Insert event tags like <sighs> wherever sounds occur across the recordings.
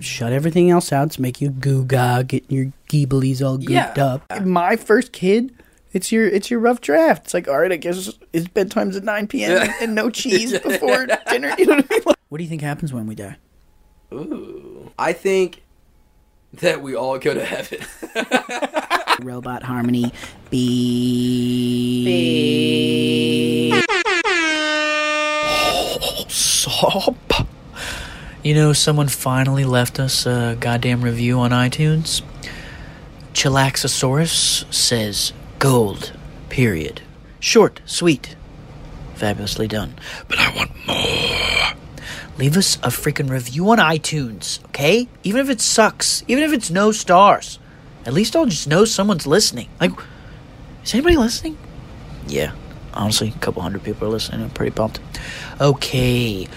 Shut everything else out to make you goo ga, getting your geeblies all gooped Yeah. up. My first kid, it's your it's your rough draft. It's like, all right, I guess it's bedtime's at nine p.m. Yeah. and no cheese <laughs> before dinner. You know what I mean? <laughs> What do you think happens when we die? Ooh. I think that we all go to heaven. <laughs> Robot harmony. B. Sop. You know, someone finally left us a goddamn review on iTunes. Chilaxosaurus says gold. Period. Short, sweet, fabulously done. But I want more. Leave us a freaking review on iTunes, okay? Even if it sucks, even if it's no stars. At least I'll just know someone's listening. Like, is anybody listening? Yeah, honestly, a couple hundred people are listening. I'm pretty pumped. Okay,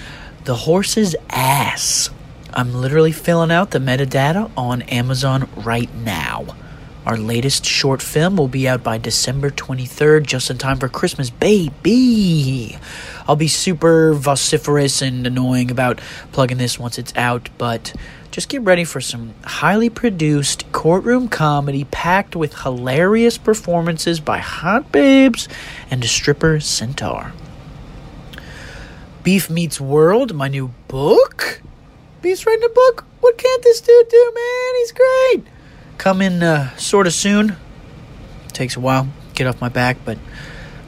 the horse's ass. I'm literally filling out the metadata on Amazon right now. Our latest short film will be out by December 23rd, just in time for Christmas, baby. I'll be super vociferous and annoying about plugging this once it's out, but just get ready for some highly produced courtroom comedy packed with hilarious performances by hot babes and a stripper centaur. Beef Meets World, my new book. Beef's writing a book. What can't this dude do, man? He's great. Coming uh, sort of soon. Takes a while. Get off my back, but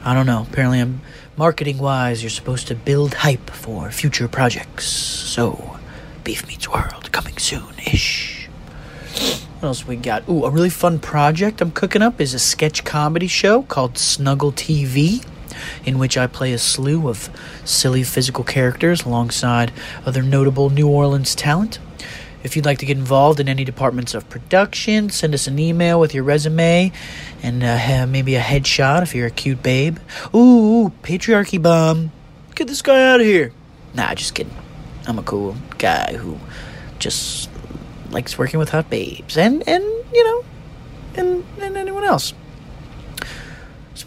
I don't know. Apparently, I'm marketing wise. You're supposed to build hype for future projects. So, Beef Meets World coming soon ish. What else we got? Ooh, a really fun project I'm cooking up is a sketch comedy show called Snuggle TV, in which I play a slew of silly physical characters alongside other notable New Orleans talent. If you'd like to get involved in any departments of production, send us an email with your resume and uh, maybe a headshot if you're a cute babe. Ooh, patriarchy bomb. Get this guy out of here. Nah, just kidding. I'm a cool guy who just likes working with hot babes and and you know and and anyone else.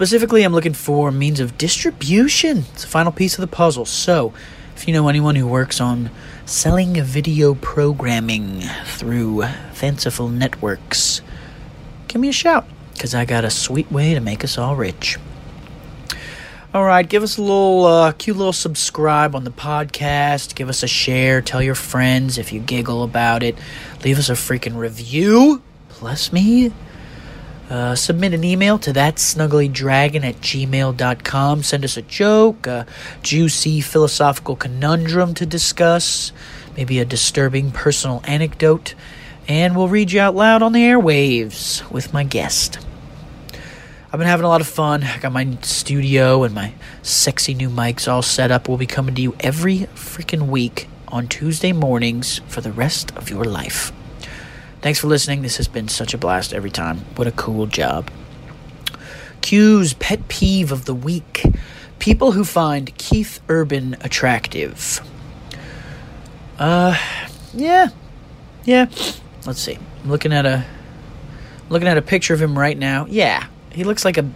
Specifically, I'm looking for means of distribution. It's the final piece of the puzzle. So, if you know anyone who works on selling video programming through fanciful networks, give me a shout because I got a sweet way to make us all rich. All right, give us a little uh, cute little subscribe on the podcast. Give us a share. Tell your friends if you giggle about it. Leave us a freaking review. Bless me. Uh, submit an email to that snugglydragon at gmail.com. Send us a joke, a juicy philosophical conundrum to discuss, maybe a disturbing personal anecdote, and we'll read you out loud on the airwaves with my guest. I've been having a lot of fun. I got my studio and my sexy new mics all set up. We'll be coming to you every freaking week on Tuesday mornings for the rest of your life. Thanks for listening. This has been such a blast every time. What a cool job. Q's pet peeve of the week people who find Keith Urban attractive. Uh, yeah. Yeah. Let's see. I'm looking at a looking at a picture of him right now. Yeah. He looks like a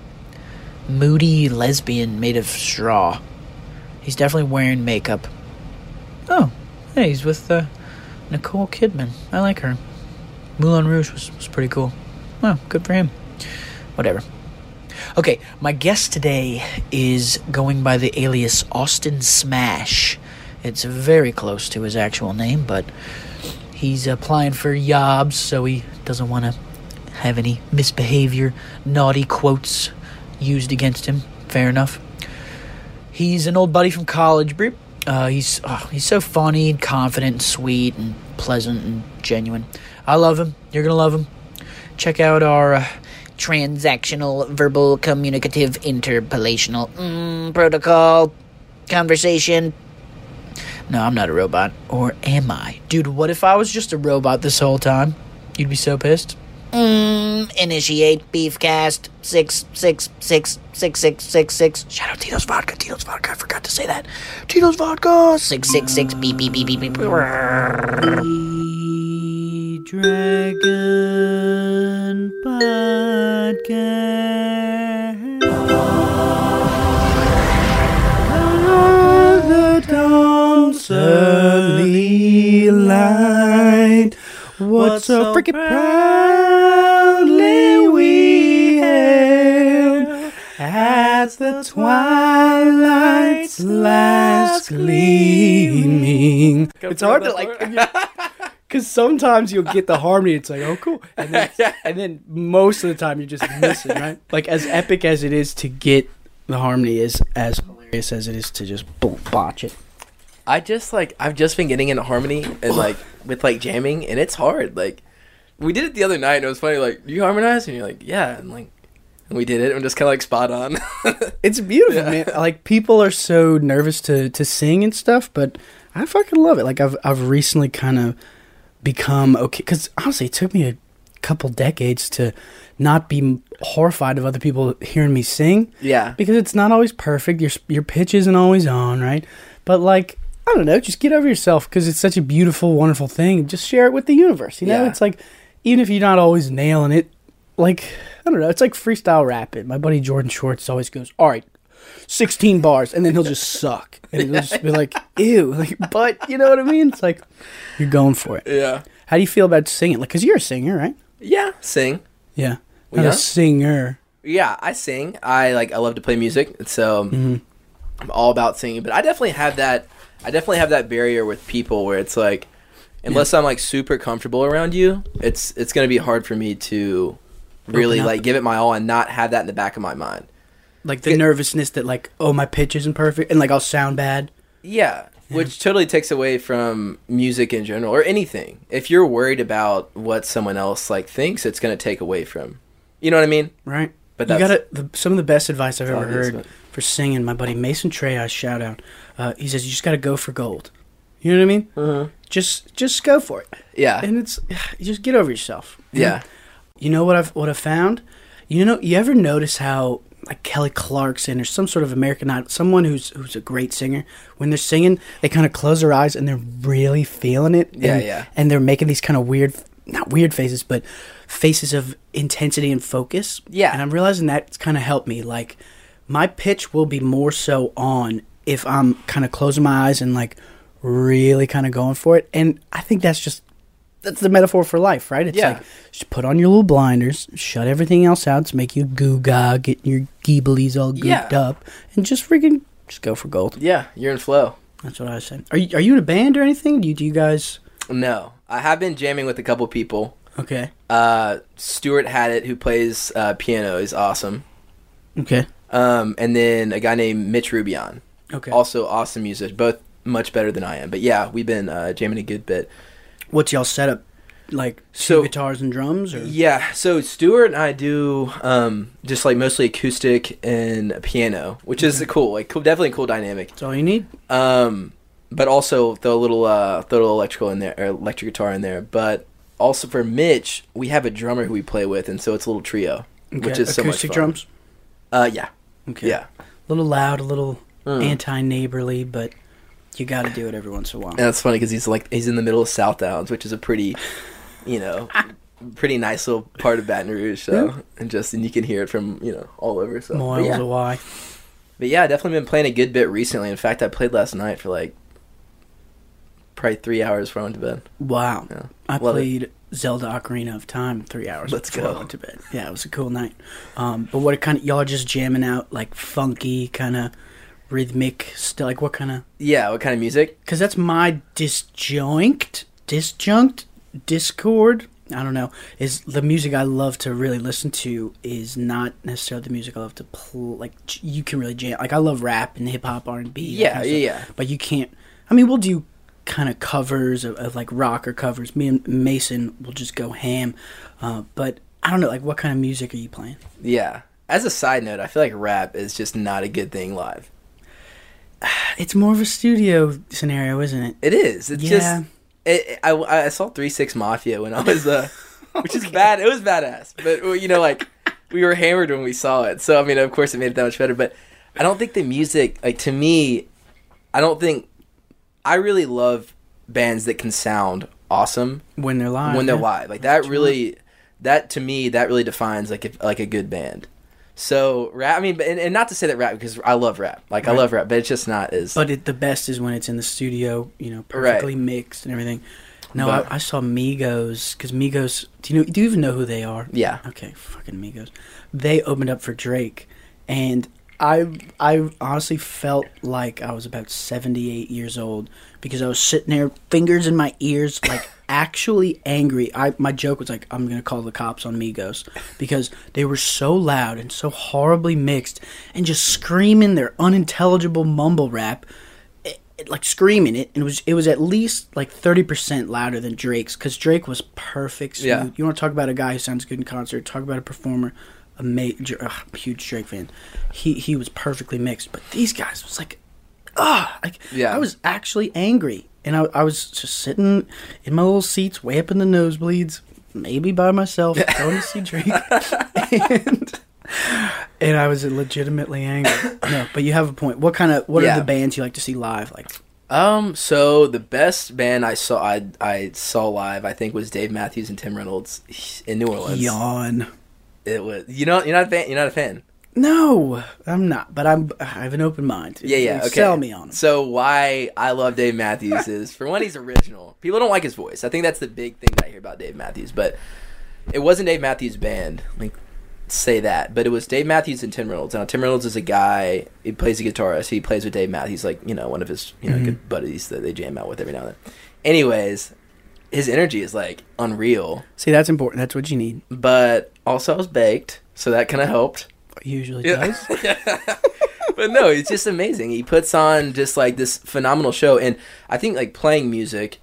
moody lesbian made of straw. He's definitely wearing makeup. Oh, hey, he's with uh, Nicole Kidman. I like her. Moulin Rouge was, was pretty cool. Well, good for him. Whatever. Okay, my guest today is going by the alias Austin Smasch. It's very close to his actual name, but he's applying for jobs, so he doesn't want to have any misbehavior, naughty quotes used against him. Fair enough. He's an old buddy from college. Bri- Uh, he's oh, he's so funny and confident and sweet and pleasant and genuine. I love him. You're gonna love him. Check out our uh, transactional, verbal, communicative, interpolational mm, protocol conversation. No, I'm not a robot. Or am I? Dude, what if I was just a robot this whole time? You'd be so pissed. Mm, initiate beefcast six six six six six six six. Shout out Tito's vodka. Tito's vodka. I forgot to say that. Tito's vodka. Six six six beep beep beep beep beep. Dragon Podcast. The dancer right. What's so freaking proudly we hail as the twilight's last gleaming. It's hard to like. <laughs> Because sometimes you'll get the harmony, it's like, oh, cool. And then, <laughs> and then most of the time you're just missing, right? Like, as epic as it is to get the harmony, is as hilarious as it is to just boom, botch it. I just like I've just been getting into harmony and <laughs> like with like jamming and it's hard. Like we did it the other night and it was funny. Like, do you harmonize? And you're like, yeah. And like, and we did it and just kind of like spot on. <laughs> It's beautiful, Yeah. man. Like people are so nervous to to sing and stuff, but I fucking love it. Like I've I've recently kind of become okay because honestly, it took me a couple decades to not be horrified of other people hearing me sing yeah. because it's not always perfect. Your your pitch isn't always on, right? But like I don't know, just get over yourself because it's such a beautiful, wonderful thing. Just share it with the universe. You know, Yeah. it's like even if you're not always nailing it, like I don't know, it's like freestyle rapping. My buddy Jordan Schwartz always goes, "All right." 16 bars and then he'll just <laughs> suck and he'll just be like ew <laughs> like but you know what i mean it's like you're going for it Yeah. how do you feel about singing like because you're a singer right Yeah. Sing. yeah not yeah. a singer Yeah, I sing. I like I love to play music, so Mm-hmm. I'm all about singing. But I definitely have that. I definitely have that barrier with people where it's like, unless I'm like super comfortable around you, it's it's gonna be hard for me to really Open up. like give it my all and not have that in the back of my mind. Like the Yeah. nervousness that like oh my pitch isn't perfect and like i'll sound bad Yeah, which totally takes away from music in general or anything. If you're worried about what someone else like thinks, it's gonna take away from. You know what I mean? right? But you got to some of the best advice I've ever heard for singing. My buddy Mason Trey, I shout out. Uh, he says you just got to go for gold. You know what I mean? Mm-hmm. Just just go for it, Yeah, and it's you <sighs> just get over yourself. Yeah, You know what I've what I've found? You know, you ever notice how like Kelly Clarkson or some sort of American Idol, someone who's who's a great singer, when they're singing, they kind of close their eyes and they're really feeling it. Yeah, and, yeah. And they're making these kind of weird, not weird faces, but faces of intensity and focus. Yeah. And I'm realizing that's kind of helped me. Like, my pitch will be more so on if I'm kind of closing my eyes and like really kind of going for it. And I think that's just that's the metaphor for life, right? It's Yeah. like just put on your little blinders, shut everything else out to make you goo ga, get your geeblies all gooped Yeah. up, and just freaking just go for gold. yeah. You're in flow. That's what I said. Are you are you in a band or anything? Do you, do you guys? No, I have been jamming with a couple people. Okay. Uh, Stuart Haddett, who plays uh, piano, is awesome. Okay. Um, and then a guy named Mitch Rubion, Okay. also awesome musician, both much better than I am. But yeah, we've been uh, jamming a good bit. What's y'all setup? Like So- guitars and drums, or Yeah, so Stuart and I do um, just like mostly acoustic and piano, which is a cool, like cool, definitely a cool dynamic. that's all you need. Um, but also throw a little uh, throw a little electrical in there, or electric guitar in there. But also for Mitch, we have a drummer who we play with, and so it's a little trio, which Okay. is so much acoustic fun. drums. Uh, yeah, Okay. yeah. A little loud, a little Mm. anti-neighborly, but you got to do it every once in a while. And that's funny because he's like he's in the middle of South Downs, which is a pretty, you know, <laughs> pretty nice little part of Baton Rouge. So Yeah. and just and you can hear it from you know all over. So Miles yeah. away. but yeah, definitely been playing a good bit recently. In fact, I played last night for like probably three hours before I went to bed. Wow. Yeah. I Love it. played Zelda Ocarina of Time three hours Let's before go. I went to bed. Yeah, it was a cool night. Um, but what kind of y'all just jamming out like funky kind of rhythmic still like what kind of Yeah, what kind of music? because that's my disjoint disjunct discord i don't know is the music i love to really listen to is not necessarily the music i love to play like you can really jam like i love rap and hip-hop r&b Yeah, kind of yeah, yeah. but you can't i mean we'll do kind of covers of, of like rock or covers me and mason will just go ham uh, but i don't know like what kind of music are you playing Yeah. As a side note, I feel like rap is just not a good thing live. <sighs> it's more of a studio scenario isn't it It is. It's Yeah. just. It, I, I saw Three Six Mafia when I was uh, <laughs> which is bad. It was badass, but you know, like we were hammered when we saw it. So I mean, of course, it made it that much better. But I don't think the music, like to me, I don't think I really love bands that can sound awesome when they're live when they're yeah. live. Like that That's really, that to me, that really defines like a, like a good band. So rap. I mean, and, and not to say that rap because I love rap. Like I love rap, but it's just not as But it, the best is when it's in the studio, you know, Right. perfectly mixed and everything. No, But- I, I saw Migos because Migos. Do you know? Do you even know who they are? Yeah. Okay, fucking Migos. They opened up for Drake, and I I honestly felt like I was about seventy eight years old because I was sitting there, fingers in my ears, like actually angry. I my joke was like, I'm gonna call the cops on Migos because they were so loud and so horribly mixed and just screaming their unintelligible mumble rap it- like screaming it, and it was it was at least like thirty percent louder than Drake's because Drake was perfect. Smooth. Yeah. You want to talk about a guy who sounds good in concert? Talk about a performer, a major, ugh, huge Drake fan. He he was perfectly mixed, but these guys was like, ah, like Yeah. I was actually angry, and I I was just sitting in my little seats, way up in the nosebleeds, maybe by myself, going to see <laughs> Drake, and. And I was legitimately angry. No, but you have a point. What kind of what Yeah. are the bands you like to see live? Like, Um, so the best band I saw I I saw live I think was Dave Matthews and Tim Reynolds in New Orleans. yawn. It was you know you're not a fan you're not a fan. No, I'm not. But I'm. I have an open mind. Yeah, yeah. Okay. Sell me on 'em. So why I love Dave Matthews is for one he's original. People don't like his voice. I think that's the big thing that I hear about Dave Matthews. But it wasn't Dave Matthews' band. Like say that, but it was Dave Matthews and Tim Reynolds. Now Tim Reynolds is a guy. He plays a guitarist. He plays with Dave Matthews, He's like you know one of his you know Mhm. good buddies that they jam out with every now and then. Anyways, his energy is like unreal. See, that's important. That's what you need. But also I was baked, so that kind of helped. Usually Yeah. does. <laughs> but no, it's just amazing. He puts on just like this phenomenal show, and I think like playing music,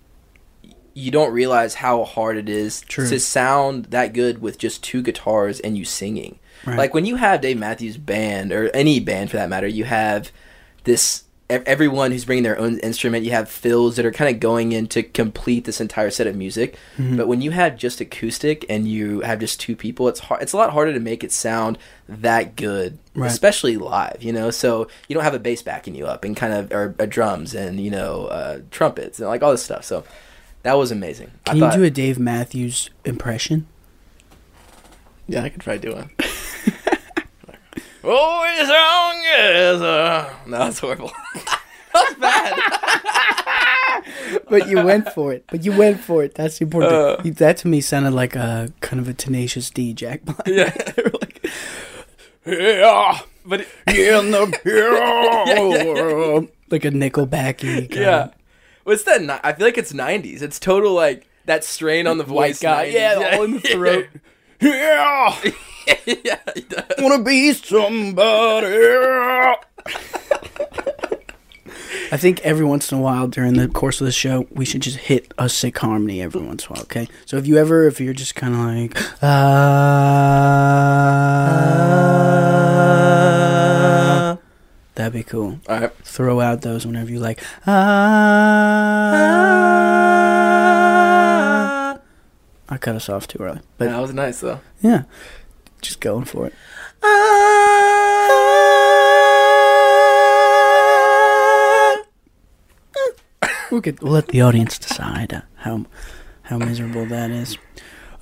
you don't realize how hard it is True. to sound that good with just two guitars and you singing. Right. Like when you have Dave Matthews Band or any band for that matter, you have this everyone who's bringing their own instrument. You have fills that are kind of going in to complete this entire set of music. Mm-hmm. But when you have just acoustic and you have just two people, it's hard. It's a lot harder to make it sound that good, Right. especially live. You know, so you don't have a bass backing you up and kind of or, uh drums and you know uh, trumpets and like all this stuff. So that was amazing. Can I you thought, do a Dave Matthews impression? Yeah, I could try doing. <laughs> oh, as long as uh... no, that's horrible. <laughs> that's bad. <laughs> But you went for it. But you went for it. That's important. Uh. that to me sounded like a kind of a tenacious D, Jack Black. <laughs> Yeah. Like, yeah, but it, in the like a Nickelbacky. kind yeah. of What's that? Ni- I feel like it's '90s. It's total like that strain on the White voice. guy. 90s. Yeah, all in the throat. Yeah, <laughs> yeah, wanna be somebody. I think every once in a while during the course of the show, we should just hit a sick harmony every once in a while, okay? So if you ever, if you're just kind of like, uh, that'd be cool. All right. Throw out those whenever you like. Uh, I cut us off too early, but that was nice though. yeah, just going for it. We could we'll let the audience decide uh, how how miserable that is.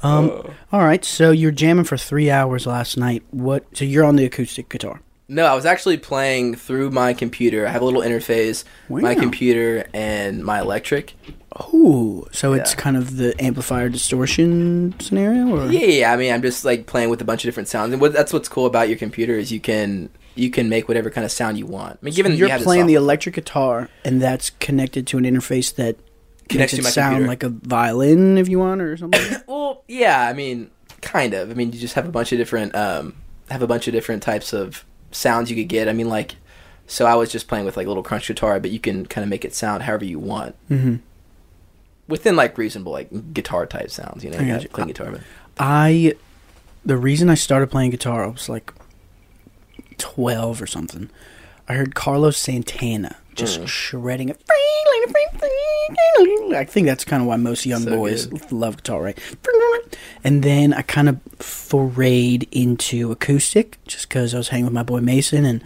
Um, Oh. all right, so you're jamming for three hours last night. What? So you're on the acoustic guitar. No, I was actually playing through my computer. I have a little interface, my computer and my electric. Oh, so it's kind of the amplifier distortion scenario, or Yeah, yeah. I mean, I'm just like playing with a bunch of different sounds, and what, that's what's cool about your computer is you can you can make whatever kind of sound you want. I mean, given that you're you playing the electric guitar, and that's connected to an interface that Connects makes it sound computer. like a violin, if you want, or something. <coughs> Well, yeah, I mean, kind of. I mean, you just have a bunch of different um have a bunch of different types of sounds you could get. I mean, like, so I was just playing with like a little crunch guitar, but you can kind of make it sound however you want hmm within like reasonable like guitar type sounds. You know, I you got got you. clean guitar, but I, the reason I started playing guitar, I was like twelve or something. I heard Carlos Santana just Mm. shredding it. I think that's kind of why most young So boys good. love guitar, right? And then I kind of forayed into acoustic just because I was hanging with my boy Mason, and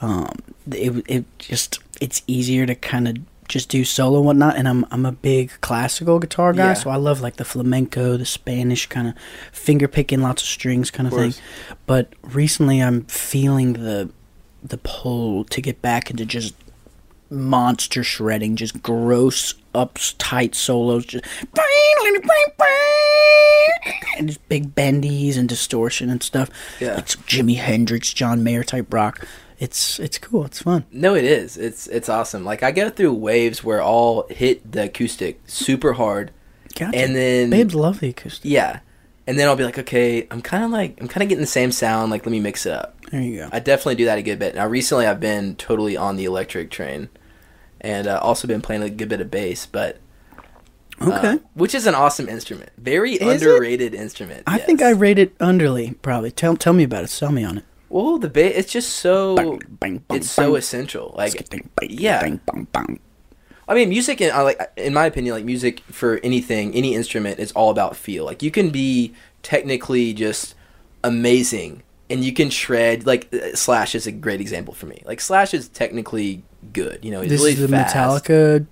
um, it it just it's easier to kind of just do solo and whatnot. And I'm I'm a big classical guitar guy, Yeah. so I love like the flamenco, the Spanish kind of finger picking, lots of strings kind of, Of thing. But recently, I'm feeling the the pull to get back into just monster shredding, just gross, up tight solos, just and just big bendies and distortion and stuff. Yeah. it's Jimi Hendrix, John Mayer type rock. It's it's cool. It's fun. No, it is. It's it's awesome. Like I go through waves where I'll hit the acoustic super hard, Gotcha. and then Babes love the acoustic. yeah, and then I'll be like, okay, I'm kind of like I'm kind of getting the same sound. Like let me mix it up. There you go. I definitely do that a good bit. Now recently I've been totally on the electric train, and uh, also been playing a good bit of bass, but. uh, Okay. which is an awesome instrument, very Is it? underrated instrument. I yes. think I rate it underly. Probably. Tell tell me about it. Sell me on it. well the bass. It's just so Bang, bang, bang, it's so essential. Like yeah. bang, bang, bang. I mean, music, in, I like, in my opinion, like music for anything, any instrument is all about feel. Like you can be technically just amazing, and you can shred. Like uh, Slash is a great example for me. Like Slash is technically good. You know, he's This really is the fast. Metallica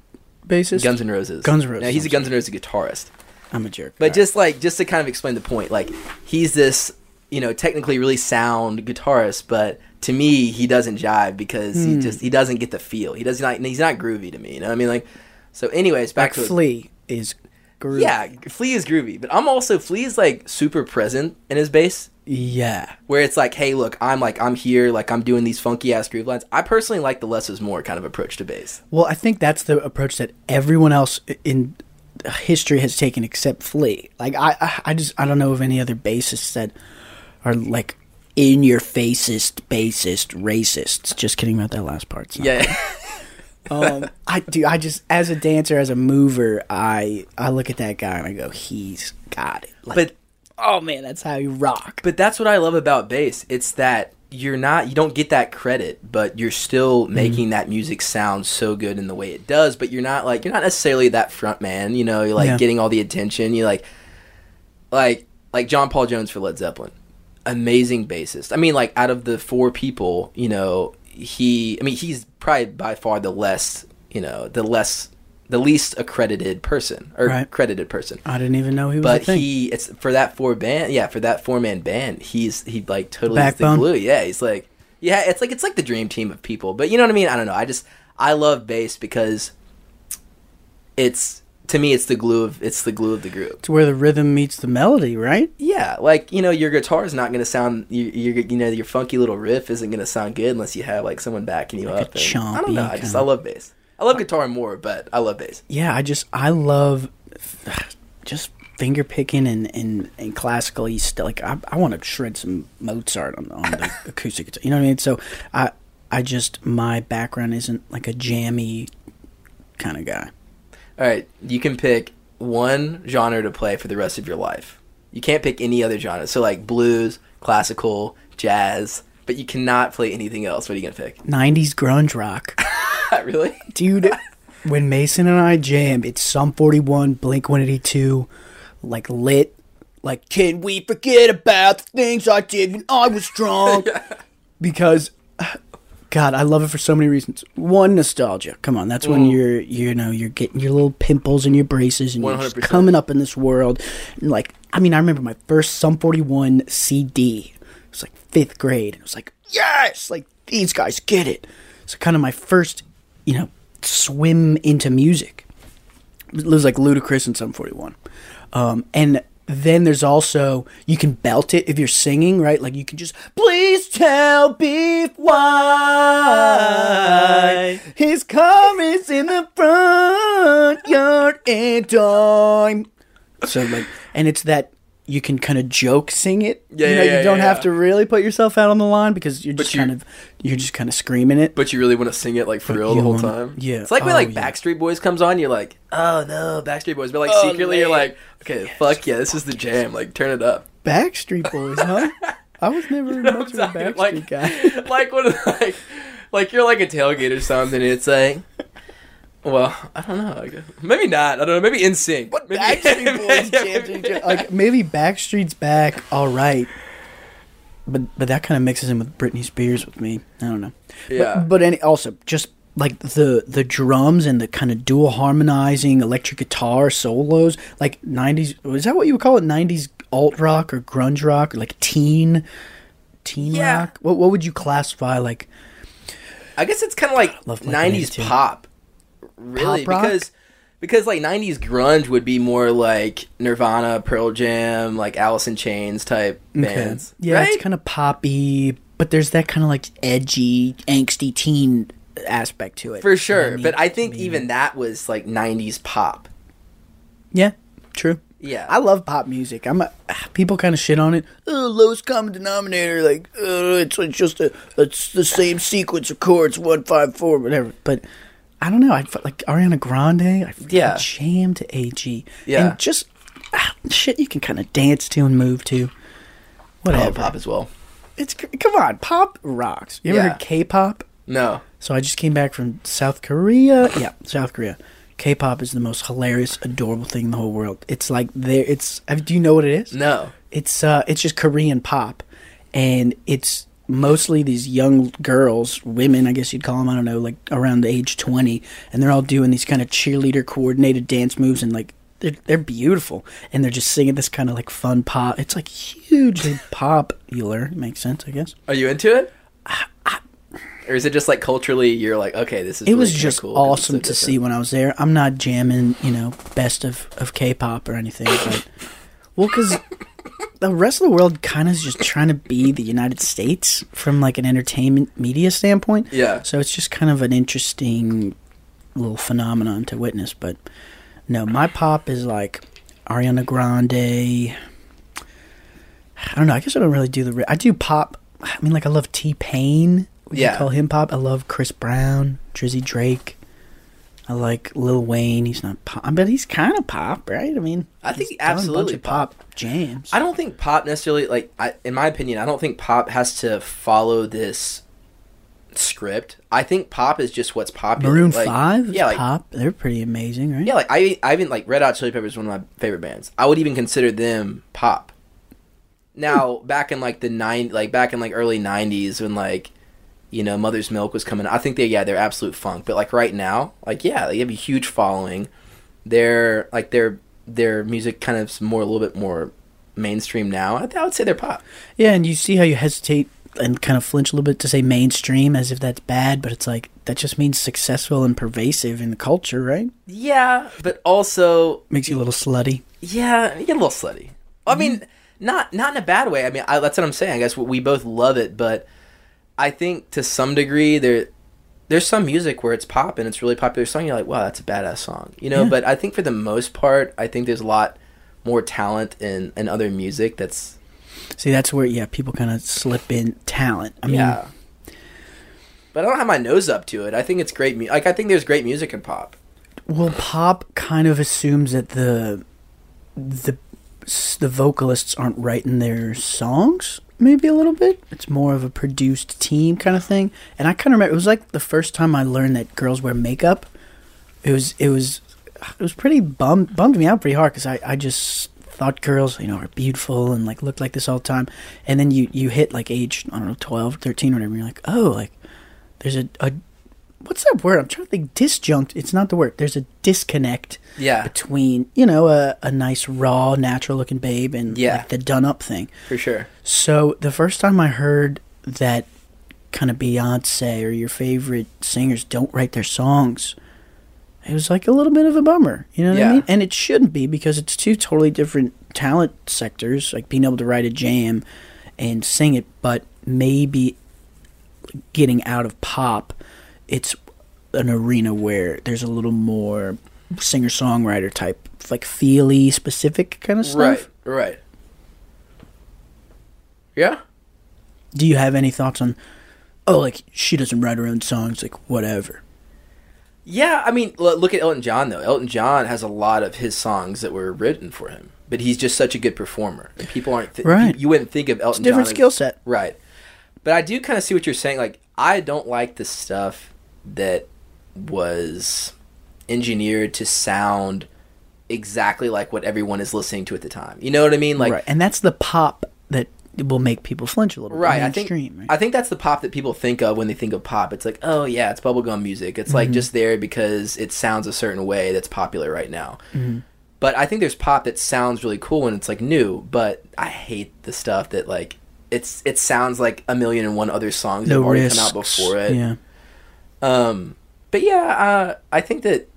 bassist. Guns N' Roses. Guns N' Roses, Now he's a I'm Guns N' Roses guitarist. I'm a jerk. But just like just to kind of explain the point, like he's this, you know, technically really sound guitarist, but to me he doesn't jive because Hmm. he just he doesn't get the feel. He does not he's not groovy to me. You know what I mean? Like so. Anyways, back like to Flea is. Groovy. yeah, Flea is groovy, but I'm also Flea is like super present in his bass. Yeah. Where it's like, hey, look, I'm like, I'm here, like, I'm doing these funky ass groove lines. I personally like the less is more kind of approach to bass. Well, I think that's the approach that everyone else in history has taken except Flea. Like I, I, I just I don't know of any other bassists that are like in your facist, bassist, racists. Just kidding about that last part. Yeah, <laughs> um, I do. I just as a dancer, as a mover, I I look at that guy and I go, he's got it. Like, but oh man, that's how you rock. But that's what I love about bass. It's that you're not you don't get that credit, but you're still making that music sound so good in the way it does. But you're not like you're not necessarily that front man. You know, you're like Yeah. getting all the attention. You like like like John Paul Jones for Led Zeppelin, amazing bassist. I mean, like out of the four people, you know, he. I mean, he's probably by far the less you know the less the least accredited person or Right. credited person. I didn't even know he was but he it's for that four band yeah for that four man band he's he like totally the glue. Yeah he's like yeah it's like it's like the dream team of people. But you know what i mean? I don't know. I just i love bass because it's to me it's the glue of it's the glue of the group it's where the rhythm meets the melody, right? yeah like you know your guitar is not going to sound you, you know your funky little riff isn't going to sound good unless you have like someone backing you Like a up and- i don't know i just i love bass i love guitar more but i love bass Yeah, I just I love just finger picking and and, and classical stuff. Like I, I want to shred some Mozart on, on the <laughs> acoustic guitar. You know what I mean? So I I just my background isn't like a jammy kind of guy. All right, you can pick one genre to play for the rest of your life. You can't pick any other genre. So like blues, classical, jazz, but you cannot play anything else. What are you gonna pick? '90s grunge rock, <laughs> really? dude. when Mason and I jam, it's Sum 41, Blink 182, like lit. Like, can we forget about the things I did when I was drunk? <laughs> Because, God, I love it for so many reasons. One, nostalgia. Come on, that's when Mm. you're, you know, you're getting your little pimples and your braces and you're just 100%. coming up in this world. And like, I mean, I remember my first Sum 41 CD. It was like fifth grade. And it was like, yes, like these guys get it. So kind of my first, you know, swim into music. It was like Ludacris and Sum 41. Um, and then there's also you can belt it if you're singing, right? Like you can just please tell beef why his car is in the front yard and time. So like, and it's that you can kind of joke sing it. Yeah, you know, yeah, yeah, you don't yeah, have yeah. to really put yourself out on the line because you're just you- kind of you're just kind of screaming it. But you really want to sing it like for But real the whole wanna- time? yeah. It's like when Oh, like yeah. Backstreet Boys comes on, you're like, oh no, Backstreet Boys. But like Oh, secretly, you're like, okay, fuck yeah, this is the jam. Like turn it up. Backstreet Boys, huh? I was never <laughs> much of a Backstreet like, guy. <laughs> like when like like you're like a tailgate or something. And it's like, well, I don't know. I guess- Maybe not. I don't know. Maybe NSYNC. What maybe, Backstreet <laughs> Boys Yeah, maybe- like maybe Backstreet's back, all right. But but that kind of mixes in with Britney Spears with me. I don't know. Yeah. But, but any also just like the the drums and the kind of dual harmonizing electric guitar solos, like '90s. Is that what you would call it? '90s alt rock or grunge rock, or like teen teen Yeah. rock. What what would you classify like? I guess it's kind of like Love Blink-182. '90s pop, really, Pop because because like '90s grunge would be more like Nirvana, Pearl Jam, like Alice in Chains type bands. Yeah, right? it's kind of poppy, but there's that kind of like edgy, angsty teen aspect to it. for sure. mean, but I think mean- even that was like '90s pop. Yeah, true. Yeah, I love pop music. I'm a, people kind of shit on it. Oh, lowest common denominator, like uh, it's, it's just a it's the same sequence of chords, one five four, whatever. But I don't know. I like Ariana Grande. I Yeah. jam to AG. Yeah. and just ah, shit you can kind of dance to and move to. I Whatever. love pop as well. It's come on, pop rocks. You ever Yeah. heard K-pop? No, So I just came back from South Korea. Yeah, South Korea. K-pop is the most hilarious, adorable thing in the whole world. It's like there. It's. Do you know what it is? no. It's uh, it's just Korean pop, and it's mostly these young girls, women, I guess you'd call them. I don't know, like around the age twenty, and they're all doing these kind of cheerleader coordinated dance moves, and like they're they're beautiful, and they're just singing this kind of like fun pop. It's like hugely popular. Makes sense, I guess. Are you into it? Or is it just like culturally you're like, okay, this is it really was just cool awesome so to see when I was there. I'm not jamming, you know, best of, of K-pop or anything, but well, because the rest of the world kind of is just trying to be the United States from like an entertainment media standpoint. Yeah. So it's just kind of an interesting little phenomenon to witness. But no, my pop is like Ariana Grande. I don't know. I guess I don't really do the. I do pop. I mean, like I love T Pain. We Yeah. call him pop. I love Chris Brown, Drizzy Drake. I like Lil Wayne. He's not pop, but he's kind of pop, right? I mean, I think he's done a bunch absolutely of pop jams. I don't think pop necessarily like I, in my opinion, I don't think pop has to follow this script. I think pop is just what's popular. Maroon Like, Five, yeah, like pop. They're pretty amazing, right? yeah, like I I even like Red Hot Chili Peppers is one of my favorite bands. I would even consider them pop. Now, back in like the nine, like back in like early '90s when like you know Mother's Milk was coming, I think they yeah they're absolute funk. But like right now, like yeah, they have a huge following. They're like their their music kind of more a little bit more mainstream now. I, I would say they're pop. Yeah, and you see how you hesitate and kind of flinch a little bit to say mainstream as if that's bad, but it's like that just means successful and pervasive in the culture, right? Yeah, but also Makes you a little slutty. Yeah, you get a little slutty. I mm-hmm. mean, not not in a bad way. I mean, I, that's what I'm saying. I guess we both love it, but I think to some degree there there's some music where it's pop and it's really popular song. You're like, wow, that's a badass song, you know. Yeah. But I think for the most part, I think there's a lot more talent in in other music. That's See, that's where yeah, people kind of slip in talent. I mean, yeah. But I don't have my nose up to it. I think it's great. Mu- like I think there's great music in pop. well, pop kind of assumes that the the the vocalists aren't writing their songs. Maybe a little bit. It's more of a produced team kind of thing. And I kind of remember it was like the first time I learned that girls wear makeup. It was it was it was pretty bummed bummed me out pretty hard because I I just thought girls you know are beautiful and like looked like this all the time. And then you you hit like age I don't know 12, 13, whatever. And you're like oh like there's a, a what's that word? I'm trying to think. Disjunct. It's not the word. There's a disconnect Yeah, between you know a, a nice raw natural looking babe and Yeah. like the done up thing. for sure. So the first time I heard that kind of Beyonce or your favorite singers don't write their songs, it was like a little bit of a bummer. You know what Yeah. I mean? And it shouldn't be because it's two totally different talent sectors, like being able to write a jam and sing it, but maybe getting out of pop, it's an arena where there's a little more singer songwriter type, like feely specific kind of stuff. Right, right. Yeah. Do you have any thoughts on? Oh, like she doesn't write her own songs, like whatever. Yeah, I mean, look at Elton John though. Elton John has a lot of his songs that were written for him, but he's just such a good performer, and people aren't. Th- Right. You, wouldn't think of It's Elton a different John skill set. right? But I do kind of see what you're saying. Like, I don't like the stuff that was engineered to sound exactly like what everyone is listening to at the time. You know what I mean? Like, right, and that's the pop that will make people flinch a little. Right. I think right? I think that's the pop that people think of when they think of pop. It's like, oh yeah, it's bubblegum music. It's Mm-hmm. like just there because it sounds a certain way that's popular right now. Mm-hmm. But I think there's pop that sounds really cool when it's like new. But I hate the stuff that like it's it sounds like a million and one other songs that have already risks. come out before it. Yeah, Um, but yeah, uh, I think that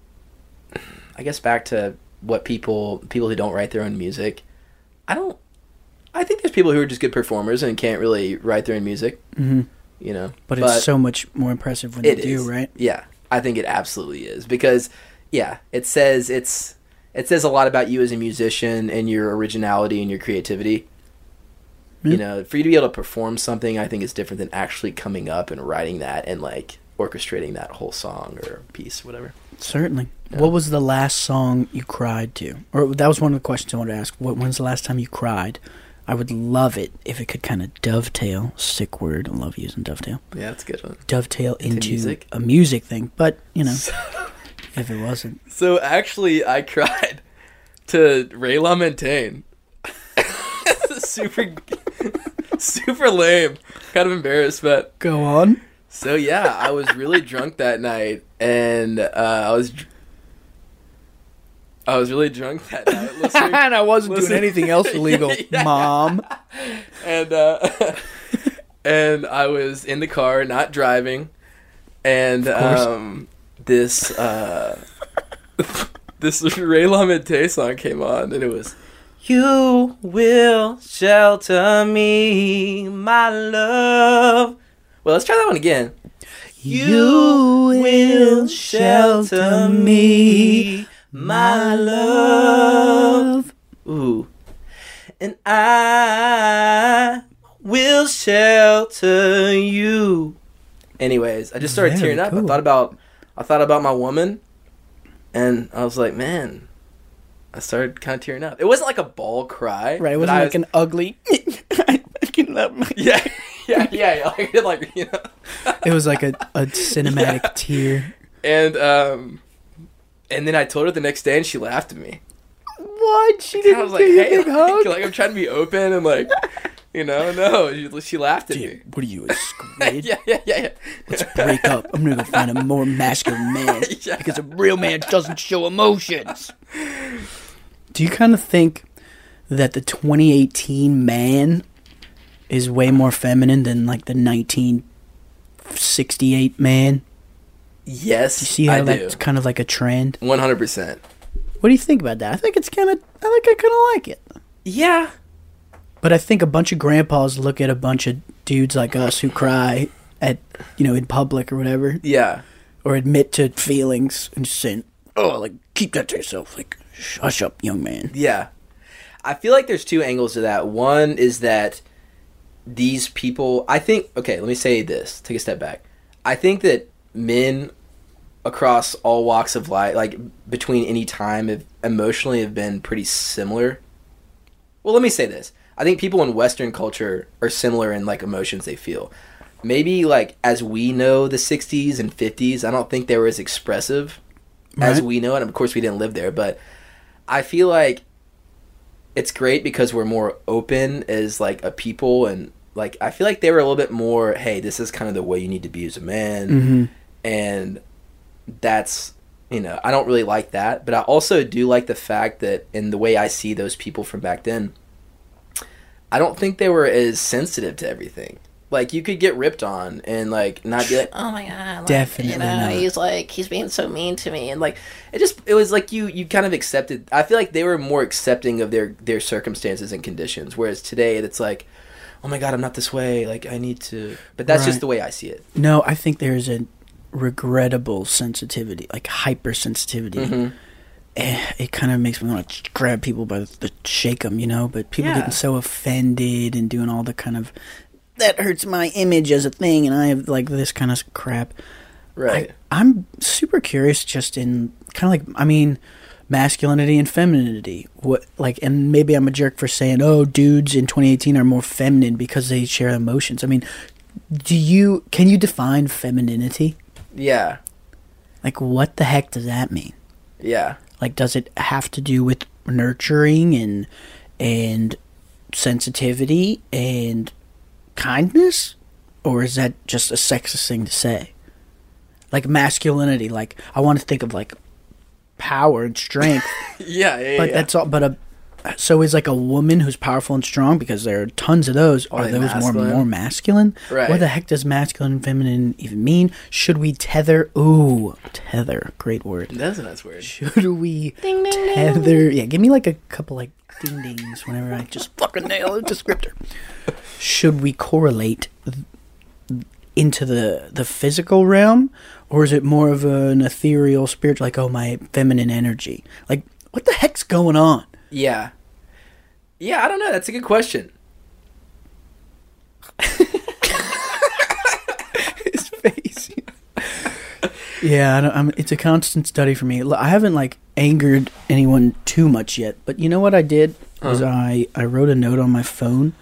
I guess back to what people people who don't write their own music. I don't. I think there's people who are just good performers and can't really write their own music. hmm You know, But, it's so much more impressive when they do, is. right? Yeah, I think it absolutely is because yeah, it says it's it says a lot about you as a musician and your originality and your creativity. You know, for you to be able to perform something, I think is different than actually coming up and writing that and like orchestrating that whole song or piece, whatever. Certainly. Yeah. What was the last song you cried to? Or that was one of the questions I wanted to ask. What, when's the last time you cried? I would love it if it could kind of dovetail, sick word, I love using dovetail, Yeah, that's a good one. dovetail Into into, music? a music thing. But, you know, if it wasn't. <laughs> So actually, I cried to Ray LaMontagne. <laughs> super, <laughs> super lame. Kind of embarrassed, but Go on. So yeah, I was really drunk that night, and uh, I was, dr- I was really drunk that night <laughs> listening, and I wasn't listen- doing anything else illegal, <laughs> Yeah. Mom. and uh, and I was in the car, not driving, and um, this uh, this Ray LaMontagne song came on, and it was. You will shelter me, my love. Well, let's try that one again. You will shelter me, my love. Ooh. And I will shelter you. Anyways, I just started Very tearing up. I thought about I thought about my woman and I was like, man, I started kind of tearing up. It wasn't like a ball cry. Right, it but wasn't I like an ugly. <laughs> I fucking love my- Yeah, <laughs> <laughs> yeah, yeah, yeah. Like, <laughs> like you know. It was like a, a <laughs> cinematic tear. And um and then I told her the next day and she laughed at me. What? She didn't I was like, give you a hey, big like, hug? like, I'm trying to be open and like, you know, no, she, she laughed at me. What are you, a squid? <laughs> yeah, yeah, yeah, yeah. Let's break up. I'm gonna go find a more masculine man. Yeah. Because a real man doesn't show emotions. Do you kind of think that the 2018 man is way more feminine than like the 1968 man? Yes, You see how I that's do. kind of like a trend? One hundred percent. What do you think about that? I think it's kind of, I think I kind of like it. Yeah, But I think a bunch of grandpas look at a bunch of dudes like us who cry at, you know, in public or whatever, yeah, or admit to feelings and just "Oh, like keep that to yourself." Like, hush up, young man. yeah. I feel like there's two angles to that. One is that these people. I think. Okay, let me say this. Take a step back. I think that men across all walks of life, like between any time, have emotionally have been pretty similar. Well, let me say this. I think people in Western culture are similar in like emotions they feel. Maybe like as we know the '60s and '50s, I don't think they were as expressive as we know it. And of course, we didn't live there, but I feel like it's great because we're more open as like a people and like I feel like they were a little bit more, hey, this is kind of the way you need to be as a man Mm-hmm. and that's you know i don't really like that but i also do like the fact that in the way i see those people from back then i don't think they were as sensitive to everything like you could get ripped on and like not be like oh my god like, Definitely you know not. he's like he's being so mean to me and like it just it was like you you kind of accepted i feel like they were more accepting of their their circumstances and conditions whereas today it's like oh my god i'm not this way like i need to but that's just the way i see it No, I think there's a regrettable sensitivity, like hypersensitivity. Mhm. Eh, it kind of makes me want to grab people by the, the shake them, you know. But people Yeah. getting so offended and doing all the kind of that hurts my image as a thing, and I have like this kind of crap. right I, I'm super curious, just in kind of like I mean, masculinity and femininity. What like, and maybe I'm a jerk for saying, oh, dudes in 2018 are more feminine because they share emotions. I mean, do you can you define femininity? yeah Like, what the heck does that mean? yeah Like, does it have to do with nurturing and and sensitivity and kindness, or is that just a sexist thing to say? Like masculinity, like I want to think of like power and strength, <laughs> Yeah, yeah, but yeah. that's all. But a So is like a woman who's powerful and strong because there are tons of those. Are Are, those more masculine? more masculine? Right. What the heck does masculine and feminine even mean? Should we tether? Ooh, tether, great word. That's a nice word. Should we tether? Yeah, give me like a couple like ding dings whenever I just fucking nail a descriptor. Should we correlate th- into the the physical realm, or is it more of an ethereal, spiritual? Like, oh, my feminine energy. Like, what the heck's going on? Yeah. Yeah, I don't know. That's a good question. His face. yeah, I don't, I'm, it's a constant study for me. I haven't like angered anyone too much yet, but you know what I did was Huh. I I wrote a note on my phone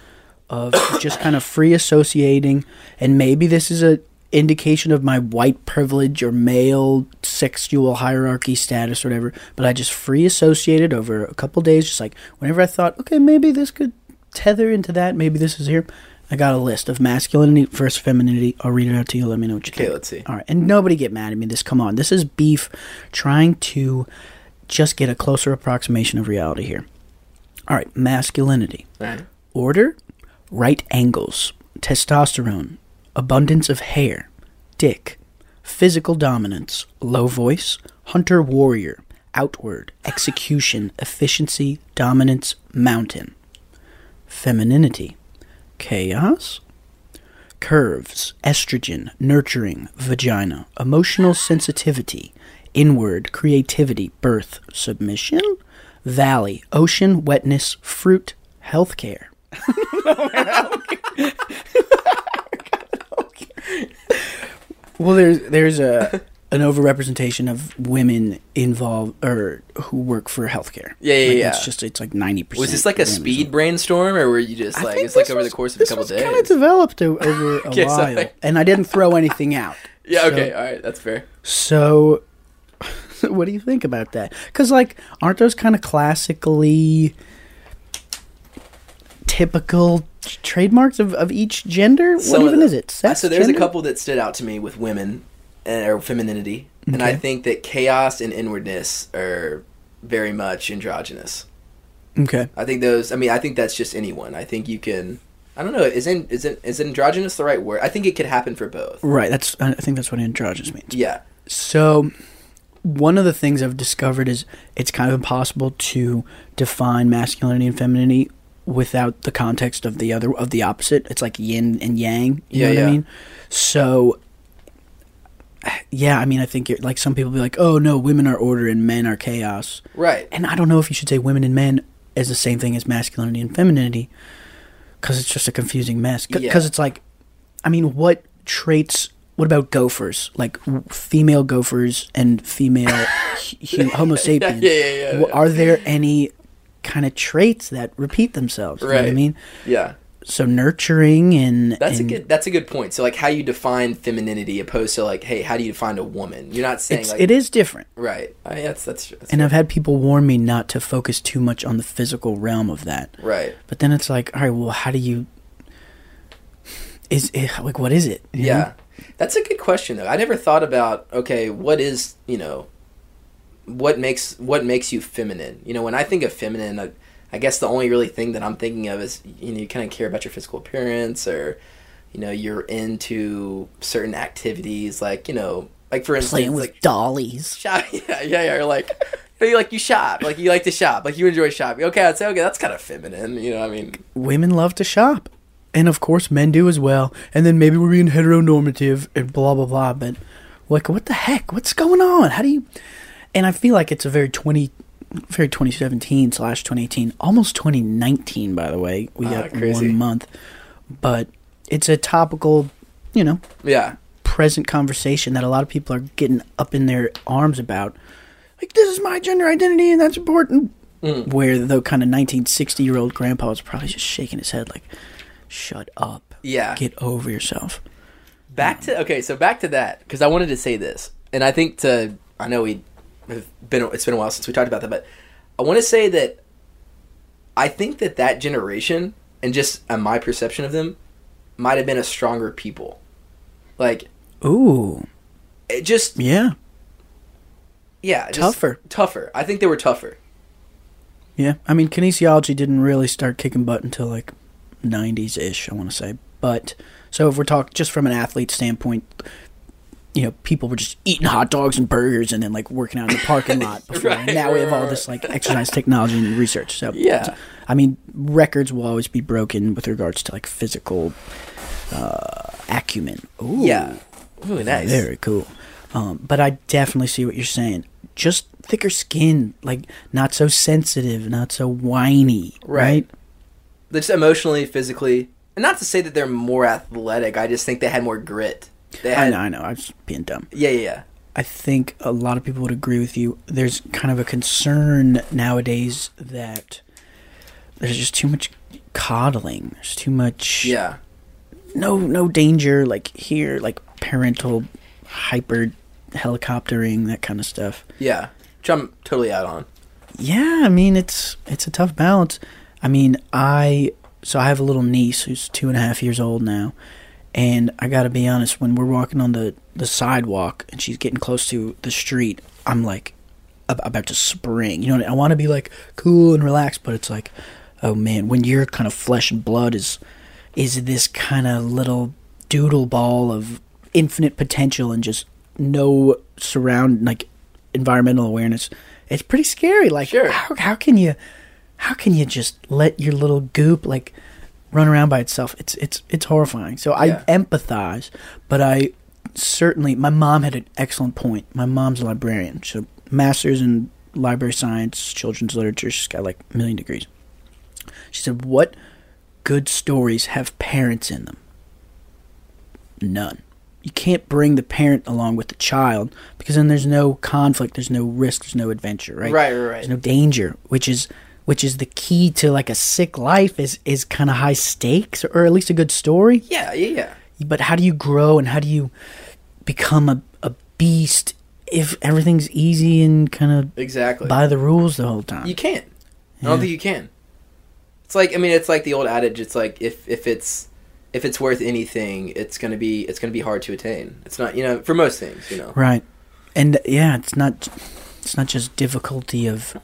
of just kind of free associating, and maybe this is a indication of my white privilege or male sexual hierarchy status or whatever. But I just free associated over a couple days, just like whenever I thought, okay, maybe this could tether into that. Maybe this is here. I got a list of masculinity versus femininity. I'll read it out to you. Let me know what you Okay, think. let's see. All right, and nobody get mad at me. This, come on, this is beef, trying to just get a closer approximation of reality here. All right, masculinity, right. order, right angles, testosterone, abundance of hair, dick, physical dominance, low voice, hunter warrior, outward, execution, efficiency, dominance, mountain. Femininity, chaos, curves, estrogen, nurturing, vagina, emotional sensitivity, inward, creativity, birth, submission, valley, ocean, wetness, fruit, healthcare. <laughs> <laughs> <laughs> well, there's there's a an overrepresentation of women involved or who work for healthcare. Yeah, yeah, Like, yeah. It's just it's like ninety percent. Was this like a speed brainstorm, or were you just like it's like over the course of a couple days? Kind of developed o- over <laughs> a Okay, while, sorry. and I didn't throw anything out. <laughs> yeah. So- Okay. all right. That's fair. So, what do you think about that? Because, like, aren't those kind of classically typical trademarks of, of each gender? Some what even them. is it? Sex, so there's gender? a couple that stood out to me with women and, or femininity, and I think that chaos and inwardness are very much androgynous. Okay. I think those. I mean, I think that's just anyone. I think you can. I don't know. Is in is it is androgynous the right word? I think it could happen for both. Right. That's. I think that's what androgynous means. Yeah. So, one of the things I've discovered is it's kind of impossible to define masculinity and femininity without the context of the other of the opposite. It's like yin and yang. You Yeah, know what yeah. I mean? So, yeah, I mean, I think you're, like some people be like, "Oh no, women are order and men are chaos," Right. and I don't know if you should say women and men as the same thing as masculinity and femininity because it's just a confusing mess. Because Yeah. it's like, I mean, what traits? What about gophers? Like female gophers and female <laughs> Homo sapiens. yeah, yeah, yeah, yeah. Are there any kind of traits that repeat themselves? You know what I mean? Yeah. So nurturing and That's and a good. That's a good point. So like, how you define femininity opposed to like, hey, how do you define a woman? You're not saying It's, like it is different. right. I mean, that's that's, that's And I've had people warn me not to focus too much on the physical realm of that. right. But then it's like, all right, well, how do you? Is it, like what is it? you know? Yeah. That's a good question though. I never thought about okay, what is, you know, what makes what makes you feminine? You know, when I think of feminine, I, I guess the only really thing that I'm thinking of is you know, you kind of care about your physical appearance or you know, you're into certain activities like, you know, like for instance, playing with like dollies. shop, <laughs> yeah, yeah, yeah, or like you know, like you shop, like you like to shop, like you enjoy shopping. Okay, I'd say okay, that's kind of feminine, you know, I mean, Women love to shop, and of course, men do as well. And then maybe we're being heteronormative and blah blah blah. But like, what the heck? What's going on? How do you? And I feel like it's a very twenty, very twenty seventeen slash twenty eighteen, almost twenty nineteen. By the way, we Ah, got crazy. one month, but it's a topical, you know, yeah. present conversation that a lot of people are getting up in their arms about. Like, this is my gender identity and that's important. Mm. Where the kind of 1960 year old grandpa was probably just shaking his head, like, shut up. Yeah. Get over yourself. Back to okay, so back to that because I wanted to say this, and I think to I know we been it's been a while since we talked about that, but I want to say that I think that that generation and just uh, my perception of them might have been a stronger people, like Ooh. it just Yeah. yeah Tougher. tougher. I think they were tougher. Yeah, I mean, kinesiology didn't really start kicking butt until like 90s ish, I want to say. But so if we're talking just from an athlete standpoint, you know, people were just eating hot dogs and burgers and then like working out in the parking lot <laughs> before. Right, and now we have all this like exercise technology and research. So Yeah. I mean, records will always be broken with regards to like physical uh, acumen. Ooh, Yeah. Really nice. very cool. Um, but I definitely see what you're saying. Just thicker skin, like not so sensitive, not so whiny, Right. right? Just emotionally, physically, and not to say that they're more athletic. I just think they had more grit. They I know, I know. I was being dumb. Yeah, yeah, yeah. I think a lot of people would agree with you. There's kind of a concern nowadays that there's just too much coddling. There's too much Yeah. no no danger like here like parental hyper helicoptering that kind of stuff. Yeah. Which I'm totally out on. Yeah, I mean it's it's a tough balance. I mean, I so I have a little niece who's two and a half years old now, and I got to be honest. When we're walking on the the sidewalk and she's getting close to the street, I'm like about to spring. You know, I want to be like cool and relaxed, but it's like, oh man, when your kind of flesh and blood is is this kind of little doodle ball of infinite potential and just no surround like environmental awareness. It's pretty scary. Like, Sure. how how can you how can you just let your little goop like run around by itself? It's it's it's horrifying. So I empathize, but I certainly my mom had an excellent point. My mom's a librarian, so masters in library science, children's literature. She's got like a million degrees. She said, "What good stories have parents in them?" None. You can't bring the parent along with the child because then there's no conflict, there's no risk, there's no adventure, right? Right, right, right. There's no danger, which is which is the key to like a sick life is is kind of high stakes or at least a good story. Yeah, yeah, yeah. But how do you grow and how do you become a, a beast if everything's easy and kind of Exactly. by the rules the whole time? You can't. I don't think you can. It's like I mean, it's like the old adage. It's like if if it's if it's worth anything, it's gonna be it's gonna be hard to attain. It's not you know for most things you know. Right. And yeah, it's not it's not just difficulty of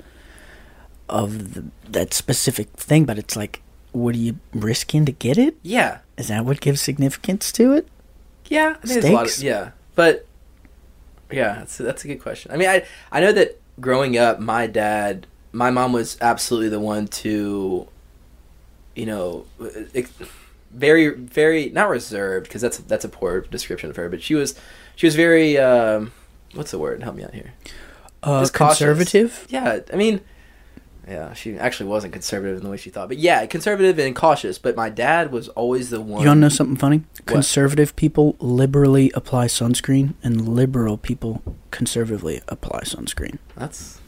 of the, that specific thing, but it's like what are you risking to get it? Yeah, Is that what gives significance to it? yeah. I think there's a lot of, Stakes? yeah, but yeah, that's that's a good question. I mean, I I know that growing up, my dad, my mom was absolutely the one to, you know, ex- very very not reserved because that's that's a poor description of her, but she was she was very um, what's the word? Help me out here. Uh, Just cautious. conservative. Yeah, I mean, yeah, she actually wasn't conservative in the way she thought, but yeah, conservative and cautious. But my dad was always the one. You want to know something funny? Conservative people liberally apply sunscreen, and liberal people conservatively apply sunscreen. That's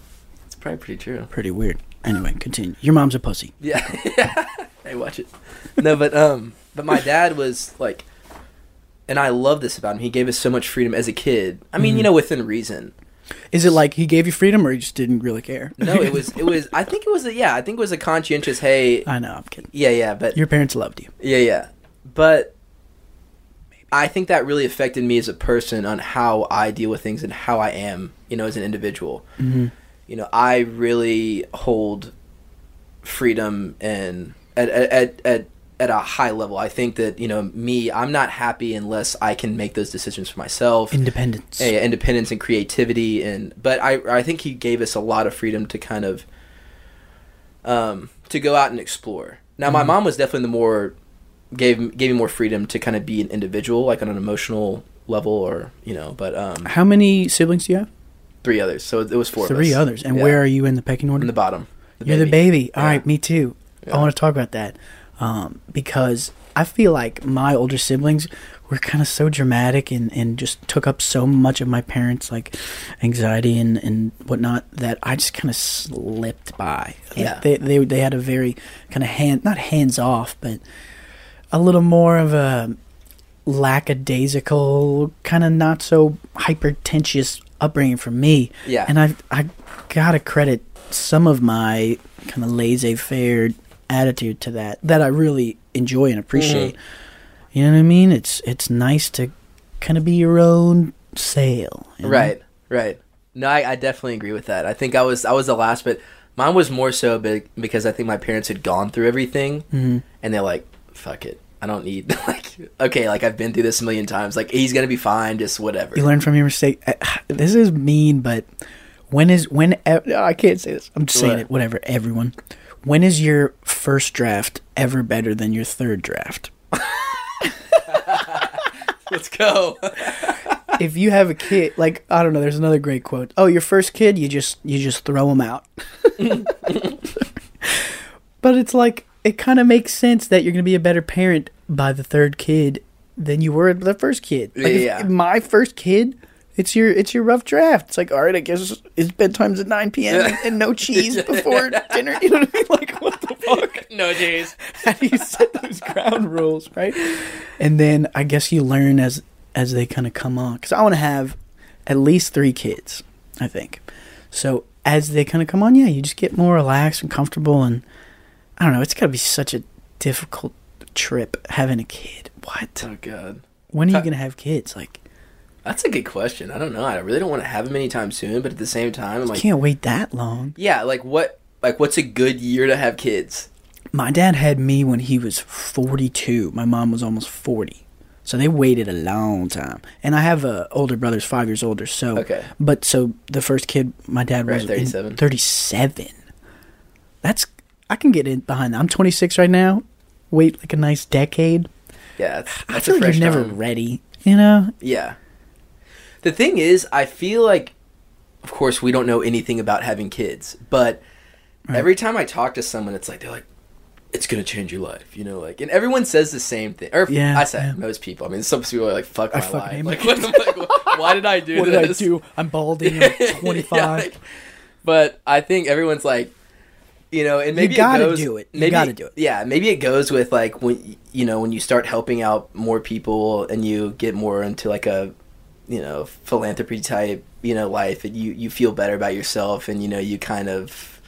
that's probably pretty true. Pretty weird. Anyway, continue. Your mom's a pussy. Yeah, <laughs> hey, watch it. No, but um, but my dad was like, and I love this about him. He gave us so much freedom as a kid. I mean, you know, within reason. Is it like he gave you freedom, or he just didn't really care? No, it was it was. I think it was a yeah. I think it was a conscientious. Hey, <laughs> I know. I'm kidding. yeah, yeah, but Your parents loved you. Yeah, yeah. But I think that really affected me as a person on how I deal with things and how I am, you know, as an individual. Mhm. You know, I really hold freedom and at at at, at at a high level. I think that, you know, me, I'm not happy unless I can make those decisions for myself. Independence. Yeah, independence and creativity and but I I think he gave us a lot of freedom to kind of um to go out and explore. Now my Mhm. mom was definitely the more gave gave me more freedom to kind of be an individual like on an emotional level or you know but um How many siblings do you have? three others so it was four Three of us. others. And Yeah. where are you in the pecking order? in the bottom You're the baby. All Yeah. right, me too. Yeah. I want to talk about that um, because I feel like my older siblings were kind of so dramatic and, and just took up so much of my parents' like anxiety and, and whatnot that I just kind of slipped by. Like, Yeah. they, they they had a very kind of hand not hands off, but a little more of a lackadaisical kind of not so hypertentious upbringing for me. yeah And I I gotta credit some of my kind of laissez-faire attitude to that that I really enjoy and appreciate. You know what I mean? It's it's nice to kind of be your own sail. you know? Right, right. No, I, I definitely agree with that. I think I was I was the last, but Mine was more so big because I think my parents had gone through everything, Mhm. and they're like, "Fuck it, I don't need <laughs> like okay, like I've been through this a million times. Like he's gonna be fine, just whatever." You learn from your mistake. <sighs> This is mean, but when is when? I can't say this. I'm just saying What? it. Whatever. Everyone. When is your first draft ever better than your third draft? <laughs> Let's go. if you have a kid, like I don't know, there's another great quote. Oh, your first kid, you just you just throw him out. <laughs> but it's like it kind of makes sense that you're going to be a better parent by the third kid than you were the first kid. Like Yeah. if my first kid, it's your it's your rough draft. It's like all right, I guess it's bedtime's at 9 p.m. and, and no cheese <laughs> before dinner. You know what I mean? Like what the fuck? <laughs> no, cheese. How do you set those ground rules, right? And then I guess you learn as as they kind of come on. Because I want to have at least three kids, I think. So as they kind of come on, yeah, you just get more relaxed and comfortable. And I don't know, it's got to be such a difficult trip having a kid. What? Oh god. When are you gonna have kids? Like, That's a good question. I don't know. I really don't want to have them anytime soon, but at the same time, I'm like, can't wait that long. yeah, like what? Like what's a good year to have kids? My dad had me when he was 42. My mom was almost 40. So they waited a long time. And I have a older brother's 5 years older. So Okay. But so the first kid my dad Right, was in 37. 37. That's I can get in behind that. I'm 26 right now. Wait like a nice decade. Yeah, that's, I feel a like you're never time. ready, you know? Yeah. The thing is, I feel like, of course, we don't know anything about having kids, but Right. every time I talk to someone, it's like they're like, "It's gonna change your life," you know, like, and everyone says the same thing. Or Yeah, I say yeah. most people. I mean, some people are like, "Fuck my life." Like, what like, why did I <laughs> do What did I this? do? I'm balding. <laughs> I'm 25. Yeah, like- but I think everyone's like, you know, and maybe you gotta it goes, do it. You Maybe, gotta do it. Yeah, maybe it goes with like when you know when you start helping out more people and you get more into like a you know philanthropy type you know life and you you feel better about yourself and you know you kind of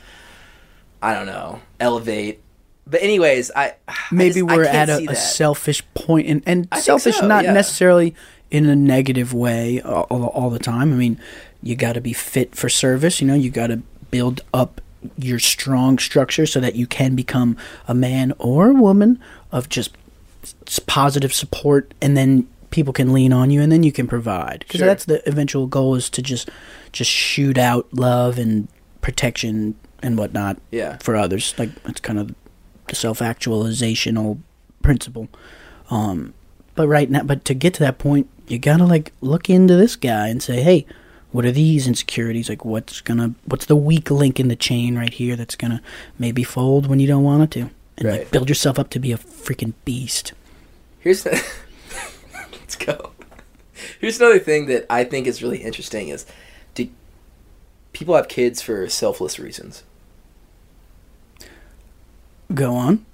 I don't know elevate. But anyways, I I maybe just- we're can't at a, a selfish point and, and I selfish so, not yeah. necessarily in a negative way all, all, all the time i mean you got to be fit for service you know you got to build up your strong structure so that you can become a man or a woman of just positive support and then people can lean on you and then you can provide because Sure. that's the eventual goal is to just just shoot out love and protection and whatnot Yeah. for others. Like it's kind of the self-actualizational principle. Um, but right now, but to get to that point, you gotta like look into this guy and say, hey, what are these insecurities? Like, what's gonna, what's the weak link in the chain right here that's gonna maybe fold when you don't want it to, and like Right. build yourself up to be a freaking beast. Here's the <laughs> let's go. Here's another thing that I think is really interesting is do people have kids for selfless reasons? Go on.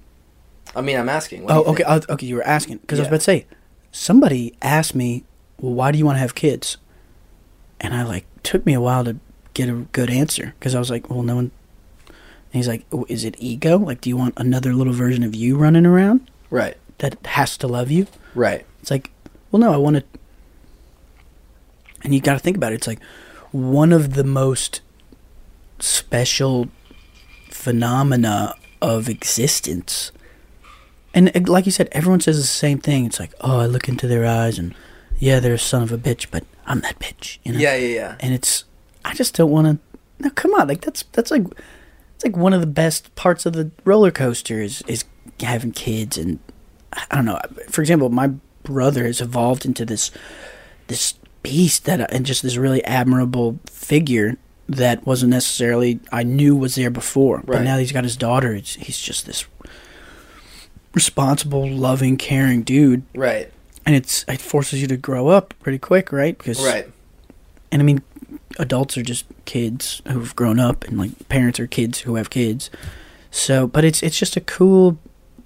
I mean, I'm asking. What Oh, okay, think? okay. You were asking because I was about to say somebody asked me, "Well, why do you want to have kids?" And I like took me a while to get a good answer because I was like, "Well, no one." And he's like, oh, "Is it ego? Like, do you want another little version of you running around Right. that has to love you?" Right. It's like, well, no, I want to. And you got to think about it. It's like one of the most special phenomena of existence. And like you said, everyone says the same thing. It's like, oh, I look into their eyes and yeah, they're a son of a bitch, but I'm that bitch. You know? Yeah, yeah, yeah. And it's, I just don't want to. No, come on, like that's that's like, it's like one of the best parts of the roller coaster is is having kids and I don't know. For example, my brother has evolved into this this beast that and just this really admirable figure that wasn't necessarily I knew was there before. Right. But now he's got his daughter. It's, he's just this responsible, loving, caring dude, Right. and it's it forces you to grow up pretty quick, right? Because Right. and I mean, adults are just kids who've grown up, and like parents are kids who have kids. So, but it's it's just a cool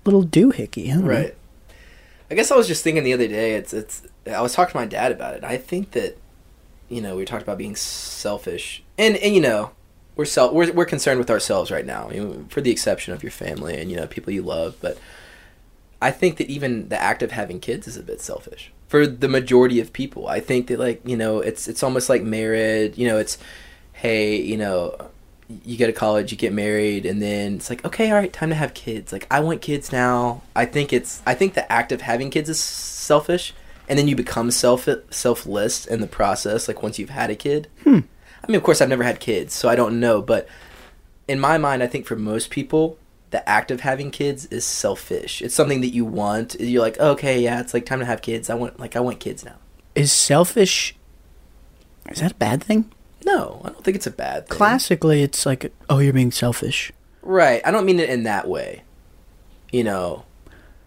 little doohickey. Right. I guess I was just thinking the other day. It's it's. I was talking to my dad about it. I think that, you know, we talked about being selfish, and and you know, we're self we're we're concerned with ourselves right now, for the exception of your family and you know people you love. But I think that even the act of having kids is a bit selfish for the majority of people. I think that like you know, it's it's almost like marriage. You know, it's hey, you know, you go to college, you get married, and then it's like, okay, all right, time to have kids. Like, I want kids now. I think it's, I think the act of having kids is selfish, and then you become self selfless in the process. Like once you've had a kid. Hmm. I mean, of course, I've never had kids, so I don't know. But in my mind, I think for most people, the act of having kids is selfish. It's something that you want. You're like, okay, yeah, it's like time to have kids. I want, like, I want kids now. Is selfish. Is that a bad thing? No, I don't think it's a bad thing. Classically, it's like, oh, you're being selfish. Right. I don't mean it in that way. You know.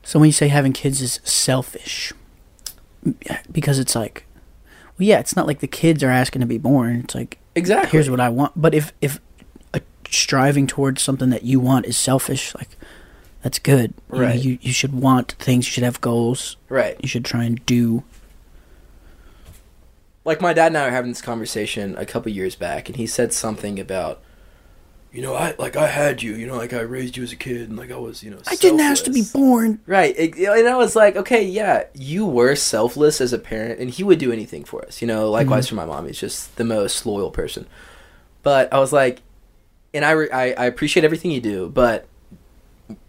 So when you say having kids is selfish, because it's like, well, yeah, it's not like the kids are asking to be born. It's like, Exactly. here's what I want. But if if a striving towards something that you want is selfish, like that's good. You know, Right. You you should want things. You should have goals. Right. You should try and do. Like my dad and I were having this conversation a couple years back, and he said something about, you know, I like I had you, you know, like I raised you as a kid, and like I was, you know, I didn't ask to be born. Right, and I was like, okay, yeah, you were selfless as a parent, and he would do anything for us, you know. Likewise mhm. for my mom, he's just the most loyal person. But I was like, and I, re- I I appreciate everything you do, but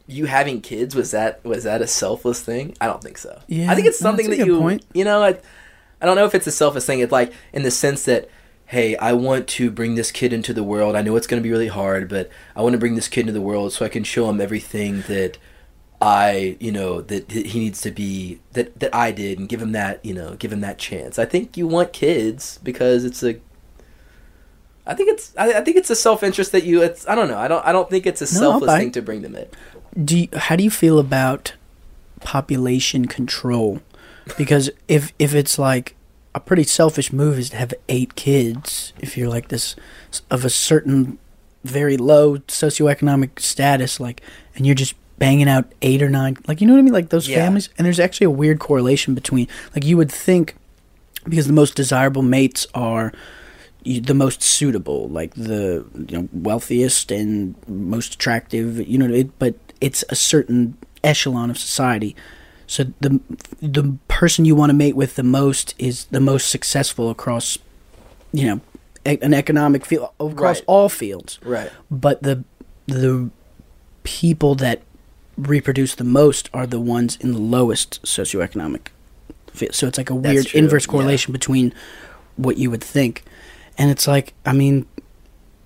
you having kids was that was that a selfless thing? I don't think so. Yeah, I think it's something that you point. you know. I, I don't know if it's a selfish thing. It's like in the sense that. Hey, I want to bring this kid into the world. I know it's going to be really hard, but I want to bring this kid into the world so I can show him everything that I, you know, that that he needs to be that that I did, and give him that, you know, give him that chance. I think you want kids because it's a. I think it's I, I think it's a self interest that you. It's I don't know. I don't I don't think it's a No, selfless thing to bring them in. Do you, how do you feel about population control? Because if if it's like a pretty selfish move is to have eight kids, if you're like this of a certain very low socioeconomic status, like, and you're just banging out eight or nine, like you know what I mean, like those Yeah. families. And there's actually a weird correlation between, like, you would think because the most desirable mates are the most suitable, like the you know wealthiest and most attractive. You know, it, but it's a certain echelon of society. So the the person you want to mate with the most is the most successful across, you know, e- an economic field across Right. all fields. Right. But the the people that reproduce the most are the ones in the lowest socioeconomic field. So it's like a That's weird true, inverse yeah. correlation between what you would think, and it's like, I mean,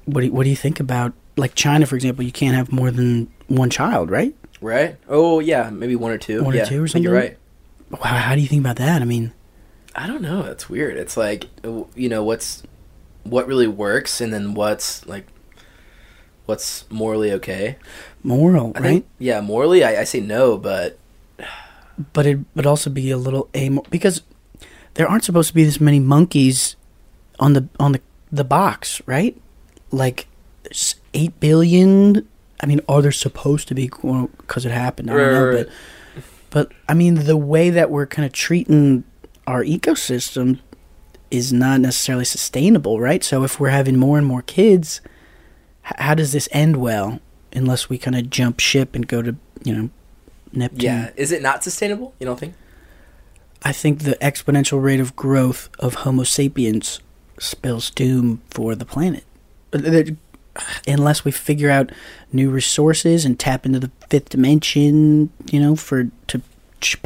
what do you, what do you think about like China, for example? You can't have more than one child, right? Right. Oh yeah, maybe one or two. One or yeah, two or think You're right. Wow, how do you think about that? I mean, I don't know. That's weird. It's like you know what's what really works, and then what's like what's morally okay. moral, I right? think yeah, morally I, I say no, but but it would also be a little amoral because there aren't supposed to be this many monkeys on the on the the box, right? Like there's eight billion. I mean, are there supposed to be because it happened? I don't know, Right, right, but but I mean, the way that we're kind of treating our ecosystem is not necessarily sustainable, right? So if we're having more and more kids, h- how does this end well? Unless we kind of jump ship and go to you know Neptune. yeah, is it not sustainable? You don't think? I think the exponential rate of growth of Homo sapiens spells doom for the planet. Uh, Unless we figure out new resources and tap into the fifth dimension, you know, for to ch-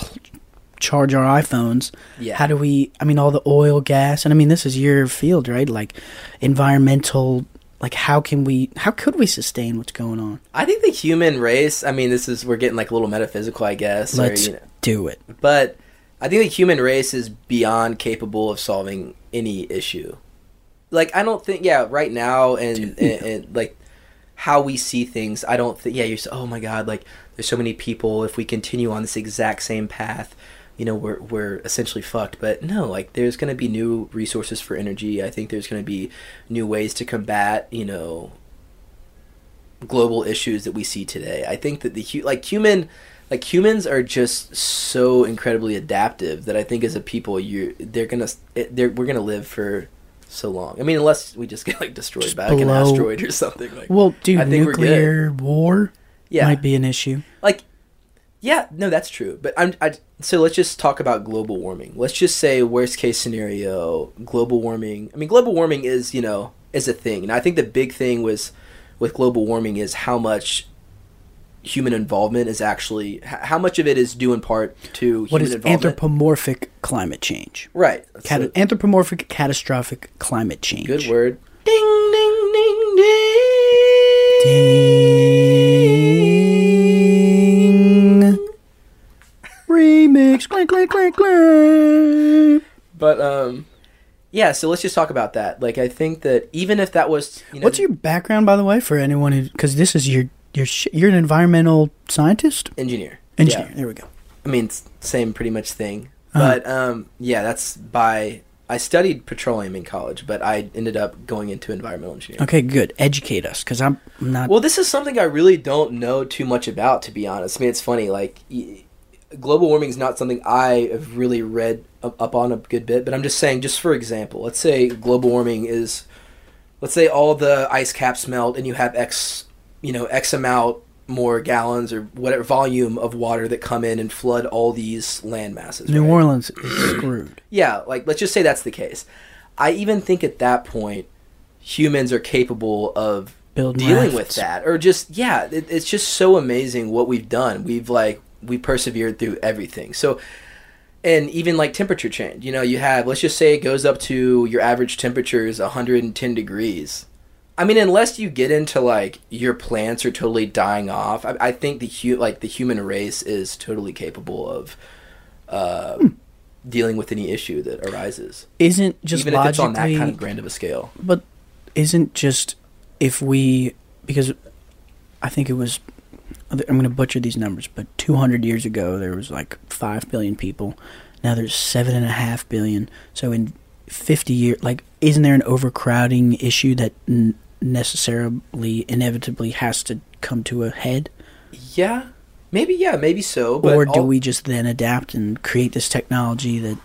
charge our iPhones. Yeah. How do we? I mean, all the oil, gas, and I mean, this is your field, right? Like environmental. Like, how can we? How could we sustain what's going on? I think the human race. I mean, this is we're getting like a little metaphysical, I guess. Let's you know, do it. but I think the human race is beyond capable of solving any issue. Like I don't think, yeah, right now and, and, and like how we see things, I don't think. Yeah, you're so, oh my god, like there's so many people. If we continue on this exact same path, you know, we're we're essentially fucked. But no, like there's gonna be new resources for energy. I think there's gonna be new ways to combat, you know, global issues that we see today. I think that the like human like humans are just so incredibly adaptive that I think as a people you they're going to they're we're going to live for so long. I mean unless we just get like destroyed Just by like an asteroid or something like Well, dude, I think nuclear war yeah. might be an issue. like yeah, no that's true. But I'm I so let's just talk about global warming. Let's just say worst case scenario global warming. I mean global warming is, you know, is a thing. And I think the big thing was with global warming is how much human involvement is actually how much of it is due in part to What human is involvement. anthropomorphic climate change? right. Cat- So- anthropomorphic catastrophic climate change. good word. Ding ding ding ding. Ding. Remix. Clank, clank, clank, clank. But um yeah, so let's just talk about that. Like I think that even if that was you know, What's your background, by the way, for anyone who? Because this is your your sh- you're an environmental scientist, engineer? engineer. Yeah. There we go. I mean, same pretty much thing. Uh-huh. But um, yeah, that's by. I studied petroleum in college, but I ended up going into environmental engineering. Okay, good. Educate us, because I'm not. Well, this is something I really don't know too much about, to be honest. I mean, it's funny. Like, y- global warming is not something I have really read up on a good bit. But I'm just saying, just for example, let's say global warming is, let's say all the ice caps melt, and you have X, you know, X amount more gallons or whatever volume of water that come in and flood all these land masses. New right? Orleans is screwed. <clears throat> Yeah, like let's just say that's the case. I even think at that point, humans are capable of Building dealing with that, or just yeah, it, it's just so amazing what we've done. We've like we persevered through everything. So, and even like temperature change. You know, you have let's just say it goes up to your average temperature is 110 degrees. I mean, unless you get into like your plants are totally dying off, I, I think the hu- like the human race is totally capable of uh, Hmm. dealing with any issue that arises, Isn't just even if it's on that kind of grand of a scale. but isn't just if we because I think it was I'm going to butcher these numbers, but 200 years ago there was like five billion people. Now there's seven and a half billion. So in 50 years, like, isn't there an overcrowding issue that n- necessarily, inevitably has to come to a head? Yeah, maybe yeah, maybe so. But or do all- we just then adapt and create this technology that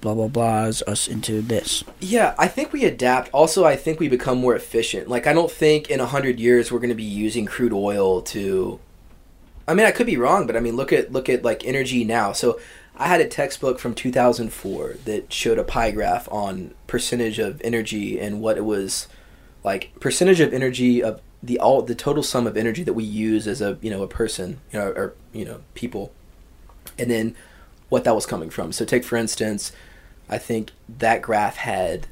blah blah blahs us into this? Yeah, I think we adapt. Also, I think we become more efficient. Like, I don't think in a hundred years we're going to be using crude oil to. I mean, I could be wrong, but I mean, look at look at like energy now. So, I had a textbook from 2004 that showed a pie graph on percentage of energy and what it was like percentage of energy of the all the total sum of energy that we use as a you know a person you know or you know people and then what that was coming from. So take for instance i think that graph had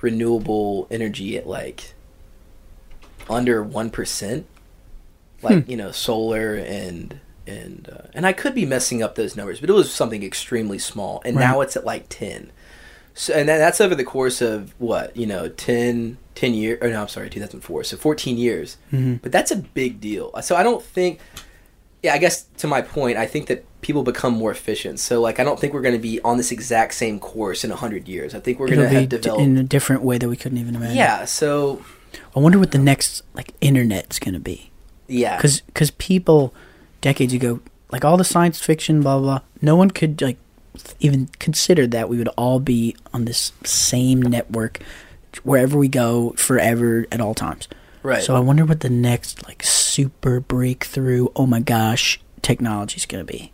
renewable energy at like under 1% like you know solar and and uh, and i could be messing up those numbers but it was something extremely small and Right. now it's at like 10 so and that, that's over the course of what you know 10 10 years or no i'm sorry 2004 so 14 years Mhm. but that's a big deal so i don't think yeah i guess to my point i think that people become more efficient so like i don't think we're going to be on this exact same course in 100 years i think we're going to be have developed in a different way that we couldn't even imagine. yeah so I wonder what the next like internet's gonna be. yeah because because people decades ago like all the science fiction blah blah, blah no one could like even consider that we would all be on this same network wherever we go forever at all times. Right. So i wonder what the next like super breakthrough oh my gosh technology is going to be.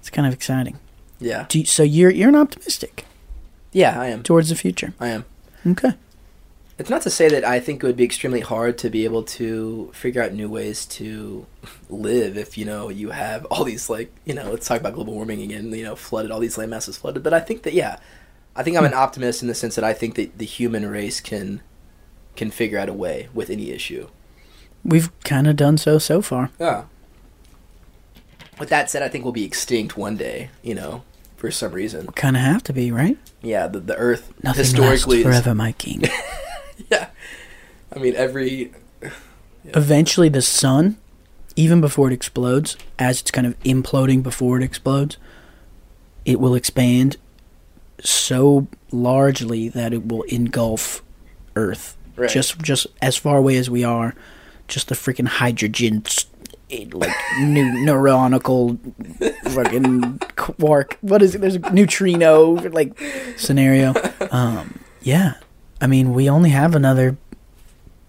It's kind of exciting. Yeah. Do you, so you're you're an optimistic? Yeah i am. Towards the future? I am. Okay It's not to say that I think it would be extremely hard to be able to figure out new ways to live if you know you have all these like you know let's talk about global warming again you know flooded all these land masses flooded but I think that yeah I think I'm an hmm. optimist in the sense that I think that the human race can can figure out a way with any issue. we've kind of done so so far Yeah. With that said, I think we'll be extinct one day. You know, for some reason. kind of have to be right Yeah, the the Earth nothing historically lasts is- forever my king <laughs> <laughs> yeah. I mean, every eventually the sun even before it explodes as it's kind of imploding before it explodes it will expand so largely that it will engulf earth. Right. just just as far away as we are just the freaking hydrogen it, like new neuronical <laughs> fucking quark. What is it? There's a neutrino like scenario. <laughs> Um yeah i mean we only have another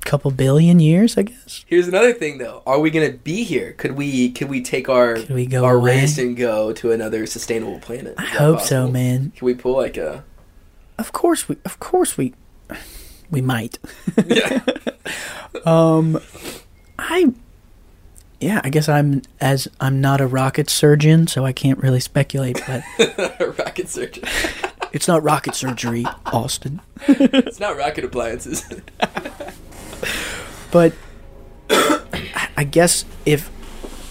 couple billion years i guess Here's another thing, though. Are we gonna be here? Could we? Could we take our Could we go our away? race and go to another sustainable planet? I Is hope so, man. Can we pull like a? Of course we. Of course we. We might. Yeah. <laughs> Um, I, yeah, I guess I'm as I'm not a rocket surgeon, so I can't really speculate. But <laughs> rocket surgery. <laughs> it's not rocket surgery, Austin. <laughs> It's not rocket appliances. <laughs> But I guess if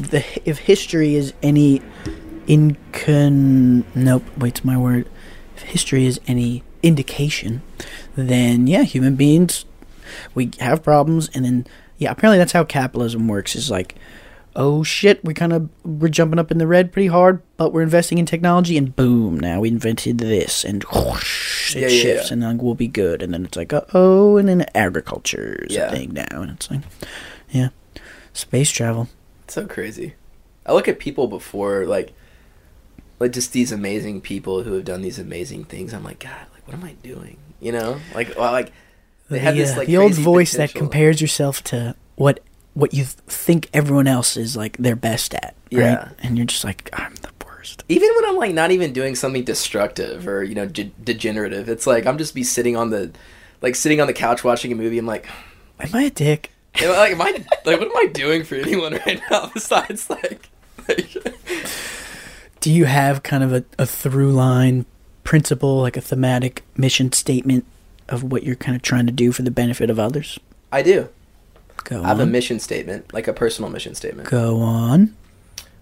the if history is any incon nope wait's my word if history is any indication then yeah human beings we have problems and then yeah apparently that's how capitalism works is like oh shit we kind of we're jumping up in the red pretty hard but we're investing in technology and boom now we invented this and whoosh, it Yeah, shifts yeah. and then we'll be good and then it's like oh and then agriculture is Yeah. a thing now and it's like yeah space travel so crazy. I look at people before, like, like just these amazing people who have done these amazing things. I'm like, God, like, what am I doing? You know, like, well, like they the, have this uh, like the old voice that compares yourself to what what you think everyone else is like they're best at right Yeah. and you're just like i'm the worst even when I'm like not even doing something destructive or you know de- degenerative, it's like I'm just be sitting on the, like sitting on the couch watching a movie. I'm like, am i a dick <laughs> am I- like, am I like what am I doing for anyone right now <laughs> besides like, like <laughs> do you have kind of a, a through line principle like a thematic mission statement of what you're kind of trying to do for the benefit of others I do. Go I have a on mission statement, like a personal mission statement. go on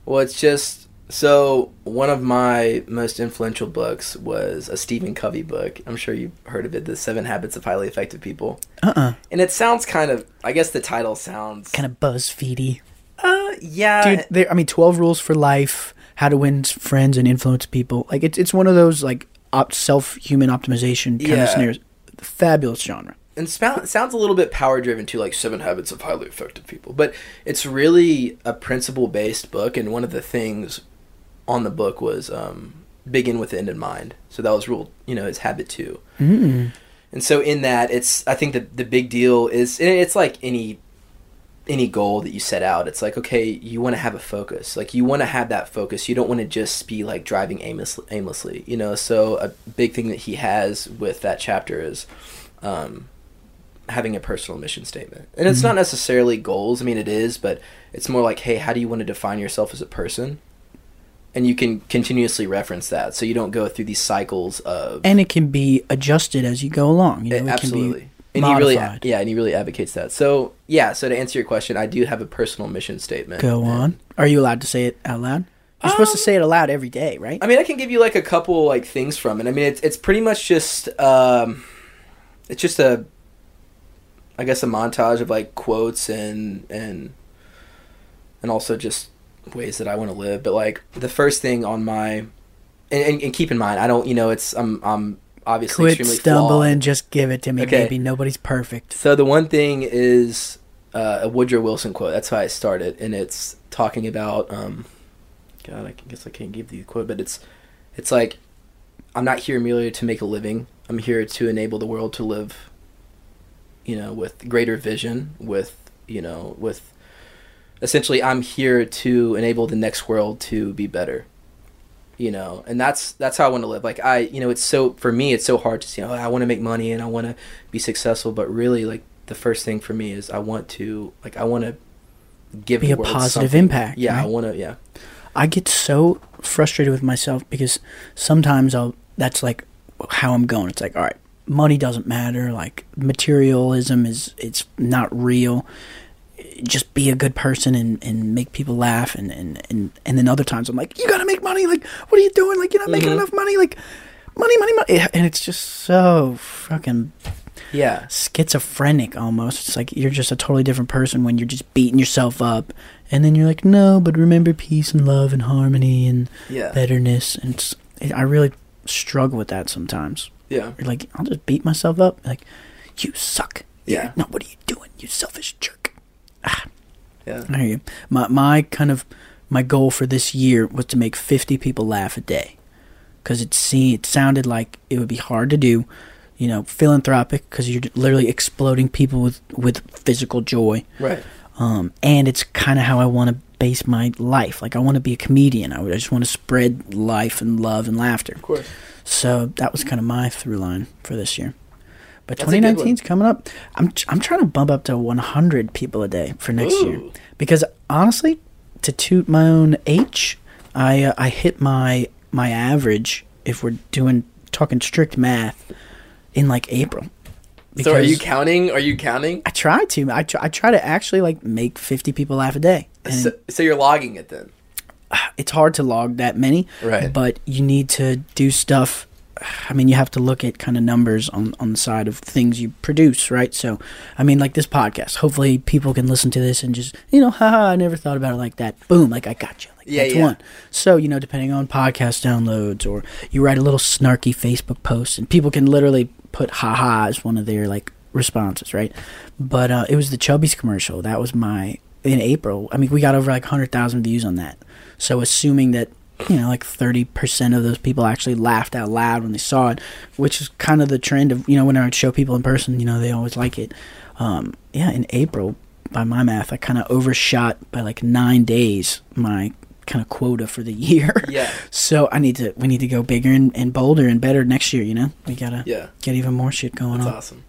Well, it's just so one of my most influential books was a Stephen Covey book. I'm sure you've heard of it, The Seven Habits of Highly Effective People. uh-uh And it sounds kind of, I guess the title sounds kind of buzzfeedy uh, yeah, dude i mean 12 rules for life how to win friends and influence people like it's, it's one of those like op- self-human optimization kind Yeah. of scenarios fabulous genre and sounds a little bit power driven too, like Seven Habits of Highly Effective People. But it's really a principle based book, and one of the things on the book was um, begin with the end in mind. So that was rule, you know, is habit two. mm. And so in that, it's I think the the big deal is and it's like any any goal that you set out. It's like okay, you want to have a focus. Like you want to have that focus. You don't want to just be like driving aimlessly, aimlessly. You know. So a big thing that he has with that chapter is. Um, having a personal mission statement and it's Mhm. not necessarily goals i mean it is but it's more like hey how do you want to define yourself as a person and you can continuously reference that so you don't go through these cycles of and it can be adjusted as you go along. You know, it absolutely. can and he really, yeah, and he really advocates that. So, yeah. So to answer your question, I do have a personal mission statement. go on. Are you allowed to say it out loud? You're supposed to Um, say it aloud every day, right? I mean, I can give you like a couple like things from it. I mean, it's it's pretty much just um, it's just a, I guess a montage of like quotes and and and also just ways that I want to live. But like the first thing on my, and, and, and keep in mind, I don't, you know, it's I'm I'm obviously Quit extremely stumbling. flawed. Just give it to me, Okay. baby. Nobody's perfect. So the one thing is uh, a Woodrow Wilson quote. That's how I started, and it's talking about. Um, God, I guess I can't give the quote, but it's it's like I'm not here merely to make a living. I'm here to enable the world to live. You know, with greater vision, with you know, with essentially, I'm here to enable the next world to be better. You know, and that's that's how I want to live. Like I, you know, it's so for me, it's so hard to see. Oh, I want to make money and I want to be successful, but really, like the first thing for me is I want to, like, I want to give Be a positive something. impact, Yeah, I want to. Yeah, I get so frustrated with myself because sometimes I'll that's like how I'm going. It's like, all right, money doesn't matter. Like materialism is it's not real. Just be a good person and, and make people laugh and, and, and, and then other times I'm like, you gotta make money. Like, what are you doing? Like, you're not making Mhm. enough money. Like, money, money, money. And it's just so fucking yeah, schizophrenic almost. It's like you're just a totally different person when you're just beating yourself up, and then you're like, no, but remember peace and love and harmony and yeah, betterness. And it's, I really struggle with that sometimes. Yeah, You're like, I'll just beat myself up. Like, you suck. Yeah. No, what are you doing? You selfish jerk. yeah. I hear you. My my kind of my goal for this year was to make 50 people laugh a day, because it it sounded like it would be hard to do. You know, philanthropic because you're literally exploding people with with physical joy. Right. Um, and it's kind of how I want to base my life. Like I want to be a comedian. I, I just want to spread life and love and laughter. Of course. So that was kind of my through line for this year. But That's a good 2019's coming up. I'm I'm trying to bump up to 100 people a day for next year because honestly, to toot my own H, I uh, I hit my my average if we're doing talking strict math in like April. So are you counting? Are you counting? I try to. I try, I try to actually like make 50 people laugh a day. So, so you're logging it then? <sighs> it's hard to log that many. Right. But you need to do stuff. <sighs> I mean, you have to look at kind of numbers on, on the side of things you produce, right? So, I mean, like this podcast. Hopefully, people can listen to this and just, you know, haha, I never thought about it like that. Boom, like I got you. Like Yeah, that's yeah. one. So, you know, depending on podcast downloads, or you write a little snarky Facebook post, and people can literally put haha as one of their like responses, right? But uh, it was the Chubby's commercial. That was my in April. I mean, we got over like hundred thousand views on that. So, assuming that you know, like thirty percent of those people actually laughed out loud when they saw it, which is kind of the trend of you know when I would show people in person, you know, they always like it. Um, yeah, in April, by my math, I kind of overshot by like nine days my kind of quota for the <laughs> year. Yeah. So I need to we need to go bigger and, and bolder and better next year. You know, we gotta Yeah. get even more shit going That's on. awesome.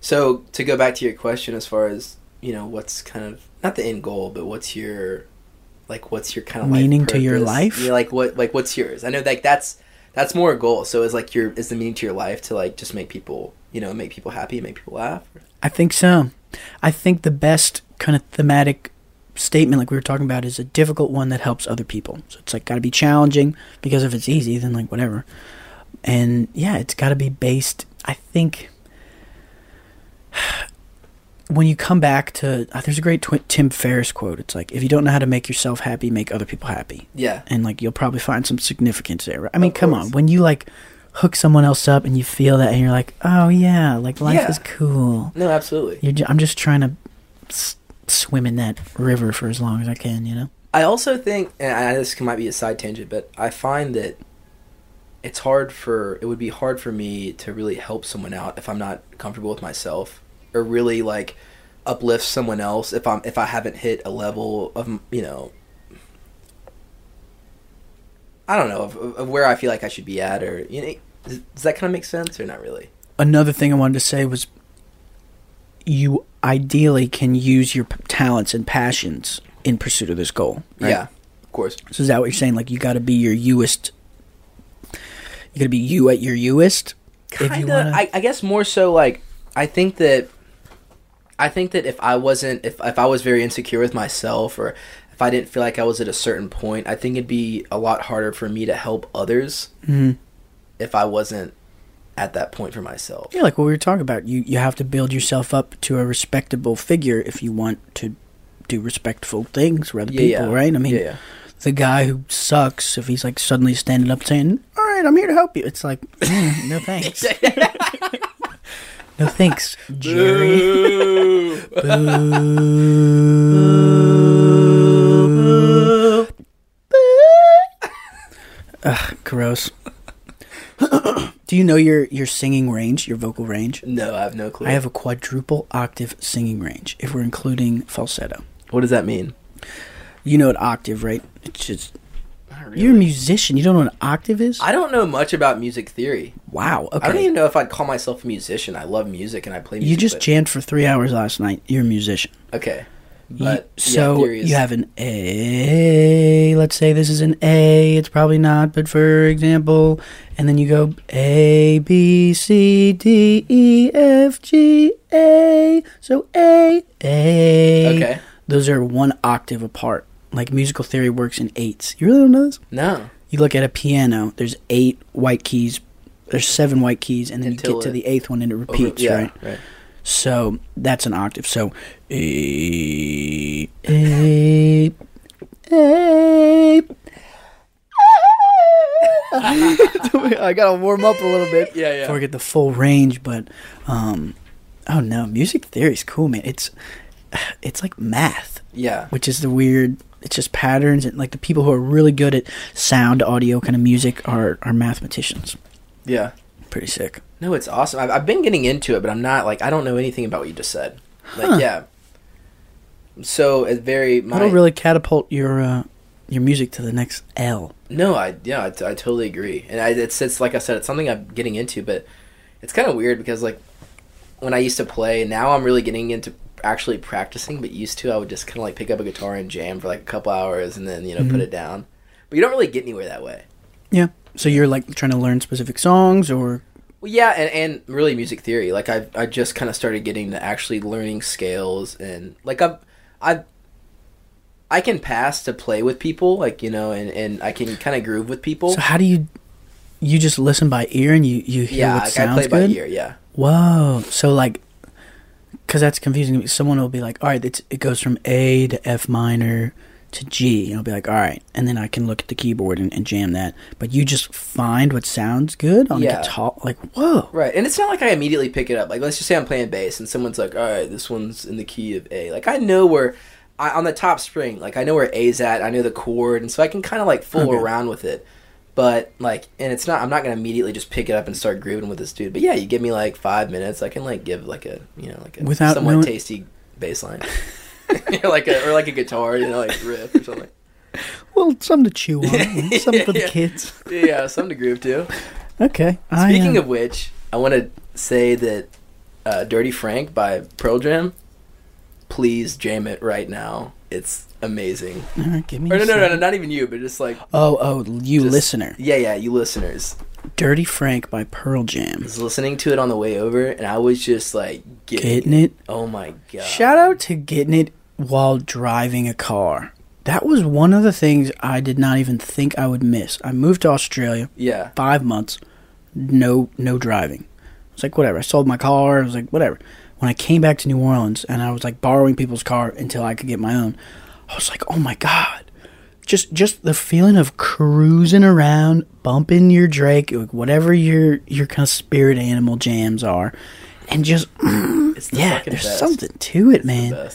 So to go back to your question, as far as you know, what's kind of not the end goal, but what's your like what's your kind of Meaning to your life? Yeah, like what like what's yours? I know like that's that's more a goal. So is like your is the meaning to your life to like just make people you know make people happy, make people laugh. I think so. I think the best kind of thematic statement, like we were talking about, is a difficult one that helps other people. So it's like got to be challenging because if it's easy, then like whatever. And yeah, it's got to be based. I think when you come back to, uh, there's a great Tim Ferriss quote. It's like if you don't know how to make yourself happy, make other people happy, Yeah. and like you'll probably find some significance there. right? I mean, come on, when you like hook someone else up and you feel that, and you're like, oh yeah, like life Yeah. is cool. No, absolutely. I'm just trying to s- swim in that river for as long as I can, you know? I also think, and I, this might be a side tangent, but I find that it's hard for it would be hard for me to really help someone out if I'm not comfortable with myself, or really like uplift someone else if I'm if I haven't hit a level of you know. I don't know of, of where I feel like I should be at, or you know, does, does that kind of make sense, or not really? Another thing I wanted to say was you ideally can use your p- talents and passions in pursuit of this goal. Right? Yeah, of course. So is that what you're saying? Like you got to be your youest. You got to be you at your youest. Kinda, wanna- I, I guess more so like I think that I think that if I wasn't if if I was very insecure with myself or if I didn't feel like I was at a certain point, I think it'd be a lot harder for me to help others Mhm. if I wasn't at that point for myself. Yeah, like what we were talking about. You you have to build yourself up to a respectable figure if you want to do respectful things for other Yeah, people, yeah. right? I mean, yeah. the guy who sucks if he's like suddenly standing up saying, "All right, I'm here to help you," it's like, mm, no <laughs> thanks, <laughs> <laughs> no thanks, Jerry. Boo. Boo. Ugh, gross. Do you know your your singing range, your vocal range? no, I have no clue. I have a quadruple octave singing range if we're including falsetto. what does that mean? You know an octave, right? It's just Not you're a musician. You don't know what an octave is? I don't know much about music theory. wow. Okay. I don't even know if I'd call myself a musician. I love music and I play music. You just but- jammed for three hours last night. You're a musician. okay. But yeah, so theory is- you have an A. Let's say this is an A. It's probably not, but for example, and then you go A B C D E F G A. So A A. Okay. Those are one octave apart. Like musical theory works in eights. You really don't know this? No. You look at a piano. There's eight white keys. There's seven white keys, and then Until you get to the eighth one, and it Over- repeats, yeah, right? right. So that's an octave. So A A A. I gotta warm up a little bit Yeah, yeah. before I get the full range. But um, oh no, music theory is cool, man. It's it's like math, Yeah. which is the weird. It's just patterns, and like the people who are really good at sound, audio, kind of music are are mathematicians. Yeah. Pretty sick. No, it's awesome. I've, I've been getting into it, but I'm not like I don't know anything about what you just said. Like, Huh. yeah. So it's very my That'll really catapult your uh, your music to the next L. no. I yeah, I, I totally agree, and I, it's it's like I said, it's something I'm getting into, but it's kind of weird because like when I used to play. Now I'm really getting into actually practicing, but used to I would just kind of like pick up a guitar and jam for like a couple hours and then you know Mm-hmm. put it down. But you don't really get anywhere that way. Yeah. So you're like trying to learn specific songs, or Well, yeah, and, and really music theory. Like I I just kind of started getting to actually learning scales and like I've I I can pass to play with people, like you know, and and I can kind of groove with people. so how do you? You just listen by ear and you you hear yeah, what like I sounds play good. by ear. Yeah, Whoa. So like, because that's confusing. me. Someone will be like, "All right, it's, it goes from A to F minor to G," and I'll be like, "All right," and then I can look at the keyboard and, and jam that. But you just find what sounds good on Yeah. guitar. Like, whoa. right. And it's not like I immediately pick it up. Like let's just say I'm playing bass and someone's like, "All right, this one's in the key of A." Like I know where. I, on the top string, like I know where A's at, I know the chord, and so I can kind of like fool Okay. around with it. But like, and it's not. I'm not gonna immediately just pick it up and start grooving with this dude. But yeah, you give me like five minutes, I can like give like a you know like a Without somewhat knowing- tasty bass line, or like a or like a guitar, you know, like riff or something. Well, something to chew on. <laughs> know, for the Yeah. kids. Yeah, some to groove to. Okay. I, Speaking uh, of which, I want to say that uh, "Dirty Frank" by Pearl Jam. Please jam it right now. It's amazing. right, <laughs> give me. Or no, no, no, no, not even you, but just like Oh, oh, you just- listener. Yeah, yeah, you listeners. Dirty Frank by Pearl Jam. I was listening to it on the way over, and I was just like getting, Getting it. Oh my god! Shout out to getting it while driving a car. That was one of the things I did not even think I would miss. I moved to Australia, Yeah, five months, no no driving. I was like, whatever. I sold my car. I was like, whatever. When I came back to New Orleans and I was like borrowing people's car until I could get my own, I was like, oh my god. Just just the feeling of cruising around, bumping your Drake, whatever your your kind of spirit animal jams are, and just mm, it's the yeah, there's best. something to it, man.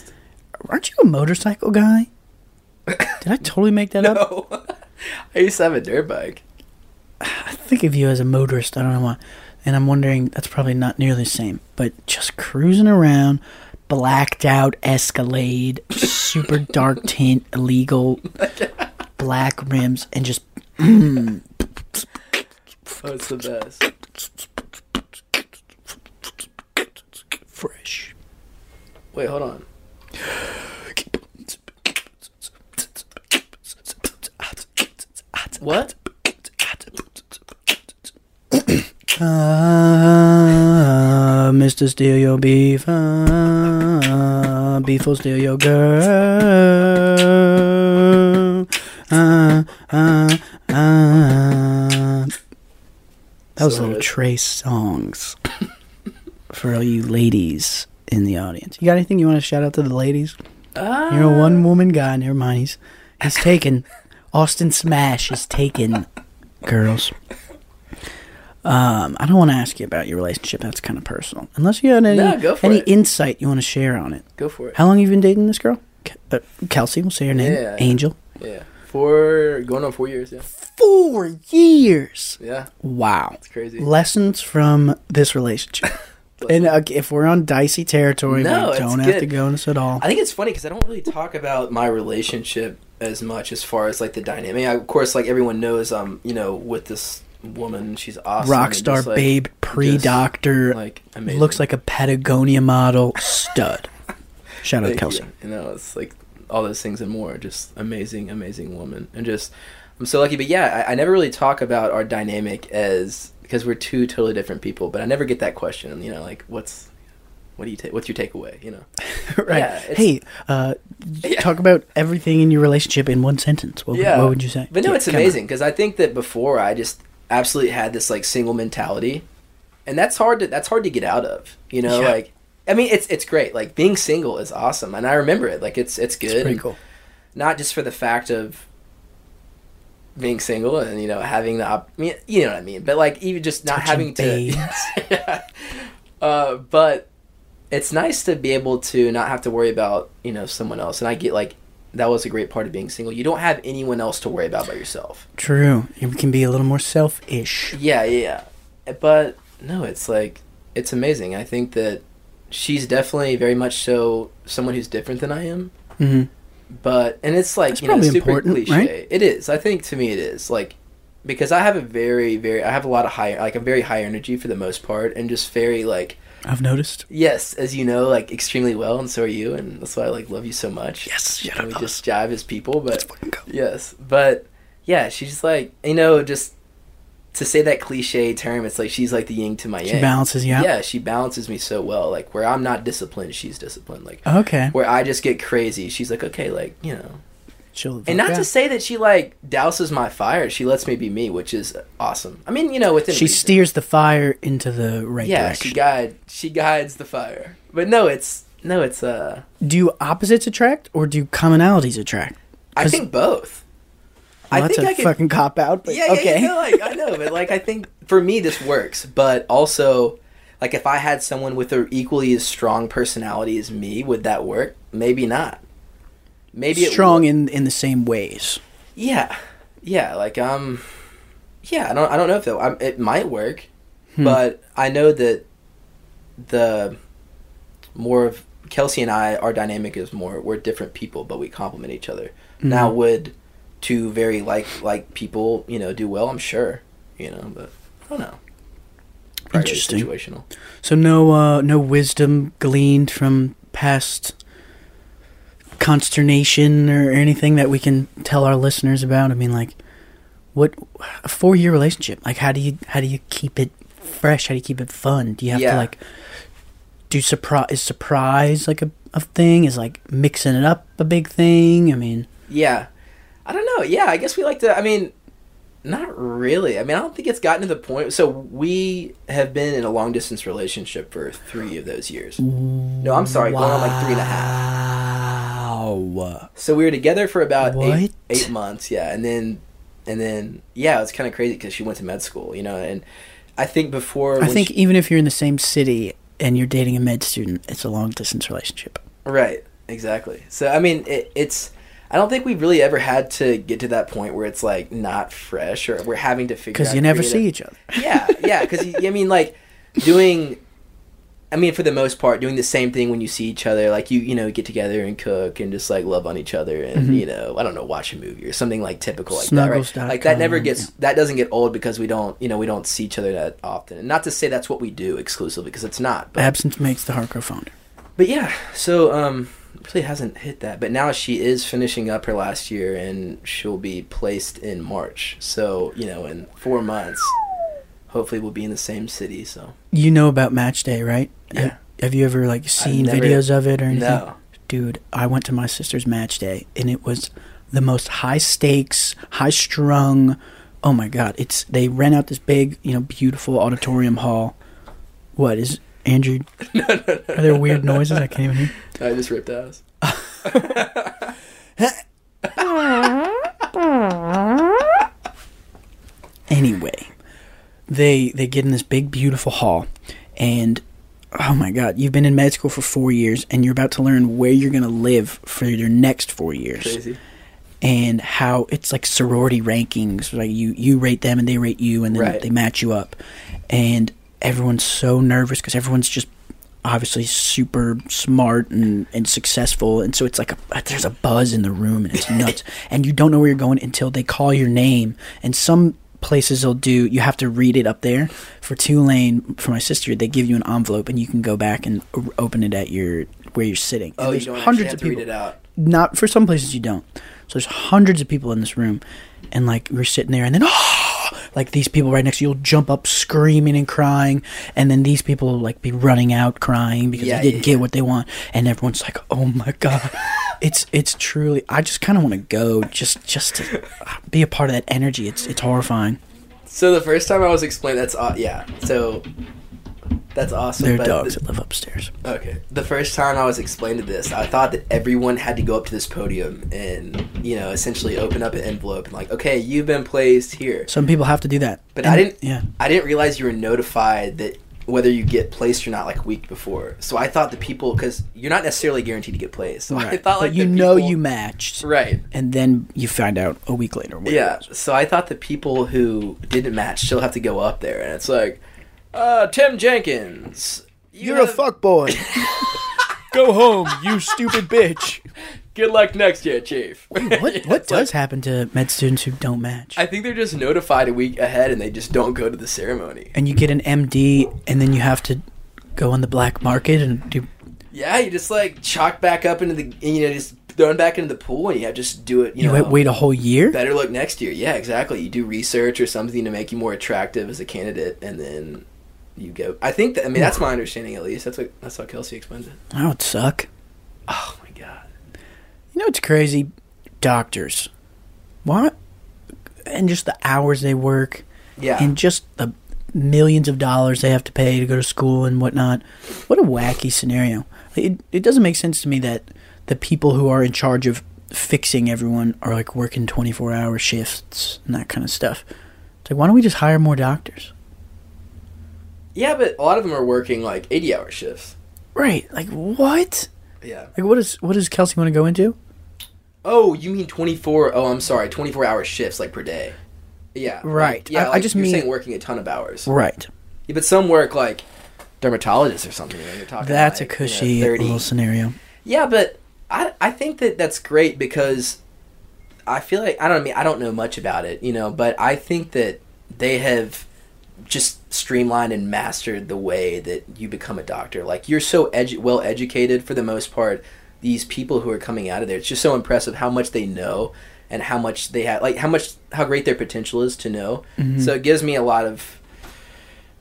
Aren't you a motorcycle guy? <laughs> Did I totally make that up? No, <laughs> I used to have a dirt bike. I think of you as a motorist. I don't know why. And I'm wondering, that's probably not nearly the same. But just cruising around, blacked out Escalade, super dark tint, illegal, black rims, and just mm, Oh, it's the best. fresh. Wait, hold on. What? <coughs> <coughs> <coughs> Ah, Mr. Steal Your Beef. Ah, beef will steal your girl. Ah, ah, ah. That was So little. Trace songs for all you ladies in the audience. You got anything you want to shout out to the ladies? Uh, You're a one woman guy. Never mind. He's, he's taken. <laughs> Austin Smasch is taken, girls. Um, I don't want to ask you about your relationship. That's kind of personal. Unless you had any No, any it. insight you want to share on it. Go for it. How long have you been dating this girl? Uh, Kelsey, we'll say her name. Yeah. Angel. Yeah, four going on four years. Yeah, Four years. yeah, Wow. it's crazy. Lessons from this relationship. <laughs> and uh, if we're on dicey territory, No, we don't have to go into this at all. I think it's funny because I don't really talk about my relationship as much as far as like the dynamic. I, of course, like everyone knows, I'm you know with this woman. She's awesome. Rock star just, like, babe, pre doctor, like amazing. looks like a Patagonia model, stud. <laughs> Shout out Thank Kelsey. You. you know, it's like all those things and more. Just amazing, amazing woman, and just I'm so lucky. But yeah, I, I never really talk about our dynamic as because we're two totally different people. But I never get that question. You know, like what's what do you take? What's your takeaway? You know, <laughs> right. Yeah, hey, uh, Yeah. talk about everything in your relationship in one sentence. What, would- Yeah. what would you say? But no, it's amazing because I think that before I just absolutely had this like single mentality, and that's hard to that's hard to get out of. You know, Yeah. like I mean, it's it's great. Like being single is awesome, and I remember it. Like it's it's good. It's pretty cool. Not just for the fact of being single and you know having the op- I mean, you know what I mean, but like even just not Touching having to. <laughs> yeah. <laughs> Uh, but it's nice to be able to not have to worry about you know someone else, and I get like. That was a great part of being single. You don't have anyone else to worry about but yourself. True. You can be a little more selfish. Yeah, yeah. But no, it's like it's amazing. I think that she's definitely very much so someone who's different than I am. hmm But and it's like That's you know super important, cliche. right? It is. I think to me it is like because I have a very very I have a lot of high like a very high energy for the most part and just very like I've noticed. Yes, as you know, like extremely well, and so are you, and that's why I like love you so much. Yes, and we just jive as people, but yes, but yeah, she's just like you know, just to say that cliche term, it's like she's like the yin to my She yang. balances you out. Yeah, she balances me so well. Like where I'm not disciplined, she's disciplined. Like Okay. where I just get crazy, she's like okay, like you know, Chill. and not out. to say that she like douses my fire. She lets me be me, which is awesome. I mean, you know, within She reason. steers the fire into the right yeah, direction. she guide she guides the fire. But no, it's no, it's uh. do opposites attract or do commonalities attract? I think both. Well, I that's think a I could. fucking cop out. But yeah, yeah, okay. you know, like I know, but like I think for me this works. But also, like if I had someone with an equally as strong personality as me, would that work? Maybe not. Maybe strong in in the same ways. Yeah, yeah. Like um, yeah. I don't. I don't know if that. Um, it might work, Hmm. but I know that the more of Kelsey and I, our dynamic is more. We're different people, but we complement each other. Hmm. Now, would two very like like people, you know, do well? I'm sure, you know, but I don't know. Probably Interesting. Situational. So no uh no wisdom gleaned from past consternation or anything that we can tell our listeners about. I mean like what a 4-year relationship. Like how do you how do you keep it fresh? How do you keep it fun? Do you have Yeah. to like do surprise is surprise like a, a thing? Is like mixing it up a big thing? I mean, Yeah. I don't know. Yeah, I guess we like to. I mean, not really. I mean, I don't think it's gotten to the point. So we have been in a long distance relationship for three of those years. No, I'm sorry, going on like three and a half. Wow. So we were together for about eight, eight months. Yeah, and then and then yeah, it was kind of crazy because she went to med school. You know, and I think before I think she- even if you're in the same city and you're dating a med student, it's a long distance relationship. Right, exactly. So I mean, it, it's. I don't think we've really ever had to get to that point where it's like not fresh or we're having to figure. Because you never creative- see each other. <laughs> Yeah, yeah. Because I mean, like doing. I mean, for the most part, doing the same thing when you see each other, like you, you know, get together and cook and just like love on each other, and Mhm. you know, I don't know, watch a movie or something like typical like that, right? Like that never gets, yeah. that doesn't get old because we don't, you know, we don't see each other that often. And not to say that's what we do exclusively because it's not, but Absence makes the heart grow fonder. but yeah, so um, really hasn't hit that. But now she is finishing up her last year, and she'll be placed in March. So you know, in four months, hopefully we'll be in the same city. So You know about Match Day, right? Yeah. Have, have you ever like seen never- videos of it or anything? no, Dude, I went to my sister's Match Day and it was the most high stakes, high strung. Oh my god! It's they rent out this big, you know, beautiful auditorium hall. What is Andrew? no, no, no. Are there weird noises I can't even hear? I just ripped ass. <laughs> Anyway, they they get in this big beautiful hall and oh my god, you've been in med school for 4 years and you're about to learn where you're going to live for your next 4 years Crazy. and how it's like sorority rankings like you you rate them and they rate you and then Right. they match you up and everyone's so nervous cuz everyone's just obviously super smart and, and successful and so it's like a there's a buzz in the room and it's <laughs> nuts and you don't know where you're going until they call your name and some places will do you have to read it up there for tulane for my sister they give you an envelope and you can go back and open it at your where you're sitting oh, And Oh, you don't hundreds have of to people read it out. not for some places you don't. So there's hundreds of people in this room, and like we're sitting there, and then oh, <gasps> like these people right next to you will jump up screaming and crying, and then these people will like be running out crying because Yeah, they didn't yeah, get what they want, and everyone's like, oh my god, <laughs> it's it's truly. I just kind of want to go just just to uh, be a part of that energy. It's it's horrifying. So the first time I was explained, that's aw yeah. So that's awesome. There are but dogs the- that live upstairs. Okay. The first time I was explained to this, I thought that everyone had to go up to this podium and, you know, essentially open up an envelope and like, okay, you've been placed here. Some people have to do that, But And- I didn't Yeah. I didn't realize you were notified that whether you get placed or not like a week before. So I thought the people cuz you're not necessarily guaranteed to get placed. So I Right. thought like but you know people- you matched, Right. and then you find out a week later. Yeah. So I thought the people who didn't match still have to go up there and it's like uh Tim Jenkins you You're a have- fuckboy. <laughs> Go home, you stupid bitch. Good luck next year, chief. What <laughs> what it's like- does happen to med students who don't match? I think they're just notified a week ahead and they just don't go to the ceremony. and you get an MD, and then you have to go on the black market and do. Yeah, you just like chalk back up into the, you know, just throw it back into the pool, and you have just do it. You, You know, wait, wait a whole year. better luck next year. Yeah, exactly. You do research or something to make you more attractive as a candidate, and then you go. I think that. I mean, that's my understanding at least. That's what that's how Kelsey explains it. That would suck. Oh my god. You know what's crazy? Doctors. What? And just the hours they work, Yeah. and just the millions of dollars they have to pay to go to school and whatnot. What a wacky scenario. It, it doesn't make sense to me that the people who are in charge of fixing everyone are like working 24 hour shifts and that kind of stuff. It's like, why don't we just hire more doctors? Yeah, but a lot of them are working like eighty-hour shifts. Right. Like, what? Yeah. Like, what, is, what does Kelsey want to go into? Oh, you mean twenty-four? Oh, I'm sorry, twenty-four hour shifts like per day. Yeah. Right. Yeah. I- I just you're mean- saying working a ton of hours. Right. Yeah, but some work like dermatologists or something. You're talking. That's like, a cushy you know, little scenario. Yeah, but I I think that that's great because I feel like I don't I mean I don't know much about it, you know, but I think that they have just streamlined and mastered the way that you become a doctor. Like you're so edu- well educated for the most part. These people who are coming out of there, it's just so impressive how much they know and how much they have, like how much how great their potential is to know. Mm-hmm. So it gives me a lot of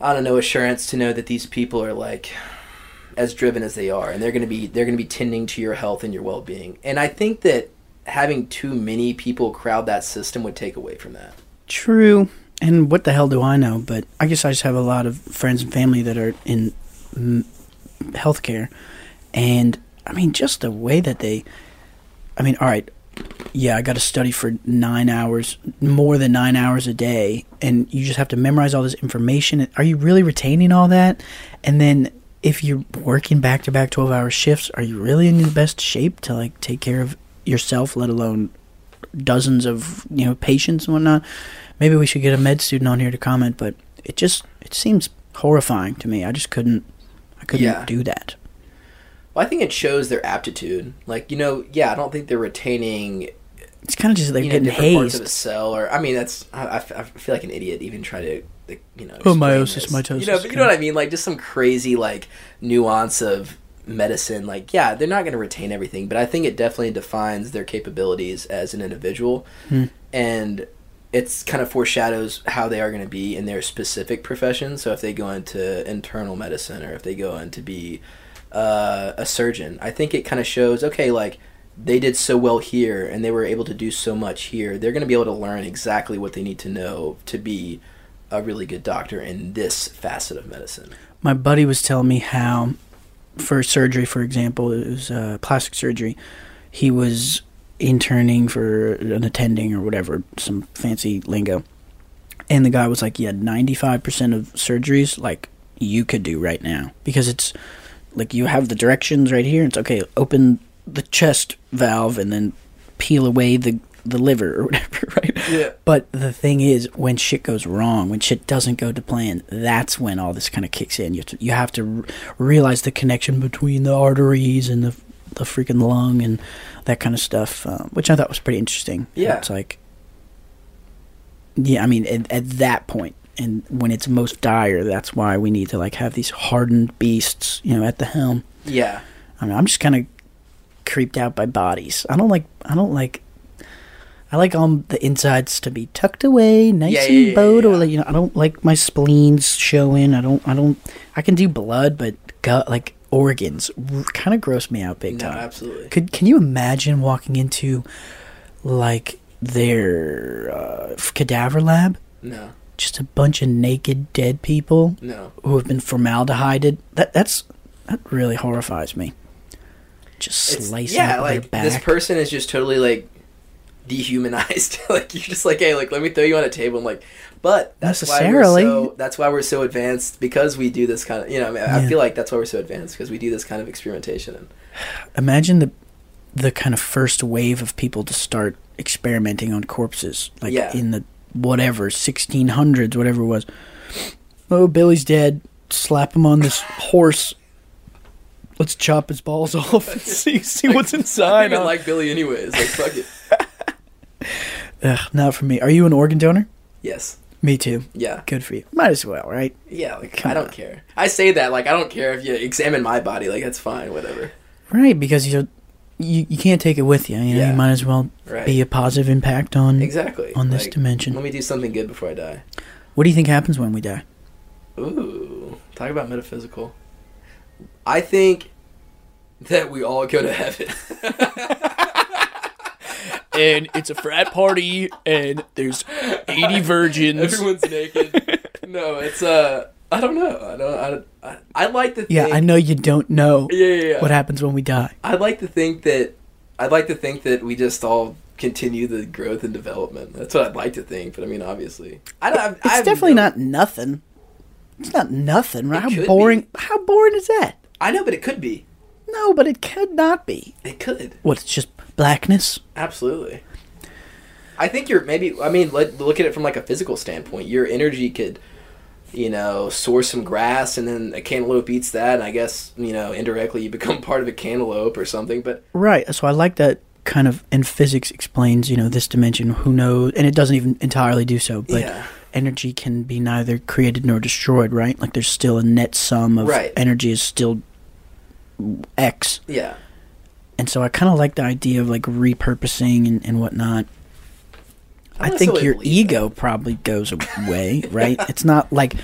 I don't know assurance to know that these people are like as driven as they are and they're going to be they're going to be tending to your health and your well-being and i think that having too many people crowd that system would take away from that True. And what the hell do I know? But I guess I just have a lot of friends and family that are in healthcare. And I mean, just the way that they. I mean, all right. Yeah, I got to study for nine hours, more than nine hours a day. And you just have to memorize all this information. Are you really retaining all that? And then if you're working back to back 12 hour shifts, are you really in the best shape to like take care of yourself, let alone dozens of you know patients and whatnot. Maybe we should get a med student on here to comment, but it just it seems horrifying to me. I just couldn't I couldn't Yeah. do that. well i think it shows their aptitude like you know yeah i don't think they're retaining It's kind of just like you know getting different parts of a cell or i mean that's I, I feel like an idiot even try to like, you know Oh, explain meiosis, this. mitosis, you know but you know what i mean like just some crazy like nuance of medicine like yeah they're not going to retain everything but i think it definitely defines their capabilities as an individual Hmm. and it's kind of foreshadows how they are going to be in their specific profession so if they go into internal medicine or if they go into be uh, a surgeon i think it kind of shows okay like they did so well here and they were able to do so much here they're going to be able to learn exactly what they need to know to be a really good doctor in this facet of medicine My buddy was telling me how for surgery, for example, it was uh, plastic surgery. He was interning for an attending or whatever, some fancy lingo. And the guy was like, "Yeah, ninety five percent of surgeries like you could do right now because it's like you have the directions right here. It's okay. Open the chest valve and then peel away the the liver or <laughs> whatever, right? Yeah. But the thing is, when shit goes wrong, when shit doesn't go to plan, that's when all this kind of kicks in. You have to, you have to r- realize the connection between the arteries and the the freaking lung and that kind of stuff, um, which I thought was pretty interesting. Yeah. it's like, yeah, I mean, at, at that point, and when it's most dire, that's why we need to like have these hardened beasts, you know, at the helm. yeah I mean, I'm just kind of creeped out by bodies. I don't like. I don't like. I like all the insides to be tucked away, nice Yeah, and yeah, yeah, bowed, yeah. or like you know. I don't like my spleens showing. I don't. I don't. I can do blood, but gut like organs kind of gross me out big no time. absolutely Could can you imagine walking into like their uh, cadaver lab? no Just a bunch of naked dead people no who have been formaldehyded. That that's that really horrifies me. Just slicing yeah like this person is just totally like dehumanized <laughs> like you're just like hey like let me throw you on a table and like but that's why we're Necessarily. so that's why we're so advanced because we do this kind of you know I, mean, I feel like that's why we're so advanced because we do this kind of experimentation and <sighs> Imagine the the kind of first wave of people to start experimenting on corpses, like Yeah. in the whatever 1600s, whatever it was. Oh, Billy's dead. Slap him on this horse. Let's chop his balls <laughs> off and <laughs> see see what's inside. I don't like Billy anyways like fuck it <laughs> Ugh, not for me. Are you an organ donor? yes Me too. Yeah, Good for you. Might as well, right? yeah. Like Come I don't on. care. I say that like I don't care if you examine my body. Like that's fine. Whatever. Right, because you you you can't take it with you. You know, Yeah. you might as well Right. be a positive impact on exactly on this Like, dimension. Let me do something good before I die. What do you think happens when we die? Ooh, talk about metaphysical. I think that we all go to heaven. <laughs> And it's a frat party, and there's 80 virgins. Everyone's naked. no, it's uh, I don't know. I don't. I, I, I like to think. Yeah, I know you don't know Yeah, yeah, yeah. what happens when we die. I'd like to think that. I'd like to think that we just all continue the growth and development. That's what I'd like to think. But I mean, obviously, I don't. It's I have definitely no- not nothing. It's not nothing, right? How could boring? How boring is that? I know, but it could be. No, but it could not be. It could. What? It's just blackness. Absolutely. I think you're maybe. I mean, let, look at it from like a physical standpoint. Your energy could, you know, source some grass, and then a cantaloupe eats that, and I guess you know indirectly you <laughs> become part of a cantaloupe or something. But Right. So I like that kind of in physics explains, you know, this dimension. Who knows? And it doesn't even entirely do so. But yeah, energy can be neither created nor destroyed. Right. Like there's still a net sum of Right. energy is still X. yeah, And so I kind of like the idea of like repurposing and, and whatnot. I I, think your ego probably goes away, <laughs> right? It's not like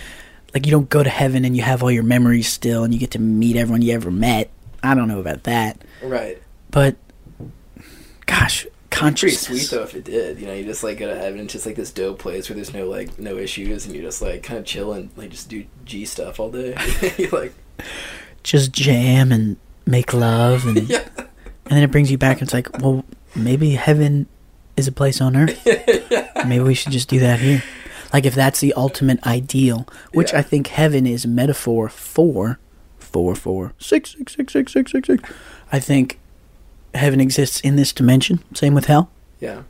like you don't go to heaven and you have all your memories still and you get to meet everyone you ever met. I don't know about that, right. but gosh, Pretty sweet though if it did. You know, you just like go to heaven. And it's just like this dope place where there's no like no issues, and you just like kind of chill and like just do G stuff all day. <laughs> you like Just jam and make love, and <laughs> yeah, and then it brings you back. and It's like, well, maybe heaven is a place on earth. <laughs> maybe we should just do that here. Like if that's the ultimate ideal, which Yeah. I think heaven is a metaphor for, four four six six six six six six six. I think heaven exists in this dimension. Same with hell. yeah.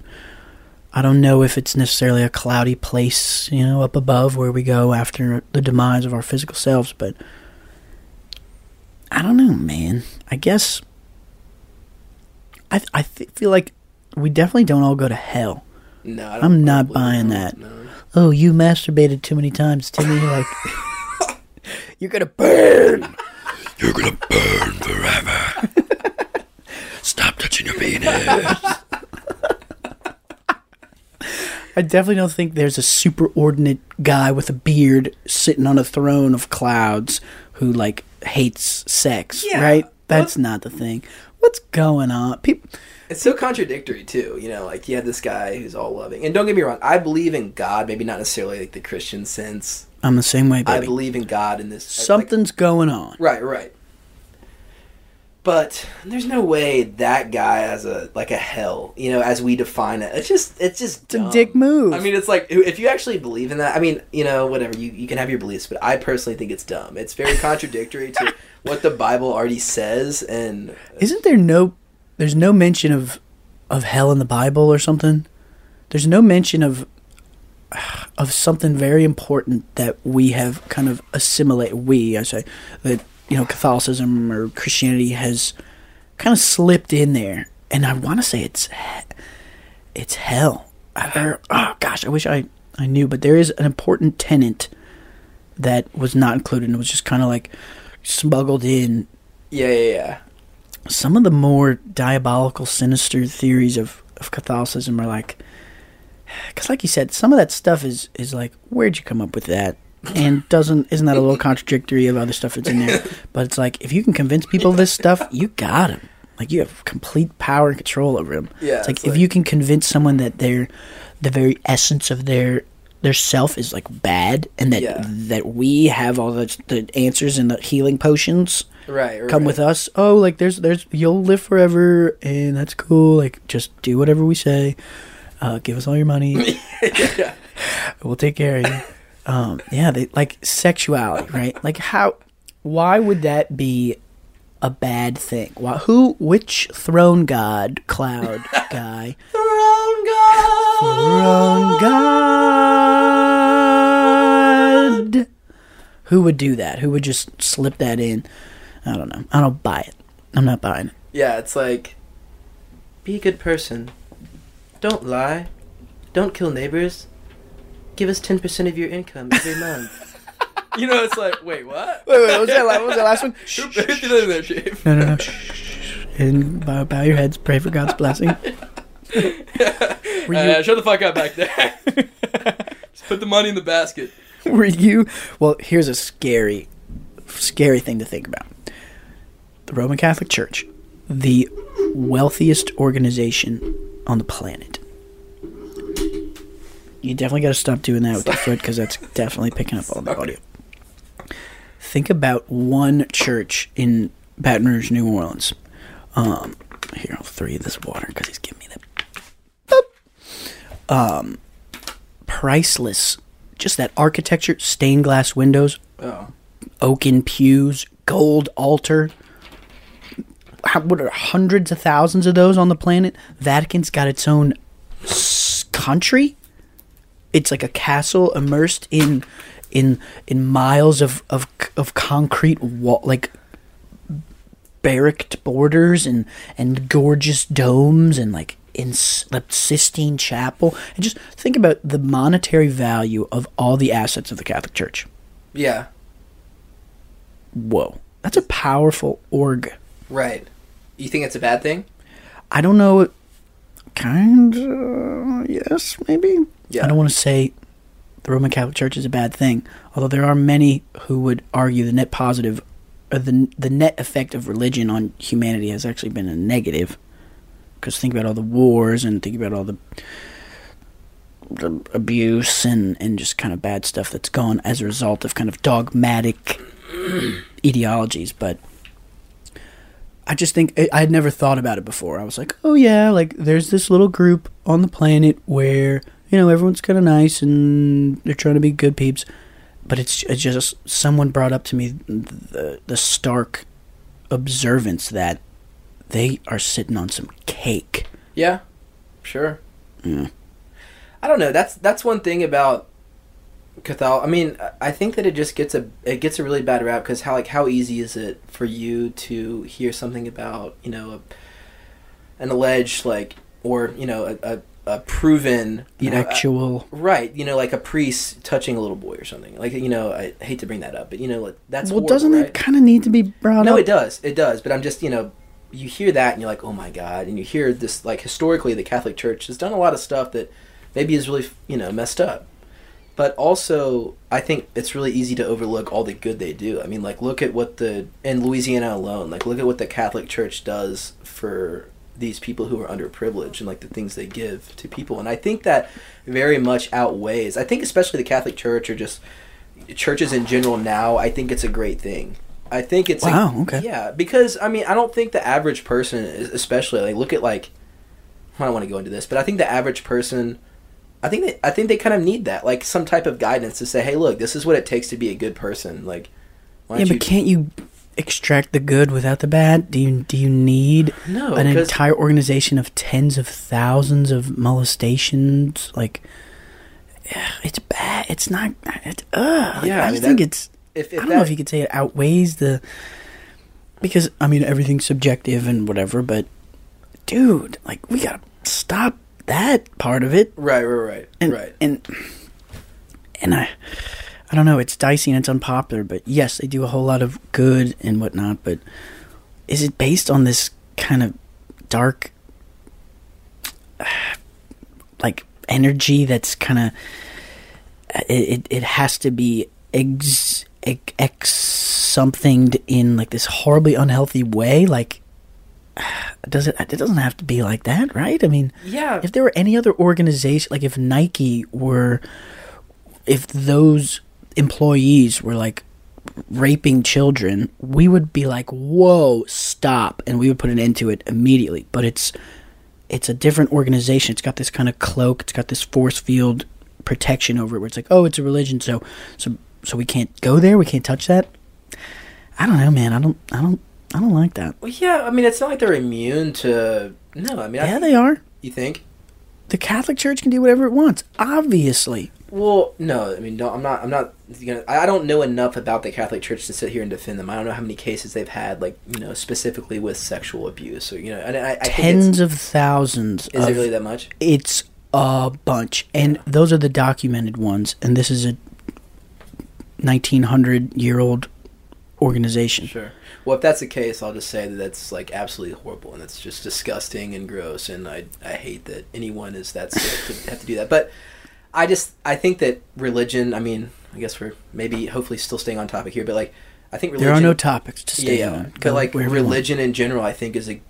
I don't know if it's necessarily a cloudy place, you know, up above where we go after the demise of our physical selves, but I don't know, man. I guess I I th- feel like we definitely don't all go to hell. No, I don't, I'm I not don't buying that. that. No. Oh, you masturbated too many times, Timmy. Like <laughs> you're gonna burn. You're gonna burn forever. <laughs> Stop touching your penis. I definitely don't think there's a superordinate guy with a beard sitting on a throne of clouds who like hates sex, Yeah. right? That's not the thing. What's going on? People It's so contradictory too, you know. Like you have this guy who's all loving, and don't get me wrong, I believe in God. Maybe not necessarily like the Christian sense. I'm the same way, I believe in God in this. like- Something's going on. right, right. But there's no way that guy has a like a hell, you know, as we define it. It's just, it's just It's a dick move. I mean, it's like if you actually believe in that. I mean, you know, whatever you you can have your beliefs, but I personally think it's dumb. It's very <laughs> contradictory to what the Bible already says, and Isn't there no there's no mention of of hell in the Bible or something? There's no mention of of something very important that we have kind of assimilate we I say that you know Catholicism or Christianity has kind of slipped in there and I want to say it's it's hell. Or, oh gosh, I wish I I knew but there is an important tenet that was not included and it was just kind of like smuggled in yeah, yeah, yeah. some of the more diabolical, sinister theories of, of Catholicism are like, because like you said, some of that stuff is is like, where'd you come up with that? And doesn't isn't that a little contradictory of other stuff that's in there? <laughs> But it's like if you can convince people of this stuff, you got them. Like you have complete power and control over them. Yeah, it's like it's if like- you can convince someone that they're the very essence of their their self is like bad, and that Yeah. that we have all the the answers and the healing potions Right, right. come with us. Oh, like there's there's you'll live forever and that's cool. Like just do whatever we say. Uh, give us all your money. <laughs> yeah. we'll take care of you. Um, yeah, they like sexuality, right? Like how? Why would that be a bad thing? Why, who? Which throne god, cloud <laughs> guy, Throne Throne god? Who would do that? Who would just slip that in? I don't know. I don't buy it. I'm not buying it. Yeah, it's like, be a good person. Don't lie. Don't kill neighbors. give us ten percent of your income every <laughs> month. you know, it's like, wait, what? Wait, wait, what was that, what was that last one? Shh, <laughs> Who shh, shh. did that in there, Chief? No, no, no. And bow, bow your heads. Pray for God's blessing. <laughs> <laughs> Uh, shut the fuck up back there. <laughs> Just put the money in the basket. Were you? Well, here's a scary, scary thing to think about. The Roman Catholic Church, the wealthiest organization on the planet. You definitely got to stop doing that with your foot because that's definitely picking up all the audio. Think about one church in Baton Rouge, New Orleans. Um, here, I'll throw you this water because he's giving me that. Um, priceless. Just that architecture, stained glass windows, Oh. oaken pews, gold altar. How, what are hundreds of thousands of those on the planet? Vatican's got its own s- country. It's like a castle immersed in in in miles of of of concrete wall, like barracked borders and and gorgeous domes and like in the Sistine Chapel. And just think about the monetary value of all the assets of the Catholic Church. Yeah. Whoa, that's a powerful org. Right. You think it's a bad thing? I don't know. Kind of, yes, maybe. Yeah. I don't want to say the Roman Catholic Church is a bad thing, although there are many who would argue the net positive, or the the net effect of religion on humanity has actually been a negative. Because think about all the wars and think about all the, the abuse and and just kind of bad stuff that's gone as a result of kind of dogmatic <clears throat> ideologies, but. I just think I had never thought about it before. I was like, oh yeah, like there's this little group on the planet where you know everyone's kind of nice and they're trying to be good peeps, but it's, it's just someone brought up to me the the stark observance that they are sitting on some cake. Yeah. Sure. Yeah. I don't know. That's that's one thing about Catholic. I mean, I- think that it just gets a it gets a really bad rap because how like how easy is it for you to hear something about you know a, an alleged like or you know a, a, a proven you know actual. Right, you know, like a priest touching a little boy or something. Like, you know, I hate to bring that up, but you know, like, that's well, horrible, doesn't right? it kind of need to be brought No, up? it does, it does. But I'm just, you know, you hear that and you're like, oh my god, and you hear this like historically, the Catholic Church has done a lot of stuff that maybe is really, you know, messed up. But also, I think it's really easy to overlook all the good they do. I mean, like, look at what the in Louisiana alone, like, look at what the Catholic Church does for these people who are underprivileged and like the things they give to people. And I think that very much outweighs. I think especially the Catholic Church or just churches in general now. I think it's a great thing. I think it's Wow, okay. yeah because I mean I don't think the average person, especially like look at like I don't want to go into this, but I think the average person. I think they, I think they kind of need that, like some type of guidance to say, "Hey, look, this is what it takes to be a good person." Like, why Yeah, but you? can't you extract the good without the bad? Do you do you need no, an 'cause- entire organization of tens of thousands of molestations? Like, yeah, it's bad. It's not. It's, ugh. Yeah, I, I just mean, think that- it's. If, I don't know if you could say it outweighs the. Because I mean everything's subjective and whatever, but dude, like we gotta stop that part of it. right, right, right, And, right. And and I, I don't know. It's dicey and it's unpopular, but yes, they do a whole lot of good and whatnot. But is it based on this kind of dark, <sighs> like energy that's kind of it, it? It has to be ex ex, something in like this horribly unhealthy way. Like, <sighs> does it? It doesn't have to be like that, right? I mean yeah, if there were any other organization like if nike were if those employees were like raping children we would be like whoa stop and we would put an end to it immediately but it's it's a different organization it's got this kind of cloak it's got this force field protection over it where it's like oh it's a religion so so so we can't go there we can't touch that i don't know man i don't i don't i don't like that well, yeah. I mean, it's not like they're immune to. No, I mean, yeah think- they are You think? the catholic church can do whatever it wants obviously Well, no. I mean, no. I'm not. I'm not. Gonna, I I don't know enough about the Catholic Church to sit here and defend them. I don't know how many cases they've had, like you know, specifically with sexual abuse or you know. And I, I think tens of thousands is of it really that much? it's a bunch, and those are the documented ones. And this is a 1900 year old organization. Sure. Well, if that's the case, I'll just say that that's like absolutely horrible and it's just disgusting and gross. And I I hate that anyone is that sick to have to do that. But I just I think that religion. I mean, I guess we're maybe hopefully still staying on topic here, but like I think religion. There are no topics to stay yeah, on. but like wherever you want. religion in general, I think is a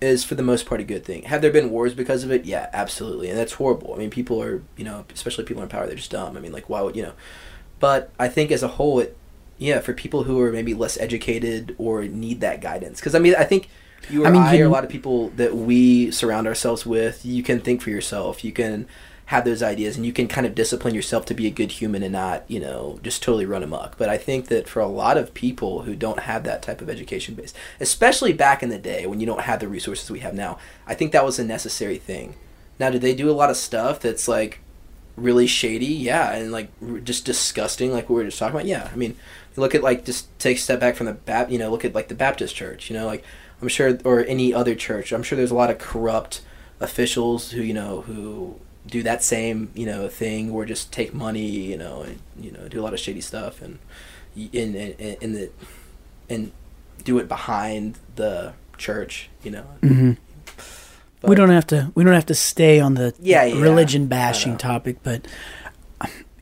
is for the most part a good thing. Have there been wars because of it? Yeah, absolutely, and that's horrible. I mean, people are you know, especially people in power, they're just dumb. I mean, like why would you know? But I think as a whole, it yeah, for people who are maybe less educated or need that guidance, because I mean, I think. You or I I, mean, you- or a lot of people that we surround ourselves with, you can think for yourself. You can have those ideas and you can kind of discipline yourself to be a good human and not, you know, just totally run amok. But I think that for a lot of people who don't have that type of education base, especially back in the day when you don't have the resources we have now, I think that was a necessary thing. Now, do they do a lot of stuff that's like really shady? Yeah, and like just disgusting, like we were just talking about. Yeah, I mean, look at like just take a step back from the Bap, you know, look at like the Baptist church, you know, like I'm sure, or any other church. I'm sure there's a lot of corrupt officials who you know who do that same you know thing or just take money, you know, and you know do a lot of shady stuff and in in, in the and do it behind the church, you know. Mm-hmm. Mhm. we don't have to. We don't have to stay on the Yeah, yeah, religion bashing topic. But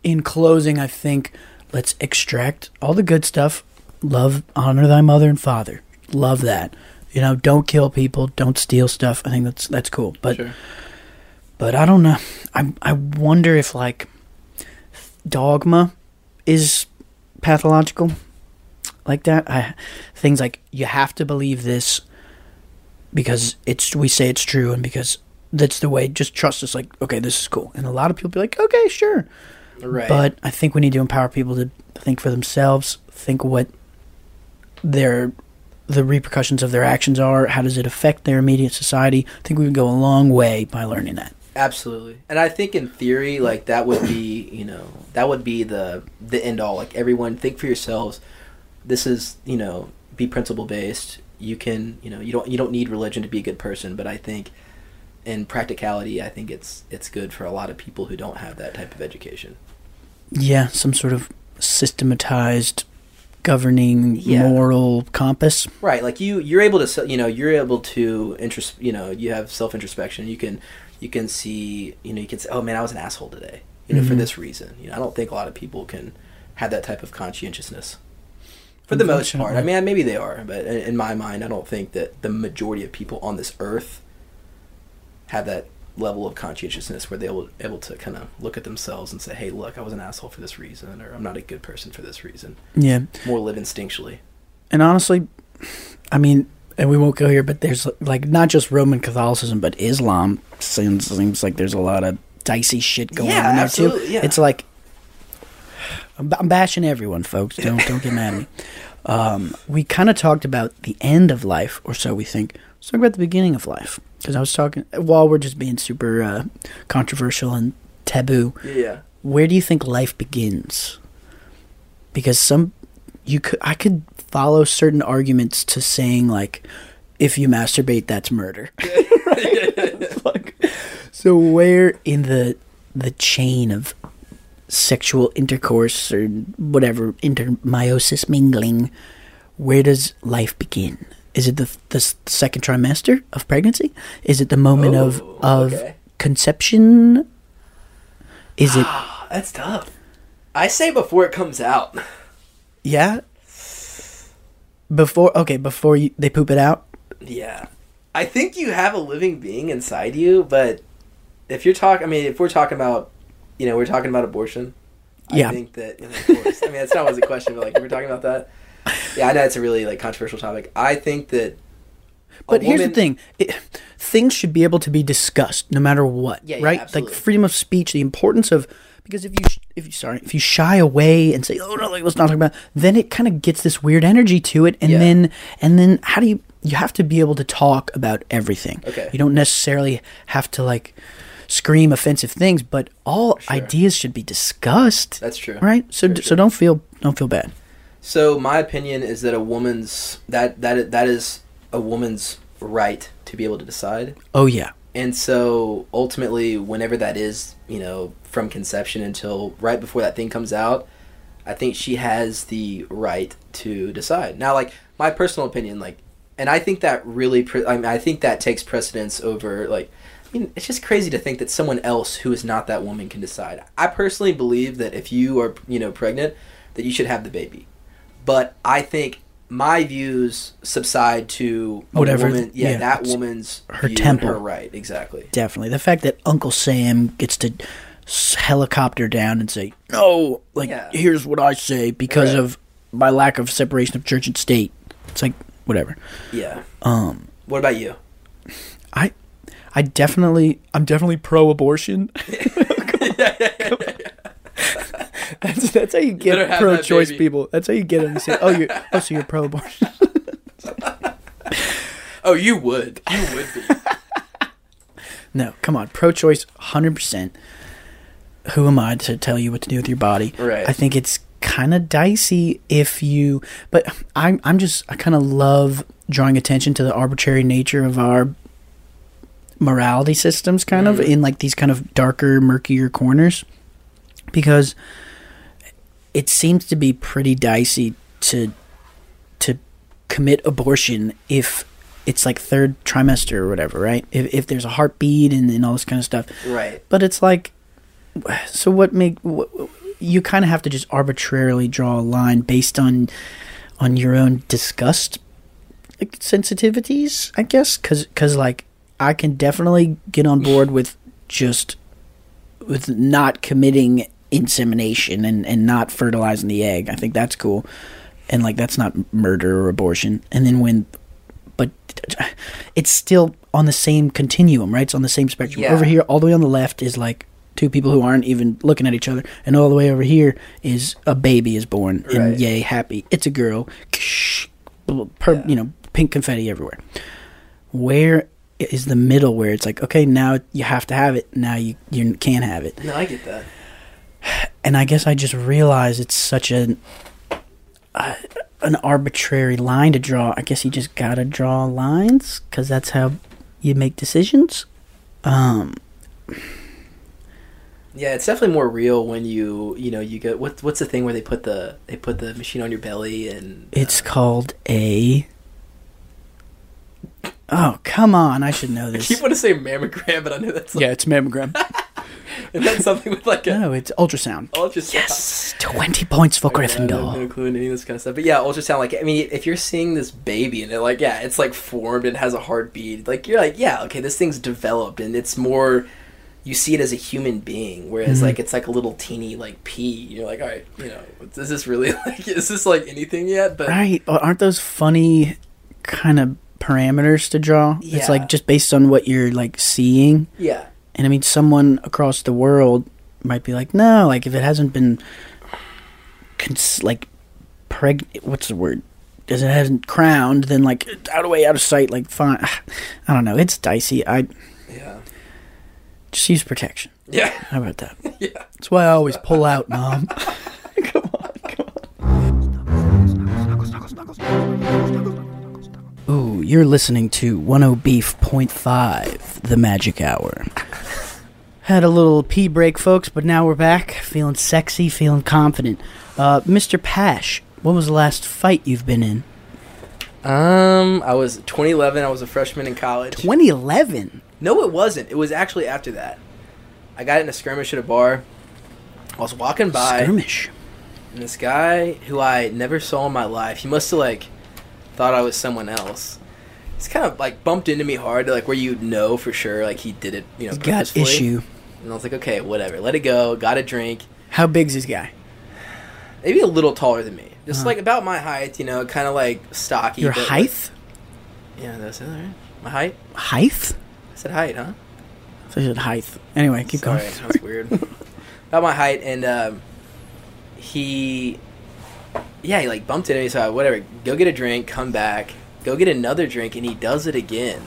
in closing, I think let's extract all the good stuff. Love, honor thy mother and father. Love that. You know, don't kill people. Don't steal stuff. I think that's that's cool. But Sure. but I don't know. I I wonder if like dogma is pathological like that. I things like you have to believe this because it's we say it's true and because that's the way. Just trust us. Like okay, this is cool. And a lot of people be like, okay, sure. right. But I think we need to empower people to think for themselves. Think what their the repercussions of their actions are. How does it affect their immediate society? I think we would go a long way by learning that. Absolutely, and I think in theory, like that would be, you know, that would be the the end all. Like everyone, think for yourselves. This is, you know, be principle based. You can, you know, you don't you don't need religion to be a good person, but I think in practicality, I think it's it's good for a lot of people who don't have that type of education. Yeah, some sort of systematized governing Yeah. moral compass. Right, like you you're able to you know you're able to interest you know you have self introspection. You can you can see you know you can say oh man I was an asshole today you know for Mhm. this reason. You know I don't think a lot of people can have that type of conscientiousness. For the most part, I mean maybe they are, but in, my mind I don't think that the majority of people on this earth have that level of conscientiousness where they're able, able to kind of look at themselves and say hey look I was an asshole for this reason or I'm not a good person for this reason. Yeah. More live instinctually. And honestly, I mean, and we won't go here, but there's like not just Roman Catholicism, but Islam seems, seems like there's a lot of dicey shit going Yeah, on there too. yeah. It's like I'm, I'm bashing everyone, folks. Don't don't get mad at me. Um, we kind of talked about the end of life, or so we think. Let's talk about the beginning of life, because I was talking while we're just being super uh, controversial and taboo. Yeah. Where do you think life begins? Because some you could I could follow certain arguments to saying like if you masturbate that's murder. <laughs> Fuck. <laughs> So where in the the chain of sexual intercourse or whatever intermeiosis mingling where does life begin? Is it the the second trimester of pregnancy? Is it the moment of Oh, of okay. conception? Is it ah, That's tough. I say before it comes out. Yeah. Before okay, before you, they poop it out. Yeah. I think you have a living being inside you, but if you're talking, I mean, if we're talking about, you know, we're talking about abortion. Yeah. I think that, you know, of course. I mean, that's not was a question, but like, we're talking about that. Yeah, I know it's a really like controversial topic. I think that. But here's the thing: it, things should be able to be discussed no matter what, Yeah, yeah, right? absolutely. Like freedom of speech, the importance of because if you if you sorry if you shy away and say oh no like let's not talk about then it kind of gets this weird energy to it and Yeah. then and then how do you you have to be able to talk about everything Okay. you don't necessarily have to like scream offensive things but all Sure. ideas should be discussed That's true. right so For so don't feel don't feel bad So my opinion is that a woman's that that that is a woman's right to be able to decide. oh yeah and so ultimately, whenever that is, you know, from conception until right before that thing comes out, I think she has the right to decide. Now, like my personal opinion, like, and I think that really, pre- I mean, I think that takes precedence over like. I mean, it's just crazy to think that someone else who is not that woman can decide. I personally believe that if you are, you know, pregnant, that you should have the baby. But I think my views subside to Whatever, woman, yeah, yeah, that woman's her view temple. her right, exactly. Definitely. The fact that Uncle Sam gets to helicopter down and say, no, like, Yeah. here's what I say because Right. of my lack of separation of church and state. It's like, whatever. Yeah. Um, What about you? I, I definitely, I'm definitely pro-abortion. <laughs> <laughs> that's that's how you get have pro-choice that people. That's how you get them to say, "Oh, you're oh, so you're pro-abortion." <laughs> Oh, you would. You would be. no, come on, pro-choice, hundred percent. Who am I to tell you what to do with your body? Right. I think it's kind of dicey if you, but I'm I'm just I kind of love drawing attention to the arbitrary nature of our morality systems, kind of mm-hmm. in like these kind of darker, murkier corners, because it seems to be pretty dicey to to commit abortion if it's like third trimester or whatever, right? If if there's a heartbeat and, and all this kind of stuff. right. But it's like, so what make what, you kind of have to just arbitrarily draw a line based on on your own disgust like, sensitivities, I guess, because because like I can definitely get on board with just with not committing insemination and and not fertilizing the egg. I think that's cool, and like that's not murder or abortion. And then when, but it's still on the same continuum, right? It's on the same spectrum. Yeah. Over here, all the way on the left is like two people who aren't even looking at each other, and all the way over here is a baby is born, Right. and yay, happy. It's a girl. Per, Yeah. You know, pink confetti everywhere. Where is the middle where it's like, okay, now you have to have it. Now you you can't have it No, I get that. and I guess I just realized it's such an uh, an arbitrary line to draw. I guess you just gotta draw lines because that's how you make decisions. Um, Yeah, it's definitely more real when you you know you get what what's the thing where they put the they put the machine on your belly and it's called a. Oh come on! I should know I this. keep want to say mammogram, but I know that's like, yeah, it's mammogram. <laughs> and that's something with like a no, it's ultrasound. ultrasound. Yes, twenty points for I have Gryffindor. no clue in any of this kind of stuff. But yeah, ultrasound. Like, I mean, if you're seeing this baby and it, like, yeah, it's like formed and has a heartbeat. Like, you're like, yeah, okay, this thing's developed and it's more. You see it as a human being, whereas Mhm. like it's like a little teeny like pea. You're like, all right, you know, is this really <laughs> like is this like anything yet? But Right? Aren't those funny kind of parameters to draw? It's like just based on what you're like seeing. yeah, And I mean, someone across the world might be like, no, like if it hasn't been, cons- like, preg, what's the word? Because it hasn't crowned, then like out of way, out of sight, like fine. I don't know. It's dicey. I yeah, just use protection. yeah, How about that? yeah. That's why I always pull out, mom. come on, come on. Ooh, you're listening to 10 Beef Point Five, the Magic Hour. Had a little pee break, folks, but now we're back, feeling sexy, feeling confident. Uh, Mr. Pash, what was the last fight you've been in? Um, I was 2011. I was a freshman in college. 2011. No, it wasn't. It was actually after that. I got in a skirmish at a bar. I was walking by. Skirmish. And this guy who I never saw in my life, he must have like thought I was someone else. He's kind of like bumped into me hard, like where you know for sure, like he did it, you know, got issue. And I was like, okay, whatever, let it go. Got a drink. How big's this guy? Maybe a little taller than me, just Uh-huh. like about my height, you know, kind of like stocky. Your but, like- height? yeah, that's it. Right? My height. Height? I said height, huh? I said height. Anyway, keep Sorry, going. that's weird. <laughs> About my height, and um, he, yeah, he like bumped into me. So I, whatever, go get a drink, come back, go get another drink, and he does it again.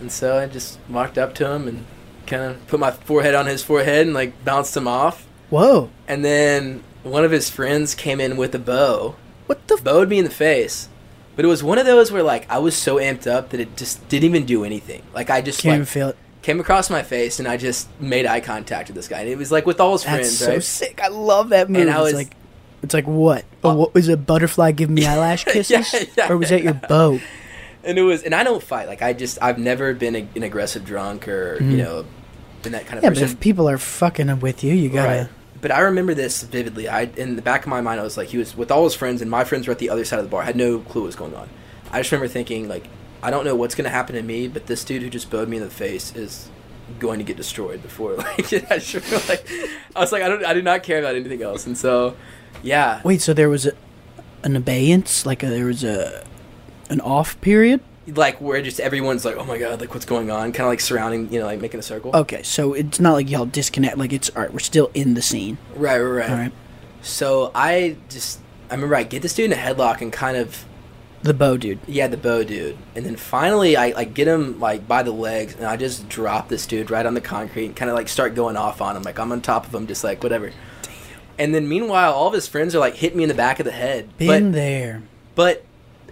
And so I just walked up to him and kind of put my forehead on his forehead and like bounced him off. Whoa. And then one of his friends came in with a bow, What the f- bowed me in the face. But it was one of those where like I was so amped up that it just didn't even do anything. Like I just Can't even like feel it. came across my face, and I just made eye contact with this guy, and it was like with all his That's friends, so right? sick. I love that move. And I it's was- like, it's like what? Oh, Oh. what was a butterfly giving me <laughs> eyelash kisses, yeah, or was that your bow? and it was, and I don't fight. Like I just, I've never been a, an aggressive drunk or you Mhm. know, been that kind of Yeah, but if people are fucking with you, you gotta. Right. But I remember this vividly. I in the back of my mind, I was like, he was with all his friends, and my friends were at the other side of the bar. I had no clue what was going on. I just remember thinking, like, I don't know what's going to happen to me, but this dude who just bowed me in the face is going to get destroyed before. <laughs> Like, I like I was like, I don't, I did not care about anything else, and so, yeah, Wait, so there was a, an abeyance, like a, there was a an off period. like where just everyone's like, oh my god, like what's going on? Kind of like surrounding, you know, like making a circle. Okay, so it's not like y'all disconnect. Like it's all right. We're still in the scene. Right, right, right. All right, So I just, I remember I get this dude in a headlock and kind of the bow dude. Yeah, the bow dude. And then finally, I like get him like by the legs, and I just drop this dude right on the concrete and kind of like start going off on him. Like I'm on top of him, just like whatever. And then meanwhile, all of his friends are like hitting me in the back of the head. Been but there. but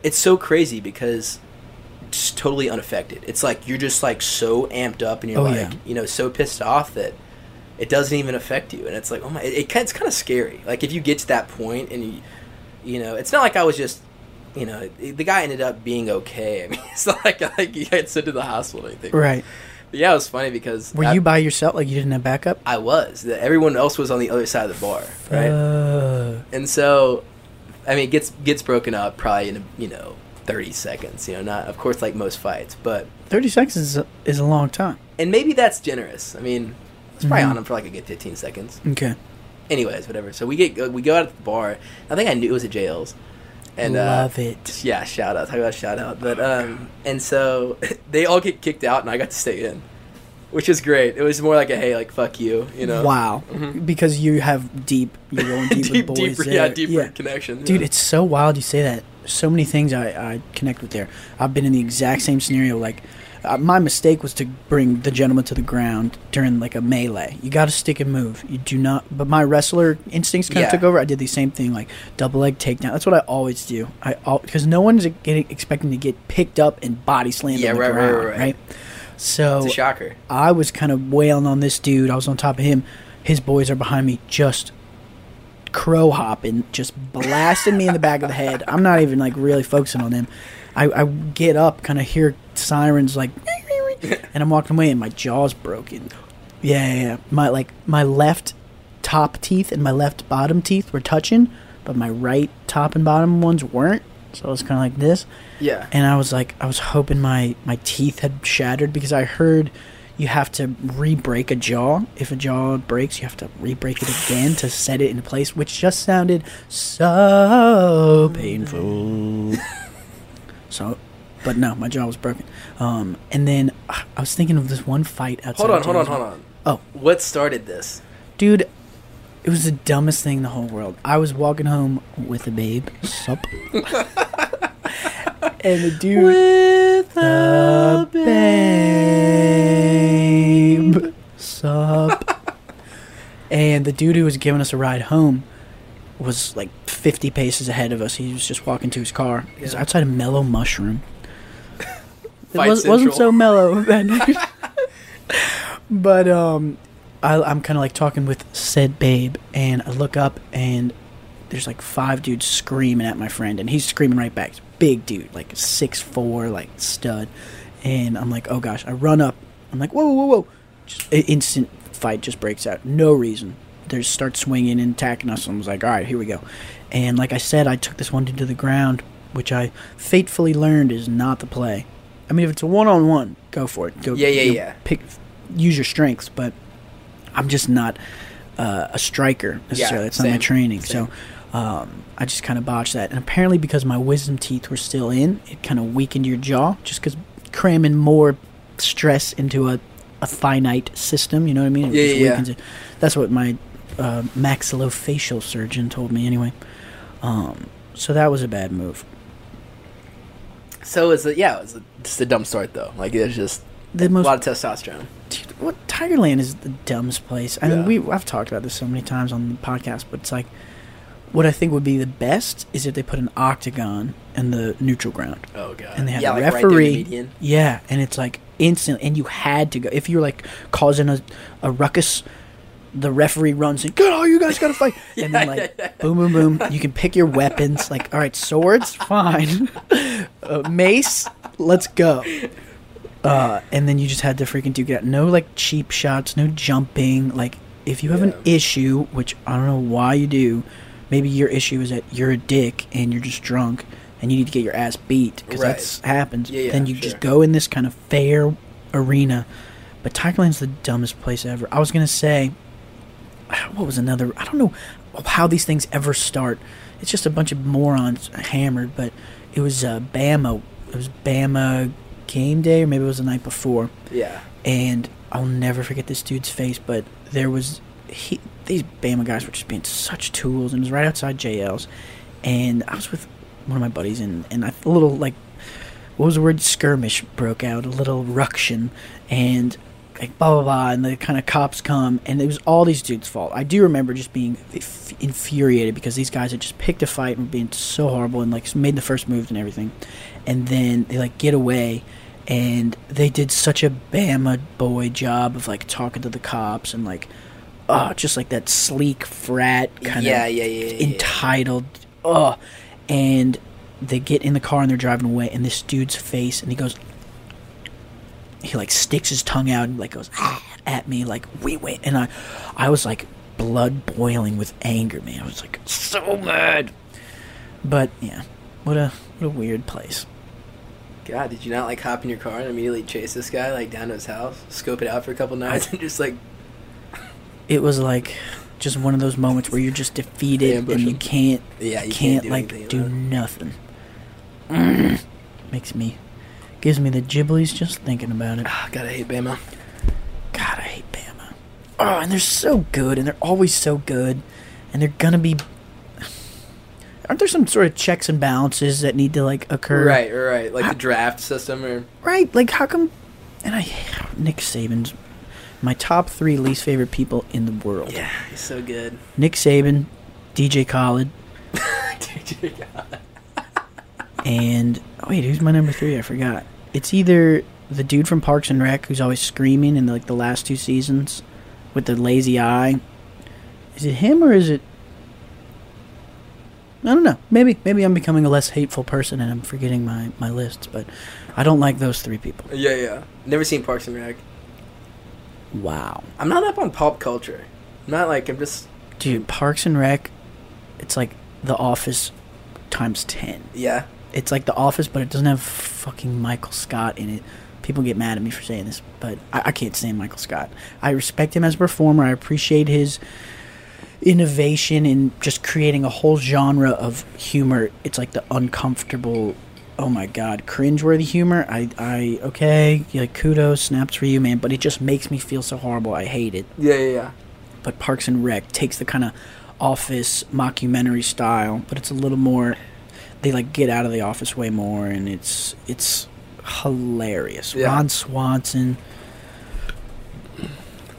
it's so crazy because it's totally unaffected. It's like you're just like so amped up and you're Oh, like yeah. you know so pissed off that it doesn't even affect you. And it's like oh my, it, it, it's kind of scary. Like if you get to that point and you you know, it's not like I was just you know the guy ended up being okay. <laughs> I mean, it's not like like he got sent to the hospital or anything. Right. But yeah, it was funny because Were I, you by yourself? Like you didn't have backup? I was. Everyone else was on the other side of the bar, right? Uh, And so, I mean, it gets gets broken up probably in you know thirty seconds. You know, not of course like most fights, but Thirty seconds is a, is a long time. and maybe that's generous. I mean, it's probably Mhm. on him for like a good fifteen seconds. Okay. Anyways, whatever. So we get we go out at the bar. I think I knew it was at JL's, and uh, Love it. yeah, shout out. Talk about shout out. But um, and so <laughs> they all get kicked out, and I got to stay in, which is great. It was more like a hey, like fuck you, you know. Wow. Mhm. Because you have deep, you're going <laughs> deep, deep, with boys deeper, there. yeah, deeper connection, Dude, yeah. it's so wild you say that. So many things I, I connect with there. I've been in the exact same scenario. Like, uh, my mistake was to bring the gentleman to the ground during like a melee. You got to stick and move. You do not. But my wrestler instincts kind of Yeah. took over. I did the same thing, like double leg takedown. That's what I always do. I because no one's getting expecting to get picked up and body slammed Yeah, on the right, right, ground, right, right. So it's a shocker. I was kind of wailing on this dude. I was on top of him. His boys are behind me, just crow hopping, just blasting me in the back of the head. I'm not even like really focusing on them. I, I get up, kind of hear sirens like, <laughs> and I'm walking away, and my jaw's broken. Yeah, yeah, yeah. My like my left top teeth and my left bottom teeth were touching, but my right top and bottom ones weren't. So I was kind of like this Yeah. and I was like, I was hoping my my teeth had shattered because I heard you have to re-break a jaw. If a jaw breaks, you have to re-break it again to set it into place, which just sounded so painful. <laughs> so, but no, my jaw was broken. Um, and then uh, I was thinking of this one fight outside. Hold on, hold on, hold on. Oh. What started this? dude. It was the dumbest thing in the whole world. I was walking home with a babe, sup, <laughs> and the dude With the babe. Sup. and the dude who was giving us a ride home was like 50 paces ahead of us. He was just walking to his car. He was outside of Mellow Mushroom. <laughs> It was, wasn't so mellow <laughs> night. but um, I, I'm kind of like talking with said babe, and I look up, and there's like five dudes screaming at my friend, and he's screaming right back. Big dude, like six four, like stud. And I'm like, oh gosh, I run up. I'm like, whoa, whoa, whoa! Just instant fight just breaks out, no reason. They start swinging and attacking us. And I was like, all right, here we go. And like I said, I took this one dude to the ground, which I fatefully learned is not the play. I mean, if it's a one on one, go for it. Go, Yeah, yeah, you know, yeah. Pick, use your strengths, but I'm just not uh, a striker necessarily. Yeah, it's not my training. same. So um, I just kind of botched that. And apparently, because my wisdom teeth were still in, it kind of weakened your jaw. Just because cramming more stress into a, a finite system, you know what I mean? It yeah, yeah. it. That's what my uh, maxillofacial surgeon told me anyway. Um, so that was a bad move. So it's a, yeah, it's a, just a dumb start though. Like it's just The a most lot of testosterone. Dude, what Tigerland is the dumbest place. I mean, we I've talked about this so many times on the podcast, but it's like what I think would be the best is if they put an octagon in the neutral ground, Oh god. and they have yeah, a like right the referee. median. yeah, and it's like instantly, and you had to go. If you're like causing a, a ruckus, the referee runs and go, all you guys gotta fight, <laughs> and then like boom, boom, boom, you can pick your weapons. Like, all right, swords, fine, <laughs> uh, mace, let's go. Uh, and then you just had to freaking do out. No like cheap shots, no jumping. Like, if you have an issue, which I don't know why you do, maybe your issue is that you're a dick and you're just drunk and you need to get your ass beat because Right. that's happens. Yeah, yeah, then you sure. just go in this kind of fair arena. But Tigerland's the dumbest place ever. I was gonna say, <sighs> what was another? I don't know how these things ever start. It's just a bunch of morons hammered. But it was uh, Bama. It was Bama game day, or maybe it was the night before Yeah. and I'll never forget this dude's face. But there was he, these Bama guys were just being such tools, and it was right outside JL's, and I was with one of my buddies, and and I, a little like what was the word skirmish broke out, a little ruction, and like blah blah blah, and the kind of cops come, and it was all these dudes' fault. I do remember just being inf- infuriated because these guys had just picked a fight and were being so horrible, and like made the first moves and everything, and then they like get away and they did such a Bama boy job of like talking to the cops and like oh just like that sleek frat kind Yeah, of yeah, yeah, yeah, yeah. entitled oh and they get in the car and they're driving away and this dude's face and he goes he like sticks his tongue out and like goes ah, at me like we win. And I I was like blood boiling with anger man. I was like so mad. But yeah what a what a weird place. God, did you not like hop in your car and immediately chase this guy like down to his house, scope it out for a couple nights, and just like it was like just one of those moments where you're just defeated and you can't yeah, you can't, can't, do like do nothing. <clears throat> Makes me gives me the giblies just thinking about it. Ah, gotta hate Bama. God, I hate Bama. Oh, and they're so good, and they're always so good, and they're gonna be. Aren't there some sort of checks and balances that need to like occur? Right, right, like How- the draft system, or Right. Like, how come? And I, Nick Saban's my top three least favorite people in the world. yeah, he's so good. Nick Saban, DJ Khaled, <laughs> and oh wait, who's my number three? I forgot. It's either the dude from Parks and Rec who's always screaming in like the last two seasons with the lazy eye. Is it him or is it? I don't know. Maybe maybe I'm becoming a less hateful person and I'm forgetting my my lists, but I don't like those three people. yeah, yeah. Never seen Parks and Rec. Wow, I'm not up on pop culture. I'm not like I'm just dude, Parks and Rec, it's like The Office times ten. yeah. It's like The Office, but it doesn't have fucking Michael Scott in it. People get mad at me for saying this, but I, I can't stand Michael Scott. I respect him as a performer. I appreciate his innovation in just creating a whole genre of humor. It's like the uncomfortable, oh my god, cringeworthy humor. I, I, okay, like kudos, snaps for you, man. But it just makes me feel so horrible. I hate it Yeah, yeah, yeah. but Parks and Rec takes the kind of office mockumentary style, but it's a little more. They like get out of the office way more, and it's it's hilarious. Yeah. Ron Swanson,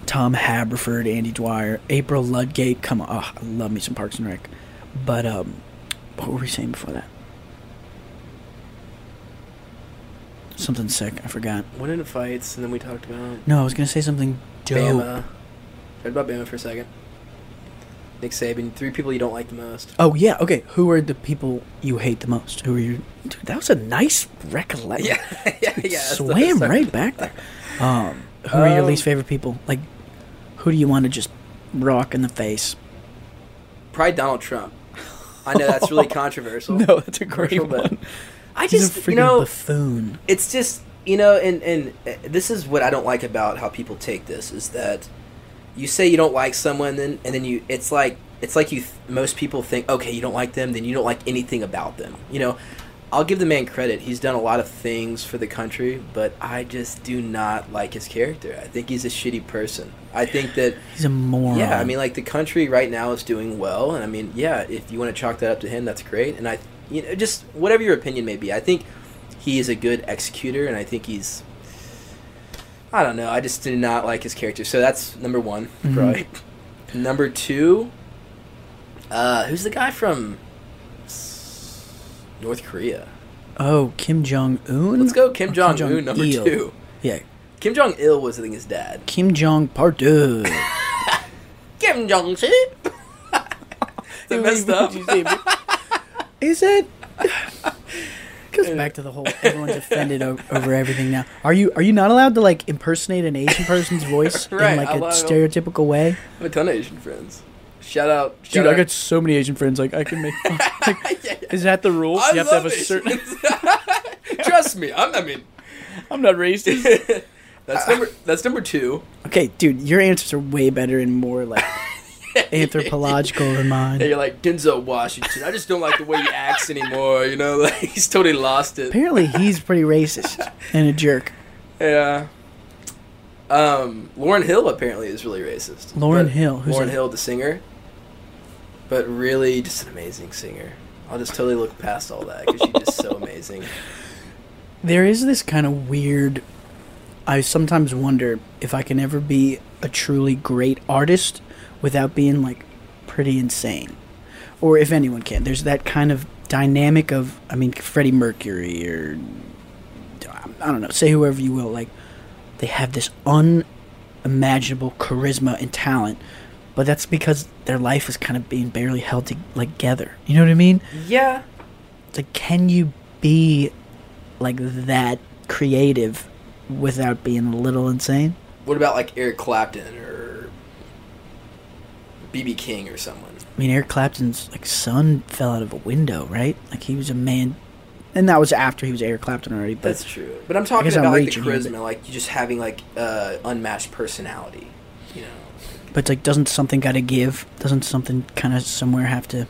Tom Haverford, Andy Dwyer, April Ludgate. Come on, oh, I love me some Parks and Rec. But um, what were we saying before that? Something sick. I forgot. Went into fights, and then we talked about No, I was gonna say something dope. Bama. Read about Bama for a second. Nick Saban, three people you don't like the most. Oh yeah, okay. Who are the people you hate the most? Who are you? Dude, that was a nice recollection. yeah, <laughs> yeah, yeah. swam right back there. Um, who are your Um, least favorite people? Like, who do you want to just rock in the face? Probably Donald Trump. I know that's really <laughs> controversial. No, that's a Controversial, but I just you know buffoon. it's just you know and and uh, this is what I don't like about how people take this is that you say you don't like someone then and then you it's like it's like you th- most people think okay you don't like them then you don't like anything about them you know I'll give the man credit he's done a lot of things for the country but I just do not like his character I think he's a shitty person I think that <sighs> He's a moron. yeah, I mean, like the country right now is doing well, and I mean, yeah, if you want to chalk that up to him, that's great. And I, you know, just whatever your opinion may be, I think he is a good executor, and I think he's, I don't know, I just did not like his character. So that's number one, Mhm. right? Number two, uh, who's the guy from North Korea? oh, Kim Jong Un. Let's go Kim Jong Un, number Il. two. Yeah, Kim Jong Il was I think his dad. Kim Jong Part Two. <laughs> Kim Jong. Is <laughs> that messed up? Is it? <laughs> Goes back to the whole everyone's offended o- over everything now. Are you are you not allowed to like impersonate an Asian person's voice <laughs> Right, in like a stereotypical way? I have a ton of Asian friends. Shout out, shout Dude, I out. got so many Asian friends. Like I can make. <laughs> Yeah, yeah. Is that the rule? I you have to have love a certain. Asians. <laughs> Trust me, I'm, I mean, I'm not racist. that's number that's number two. okay, dude, your answers are way better and more like anthropological than mine. you're like Denzel Washington. I just don't like the way he acts anymore. You know, <laughs> like he's totally lost it. Apparently, he's pretty racist and a jerk. Yeah. Um, Lauryn Hill apparently is really racist. Lauryn But- Hill, who's Lauryn that? Hill, the singer. But really, just an amazing singer. I'll just totally look past all that because she's just so <laughs> amazing. There is this kind of weird. I sometimes wonder if I can ever be a truly great artist without being like pretty insane, or if anyone can. There's that kind of dynamic of, I mean, Freddie Mercury or I don't know, say whoever you will. Like they have this unimaginable charisma and talent, but that's because their life is kind of being barely held to, like, together. You know what I mean? Yeah. It's like, can you be like that creative without being a little insane? What about like Eric Clapton or BB King or someone? I mean, Eric Clapton's like son fell out of a window, right? Like he was a man, and that was after he was Eric Clapton already. But That's true. But I'm talking guess I'm about like the charisma, but- like you just having like uh, unmatched personality. You know. but it's like, doesn't something got to give? Doesn't something kind of somewhere have to?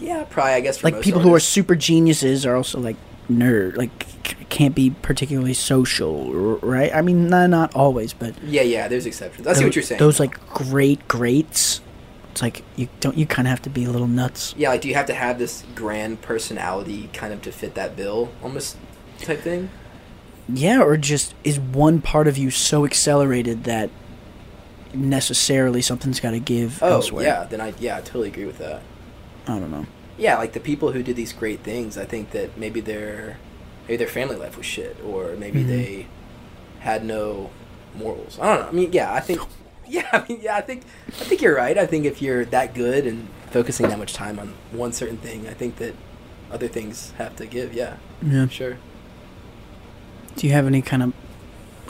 Yeah, probably. I guess for Like people who are super geniuses are also like nerd, like can't be particularly social, right? I mean, not not always, but Yeah, yeah. There's exceptions. I see what you're saying. Those like great greats. It's like you don't you kind of have to be a little nuts. Yeah, like do you have to have this grand personality kind of to fit that bill, almost type thing? Yeah, or just is one part of you so accelerated that necessarily something's got to give Oh, elsewhere? yeah. Then I yeah, I totally agree with that. I don't know. Yeah, like the people who did these great things, I think that maybe their maybe their family life was shit, or maybe Mhm. they had no morals. I don't know. I mean, yeah, I think. <laughs> Yeah, I mean, yeah, I think I think you're right. I think if you're that good and focusing that much time on one certain thing, I think that other things have to give. Yeah, Yeah. sure. Do you have any kind of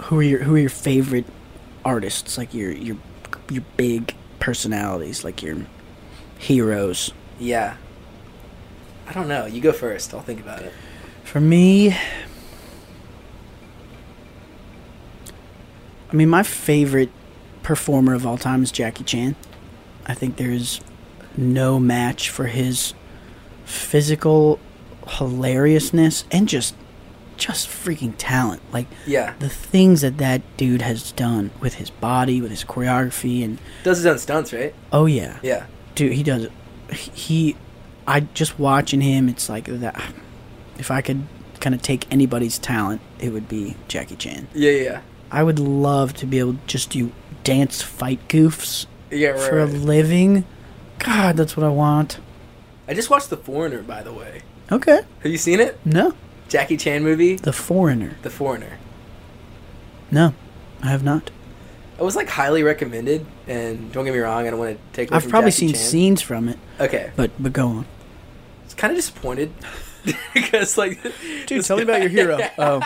who are your who are your favorite artists? Like your your your big personalities, like your heroes. Yeah. I don't know. You go first. I'll think about it. For me, I mean, my favorite performer of all time is Jackie Chan. I think there's no match for his physical hilariousness and just just freaking talent. Like Yeah. the things that that dude has done with his body, with his choreography, and Does his own stunts, right? oh yeah, Yeah. dude, he does. He, I just watching him. It's like that. If I could kind of take anybody's talent, it would be Jackie Chan. Yeah, yeah. I would love to be able to just do dance fight goofs Yeah, right. for a living. God, that's what I want. I just watched The Foreigner, by the way. Okay. Have you seen it? No, Jackie Chan movie? The Foreigner. The Foreigner. No, I have not. It was like highly recommended, and don't get me wrong, I don't want to take. Away I've from probably Jackie seen Chan. scenes from it, Okay, but but go on. it's kind of disappointed <laughs> because like, Dude, this tell me about your hero. <laughs> Oh,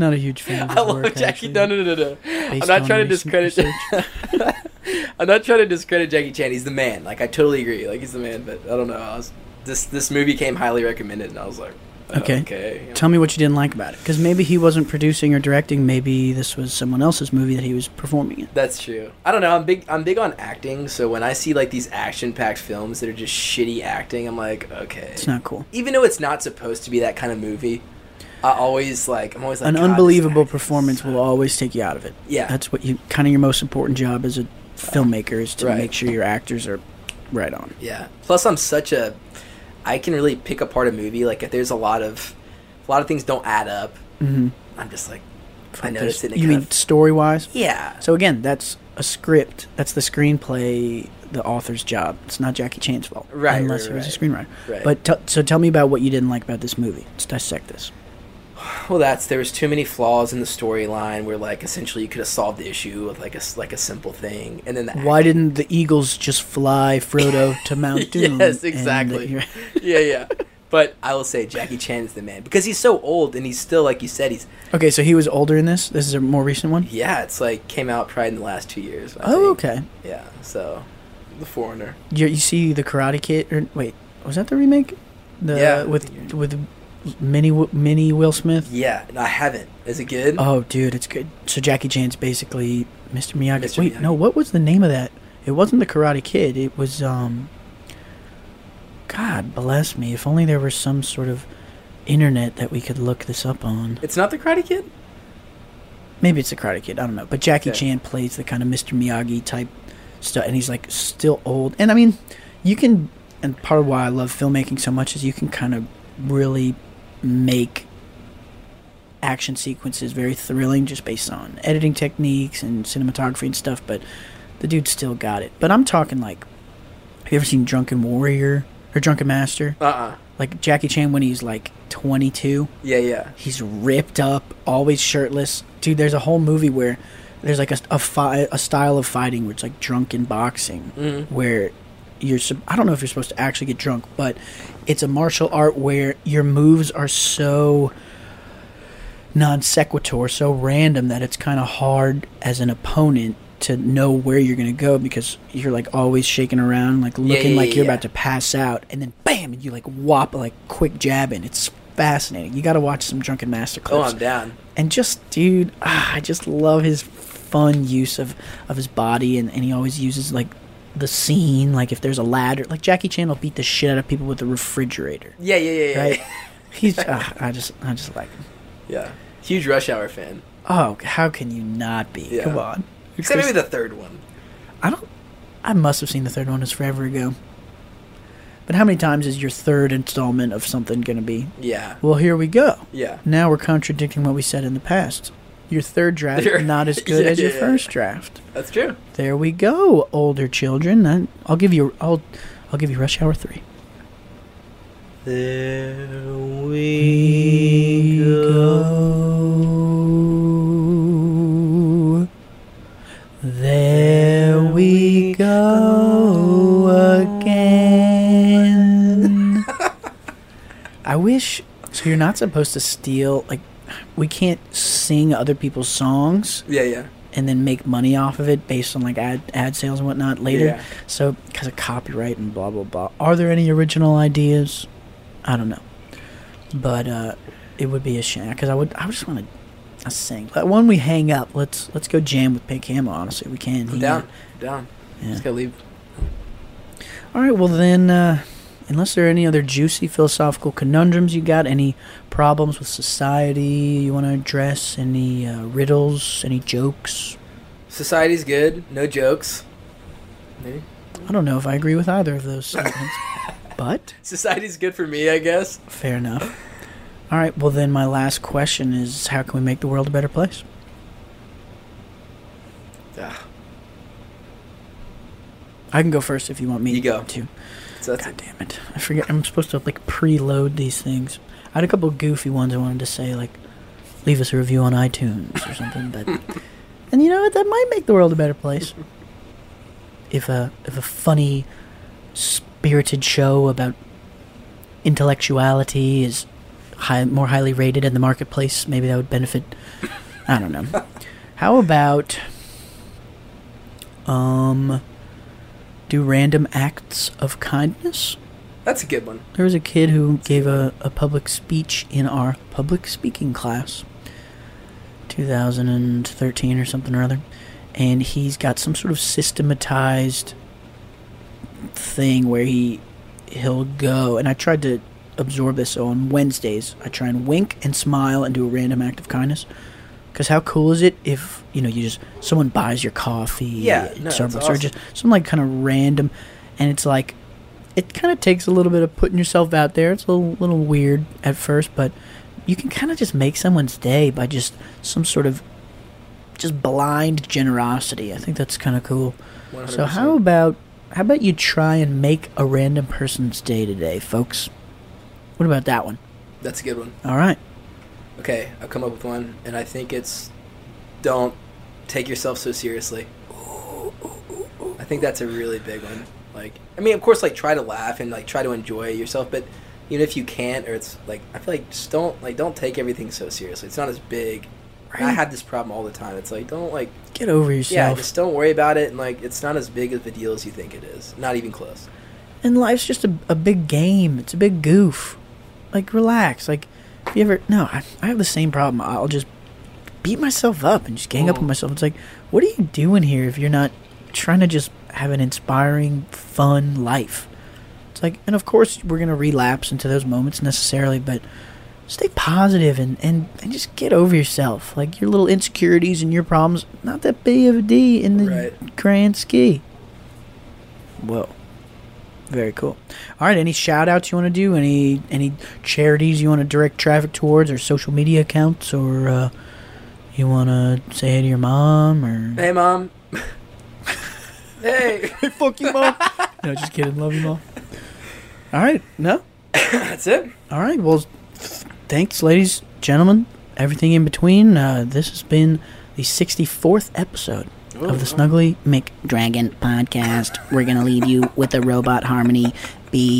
not a huge fan. Of <laughs> I love work, Jackie. actually. No, no, no, no, no. I'm not trying to discredit. <laughs> I'm not trying to discredit Jackie Chan. He's the man. Like I totally agree. Like he's the man. But I don't know. I was this this movie came highly recommended, and I was like, oh, Okay. okay. Tell me what you didn't like about it, because maybe he wasn't producing or directing. Maybe this was someone else's movie that he was performing in. That's true. I don't know. I'm big. I'm big on acting. So when I see like these action-packed films that are just shitty acting, I'm like, okay. It's not cool. Even though it's not supposed to be that kind of movie, I always like. I'm always like An "God, unbelievable performance will always take you out of it. Yeah. That's what you kind of your most important job as a filmmaker is to Right. make sure your actors are right on. Yeah. Plus, I'm such a. I can really pick apart a movie. Like if there's a lot of, a lot of things don't add up. Mm-hmm. I'm just like, I noticed it. it You mean of- story wise? yeah. So again, that's a script. That's the screenplay, the author's job. It's not Jackie Chan's fault, Right, Unless right, he was a screenwriter. Right. But t- so tell me about what you didn't like about this movie. Let's dissect this. Well, that's there was too many flaws in the storyline where like essentially you could have solved the issue with like a like a simple thing, and then the Why didn't the Eagles just fly Frodo to <laughs> Mount Doom? Yes, exactly. <laughs> yeah, yeah. But I will say Jackie Chan is the man because he's so old and he's still like you said he's okay, so he was older in this. This is a more recent one. yeah it's like came out probably in the last two years. I Oh, think. okay. Yeah, so the Foreigner. You, you see the Karate Kid? Or wait, was that the remake? The Yeah. with with mini mini Will Smith. Yeah, I haven't. Is it good? Oh, dude, it's good. So Jackie Chan's basically Mr. Miyagi. Mr. Wait, Miyagi. no, what was the name of that? It wasn't the Karate Kid. It was um. God bless me. If only there was some sort of internet that we could look this up on. It's not the Karate Kid. Maybe it's the Karate Kid. I don't know. But Jackie Okay. Chan plays the kind of Mr. Miyagi type stuff, and he's like still old. And I mean, you can. And part of why I love filmmaking so much is you can kind of really make action sequences very thrilling just based on editing techniques and cinematography and stuff. But the dude still got it. But I'm talking like, have you ever seen Drunken Warrior or Drunken Master? Uh uh Like Jackie Chan when he's like 22. Yeah, yeah. He's ripped up, always shirtless. Dude, there's a whole movie where there's like a a, fi- a style of fighting where it's like drunken boxing, Mhm. where you're. I don't know if you're supposed to actually get drunk, but it's a martial art where your moves are so non sequitur, so random that it's kind of hard as an opponent to know where you're gonna go because you're like always shaking around, like looking yeah, like you're yeah. about to pass out, and then bam, and you like whop like quick jab in. It's fascinating. You got to watch some Drunken Master Oh, I'm down. and just dude ah, i just love his fun use of of his body and, and he always uses like the scene like if there's a ladder like jackie chan will beat the shit out of people with a refrigerator Yeah, yeah, yeah, yeah. right <laughs> he's ah, i just i just like him Yeah. Huge Rush Hour fan. oh how can you not be Yeah. come on Except Chris- maybe the third one. i don't i must have seen the third one it's forever ago but how many times is your third installment of something gonna be Yeah. well here we go Yeah. now we're contradicting what we said in the past your third draft You're- not as <laughs> good Yeah, as your yeah, yeah. first draft That's true. There we go, older children. I, I'll give you. I'll. I'll give you Rush Hour three. There We go. There we go again. <laughs> I wish. So you're not supposed to steal. Like, we can't sing other people's songs Yeah, yeah. and then make money off of it based on like ad ad sales and whatnot later. Yeah. So because of copyright and blah blah blah. Are there any original ideas? I don't know, but uh, it would be a shame because I would I would just want to sing. But when we hang up, let's let's go jam with Pink Hammer. Honestly, we can. Down. down. Yeah. Just gotta leave. All right. Well then, uh, unless there are any other juicy philosophical conundrums you got, any problems with society you want to address, any uh, riddles, any jokes. Society's good. No jokes. Maybe. I don't know if I agree with either of those <laughs> statements, but Society's good for me, I guess. fair enough. All right, well then my last question is how can we make the world a better place? Ah, I can go first if you want me You go. to. That's God damn it. I forget I'm supposed to like preload these things. I had a couple goofy ones I wanted to say like leave us a review on iTunes or something, but <laughs> and you know what that might make the world a better place. If a if a funny spirited show about intellectuality is high, more highly rated in the marketplace, maybe that would benefit. I don't know. <laughs> How about um do random acts of kindness? that's a good one. There was a kid who gave a, a public speech in our public speaking class, 2013 or something or other, and he's got some sort of systematized thing where he he'll go and I tried to absorb this so on Wednesdays I try and wink and smile and do a random act of kindness. Cause how cool is it if you know you just someone buys your coffee, Yeah, uh, no, that's Starbucks, or just some like kind of random, and it's like it kind of takes a little bit of putting yourself out there. It's a little, little weird at first, but you can kind of just make someone's day by just some sort of just blind generosity. I think that's kind of cool. 100%. So how about how about you try and make a random person's day today, folks? What about that one? That's a good one. All right. Okay, I've come up with one, and I think it's don't take yourself so seriously. I think that's a really big one. Like, I mean, of course, like try to laugh and like try to enjoy yourself, but even if you can't, or it's like I feel like just don't like don't take everything so seriously. It's not as big. And I had this problem all the time. It's like don't like Get over yourself. yeah, just don't worry about it, and like it's not as big of a deal as you think it is. Not even close. and life's just a, a big game. It's a big goof. Like, relax. Like, if you ever. No, I, I have the same problem. I'll just beat myself up and just gang up on myself. It's like, what are you doing here if you're not trying to just have an inspiring, fun life? It's like, and of course, we're going to relapse into those moments necessarily, but stay positive and, and, and just get over yourself. Like, your little insecurities and your problems, not that big of a D in the Right. grand ski. Whoa. Very cool. All right, any shout outs you want to do? Any any charities you want to direct traffic towards or social media accounts or uh, you want to say hey to your mom or Hey, mom. <laughs> hey, fuck you mom. <laughs> no, just kidding. Love you mom. All right. No. <coughs> that's it. All right. Well, thanks ladies, gentlemen, everything in between. Uh, this has been the 64th episode of the Snuggly McDragon podcast. We're going to leave you with a robot harmony. Be.